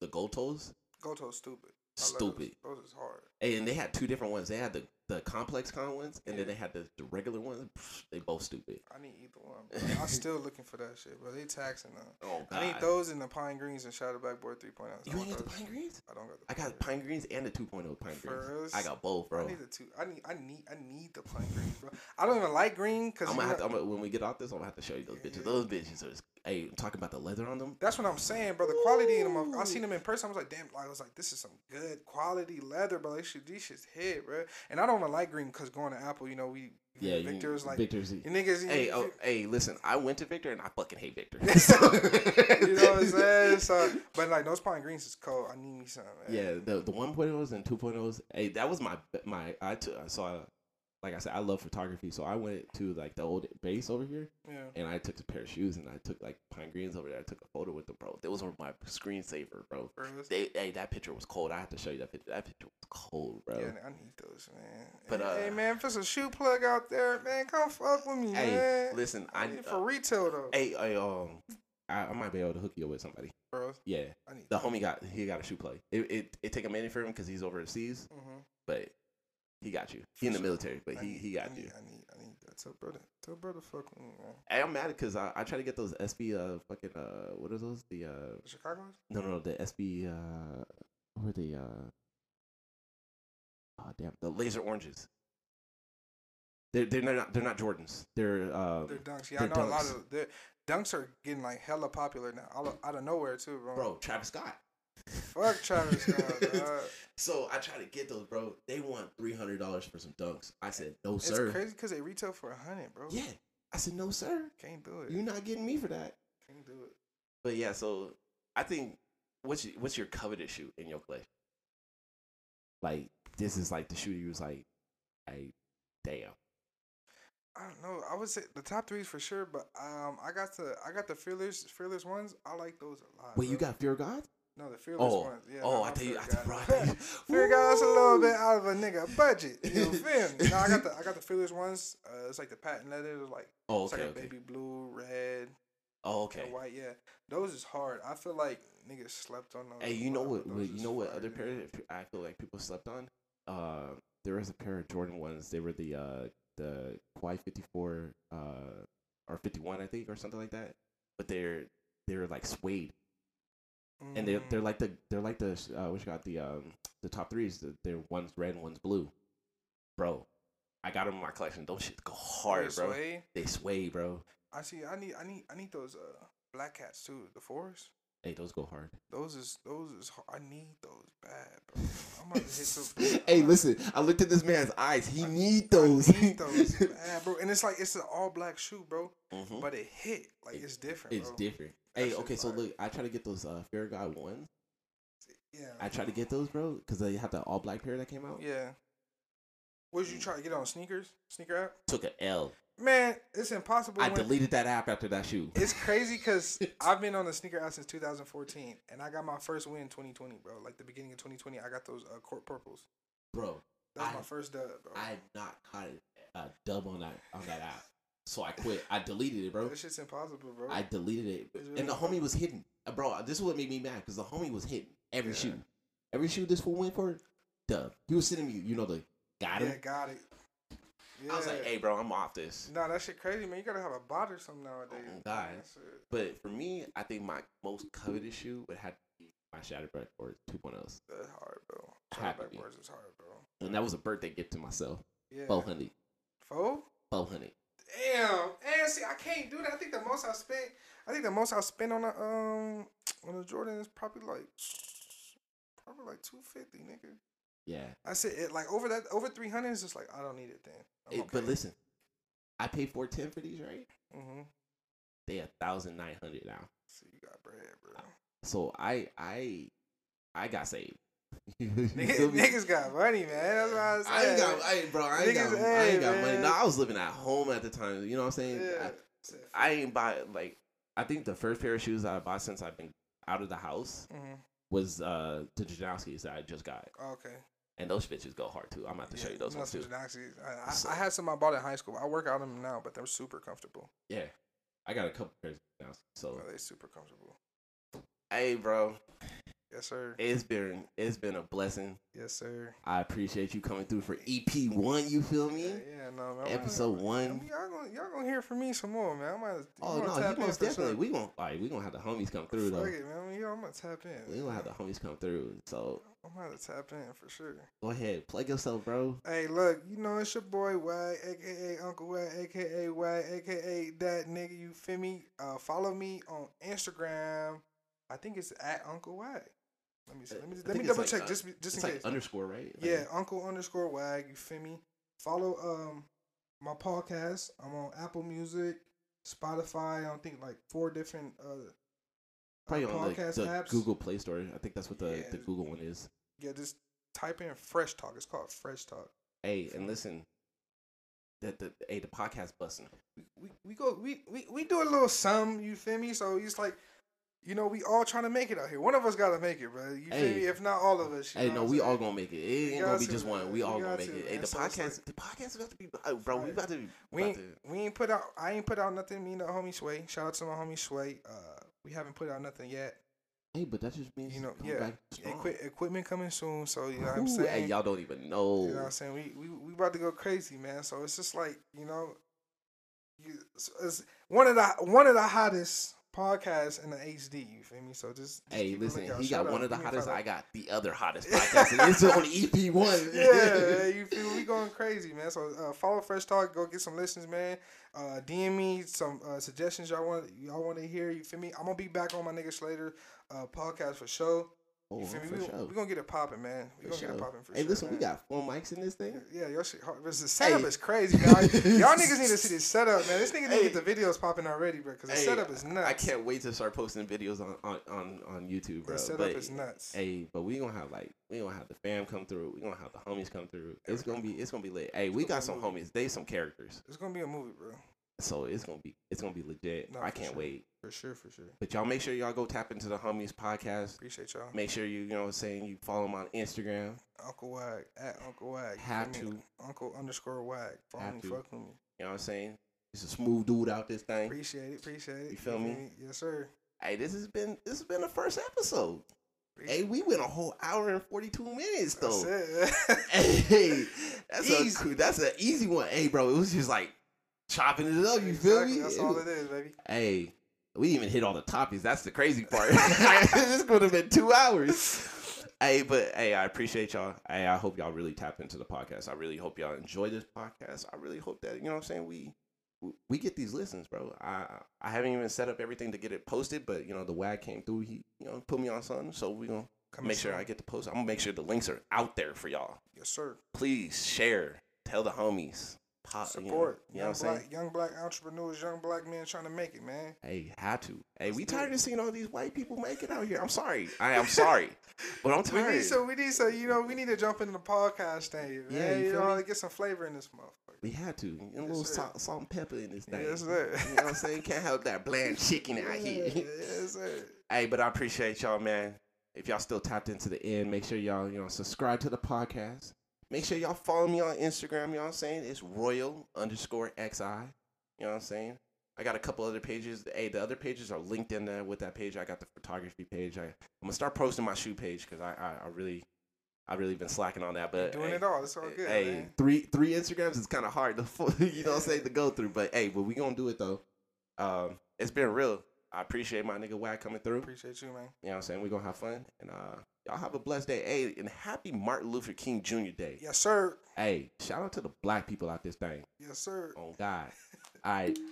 the gold toes, Goto stupid. Stupid. Those, those is hard. Hey, and they had two different ones. They had the the ComplexCon ones, and then they had the, the regular ones. Pfft, They both stupid. I need either one. I'm still looking for that shit, bro. They taxing them. Oh God! I need those in the pine greens and Shattered Backboard 3.0. I You ain't got the pine greens? I don't got the I got pine pine greens and the 2.0 pine greens. I got both, bro. I need the two. I need. I need. I need the pine greens, bro. I don't even like green because I'm gonna have to, gonna, when we get off this, I'm gonna have to show you those bitches. Those bitches are. Hey, talking about the leather on them. That's what I'm saying, bro. The quality in them, I seen them in person. I was like, damn, Like, I was like, this is some good quality leather, bro. These shit, these shits hit, bro. And I don't even like green because going to Apple, you know, we Yeah, Victor's you, like Victor's. you niggas. you- Hey, oh, hey, listen. I went to Victor and I fucking hate Victor. you know what I'm saying? So, but like those pine greens is cold. I need me some. Man. Yeah, the the 1.0s and 2.0s. Hey, that was my my I took I saw like I said I love photography, so I went to like the old base over here yeah. and I took a pair of shoes and I took like pine greens over there. I took a photo with them, bro. Those were my screensaver, bro. Bro, They, hey, that picture was cold. I have to show you that picture. That picture was cold, bro. Yeah, I need those, man. But, hey, uh, man, if there's a shoe plug out there, man, come fuck with me, Hey, man. listen, I, I need it uh, for retail though, hey, I, um, I, I might be able to hook you up with somebody. bro. Yeah, I need the homie got he got a shoe plug. It it, it take a minute for him because he's overseas, hmm but he got you. He in the sure. military, but I he need- he got I you. need, I need, I need that. Tell brother, tell brother, fuck me, man. Hey, I'm mad because I, I try to get those SB uh fucking uh what are those the uh The Chicago's? no no no the SB uh are the uh oh damn the laser oranges. They're they're not they're not Jordans. They're um They're dunks. Yeah, I they're know a lot of their dunks are getting like hella popular now, out of, out of nowhere too, bro. bro Travis Scott. Fuck Travis Scott. dog. So I try to get those, bro. They want three hundred dollars for some dunks. I said no, It's sir. crazy because they retail for a hundred, bro. Yeah, I said no, sir. can't do it. You're not getting me for that. can't do it. But yeah, so I think what's your, what's your coveted shoe in your collection? Like this is like the shoe you was like, I damn. I don't know. I would say the top three is for sure, but um, I got the I got the fearless fearless ones. I like those a lot. Wait, you got Fear God? No the fearless Oh, ones. Yeah, oh, I tell you, I, God. bro, I tell you, Fear God's a little bit out of a nigga budget. You feel me? No, I got the I got the fearless ones. Uh, it's like the patent leather. Like Oh, okay, like okay. baby blue, red, Oh, okay. white. Yeah, those is hard. I feel like niggas slept on those. Hey, you know what? you know what other pair I feel like people slept on? Uh, there was a pair of Jordan ones. They were the uh the Kawhi fifty four uh or fifty one I think or something like that. But they're they're like suede and they're they're Mm, like the they're like the uh you got the um the top threes. the- They're one's red, and one's blue. Bro, I got them in my collection. Those shit go hard, they're bro. suede. They sway, bro. I see. I need. I need. I need those uh black cats too. The fours. Hey, those go hard. Those is those is. I need those bad, bro. I'm about to hit some. hey, listen, I looked at this man's eyes. He need I those. need those, bad, bro. And it's like it's an all black shoe, bro. Mhm. But it hit like it's different. It's bro. different. That Hey, shit okay, so fire. look, I try to get those uh Fair Guy ones. Yeah. I try to get those, bro, because they have the all black pair that came out. Yeah. What did you try to get on sneakers? Sneaker app? Took an L. Man, it's impossible. I when- deleted that app after that shoe. It's crazy because I've been on the sneaker app since 2014, and I got my first win 2020, bro. Like the beginning of 2020, I got those uh, court purples. Bro, That was I- my first dub, bro. I have not caught a dub on that on that app. So I quit. I deleted it, bro. That shit's impossible, bro. I deleted it, really and the homie was hidden, Uh, bro. This is what made me mad because the homie was hitting every Yeah. shoe, every shoe this fool went for. Dub. He was sending me, you know, the got him. yeah, got it. Yeah. I was like, hey, bro, I'm off this. Nah, that shit crazy, man. You gotta have a bot or something nowadays. Oh, God. But for me, I think my most coveted shoe would have to be my Shatterbird or 2.0s. That's hard, bro. Had to Back be. words is hard, bro. And that was a birthday gift to myself. Yeah. 400. Four? 400. Damn. And see, I can't do that. I think the most I spent, I think the most I spent on a um on a Jordan is probably like probably like two fifty, nigga. Yeah. I said it like over that over three hundred is just like I don't need it then. It- But listen, I paid 410 for these, right? mm-hmm. They a thousand nine hundred now. So you got bread, bro. So I I I got saved. Niggas, niggas got money, man. That's what I said. I ain't got, I ain't, bro. I ain't got, Niggas, I ain't got money. No, I was living at home at the time. You know what I'm saying? Yeah. I, I ain't buy like. I think the first pair of shoes that I bought since I've been out of the house mm-hmm. was uh the Janoskis that I just got, Okay. and those bitches go hard too. I'm about to show you those ones too. I, I, So- I had some I bought in high school. I work out them now, but they're super comfortable. Yeah, I got a couple pairs of Janoskis. So Bro, they super comfortable. hey, bro, Yes, sir. it's been it's been a blessing. Yes, sir. I appreciate you coming through for EP one. You feel me? Yeah, yeah, no, man. Episode gonna- one. Y'all gonna, y'all gonna hear from me some more, man. I might. Oh no, you most definitely. sure. We gonna all right, we gonna have the homies come through though. Fuck it, man. Yo, I'm gonna tap in. We gonna have the homies come through. So I'm gonna tap in for sure. go ahead, plug yourself, bro. Hey, look, you know it's your boy Wag, aka Uncle Wag, aka Wag, aka that nigga. You feel me? Uh, follow me on Instagram. I think it's at Uncle Wag. Let me see. Let me let me double like, check uh, just just in like case. underscore, right? Like, Yeah, Uncle underscore Wag. You feel me? Follow um my podcast. I'm on Apple Music, Spotify. I don't think like four different uh probably uh, on the, podcast the apps. Google Play Store. I think that's what the, Yeah. the Google one is. Yeah, just type in Fresh Talk. It's called Fresh Talk. Hey, and listen, that the hey the podcast busting. We we, we go we, we we do a little sum. You feel me? So it's like. You know, we all trying to make it out here. One of us gotta make it, bro. You feel me? If not all of us. Hey, no, we I'm all gonna make it. It ain't gonna be to, just one. We We all gonna make to, it. Hey, the So podcast, like- the podcast is about to be, bro. We about to, We about ain't, to we ain't put out. I ain't put out nothing. Me and the homie Sway. Shout out to my homie Sway. Uh, we haven't put out nothing yet. Hey, but that just means You know, yeah. Equi- equipment coming soon. So you know what I'm saying. Hey, y'all don't even know. You know what I'm saying? We we we about to go crazy, man. So it's just like you know, you it's one of the one of the hottest podcasts in the HD. You feel me? So just, just Hey, listen, he Shout got one of the Give me a hottest. I got the other hottest podcast, and it's on EP one. yeah, you feel me? we going crazy, man. So uh, follow Fresh Talk, go get some listens, man. Uh, DM me some uh, suggestions y'all want y'all want to hear. You feel me? I'm gonna be back on my nigga Slater uh, podcast for sure. Oh, You feel me? for We, sure. we gonna get it popping, man. We For gonna get sure. it popping for Hey, sure. listen, we got four mics in this thing. Yeah, your shit. hard. This- setup Hey. is crazy, y'all. y'all niggas need to see this setup, man. This nigga need Hey. to get the videos popping already, bro. Because the Hey, setup is nuts. I can't wait to start posting videos on on on, on YouTube, bro. The setup But is nuts. hey, but we gonna have like we gonna have the fam come through. We gonna have the homies come through. It's gonna be it's gonna be lit. Hey, we got some movie. homies. They some characters, It's gonna be a movie, bro. so it's gonna be it's gonna be legit. No, I can't sure. wait. For sure, for sure. But y'all make sure y'all go tap into the homies podcast. Appreciate y'all. Make sure you you know what I'm saying you follow them on Instagram. Uncle Wag at Uncle Wag. Have me? Uncle underscore Wag. Follow Have me, to. fuck with me. You know what I'm saying? He's a smooth dude out this thing. Appreciate it. Appreciate it. You feel me? Yes, sir. Hey, this has been this has been the first episode. Appreciate Hey, we went a whole hour and forty two minutes though. That's it. Hey, that's Easy. a that's an easy one. Hey, bro, it was just like chopping it up. You feel me? That's all it is, baby. Hey, we didn't even hit all the topics. That's the crazy part. this could have been two hours. Hey, but hey, I appreciate y'all. Hey, I hope y'all really tap into the podcast. I really hope y'all enjoy this podcast. I really hope that you know what I'm saying. We we get these listens, bro. I I haven't even set up everything to get it posted, but you know the wag came through. He you know put me on something, so we gonna Coming make sure soon. I get the post. I'm gonna make sure the links are out there for y'all. Yes, sir. Please share, tell the homies, pop, you know- Support. You know, young what I'm saying? black, young black entrepreneurs, young black men trying to make it, man. Hey, had to. Hey, we Let's do tired it. of seeing all these white people make it out here. I'm sorry. I am sorry, but I'm We tired. need so we need so you know we need to jump into the podcast thing, man. Yeah, you you know, get some flavor in this motherfucker. we had to. And a little salt, salt and pepper in this thing. Yes, sir. You know what I'm saying? Can't help that bland chicken out here. yes, sir. Hey, but I appreciate y'all, man. If y'all still tapped into the end, make sure y'all, you know, subscribe to the podcast. Make sure y'all follow me on Instagram, you know what I'm saying? It's royal underscore XI. You know what I'm saying? I got a couple other pages. Hey, the other pages are linked in there with that page. I got the photography page. I, I'm gonna start posting my shoe page because I, I, I really, I really been slacking on that. But Doing hey, it all. It's all good. hey, man. three three Instagrams is kind of hard to you know what I'm saying to go through. But hey, but we gonna do it though. Um, it's been real. I appreciate my nigga Wag coming through. Appreciate you, man. You know what I'm saying? We're gonna have fun. And uh y'all have a blessed day. Hey, and happy Martin Luther King Jr. Day. Yes, sir. Hey, shout out to the black people out this thing. Yes, sir. Oh God. All right.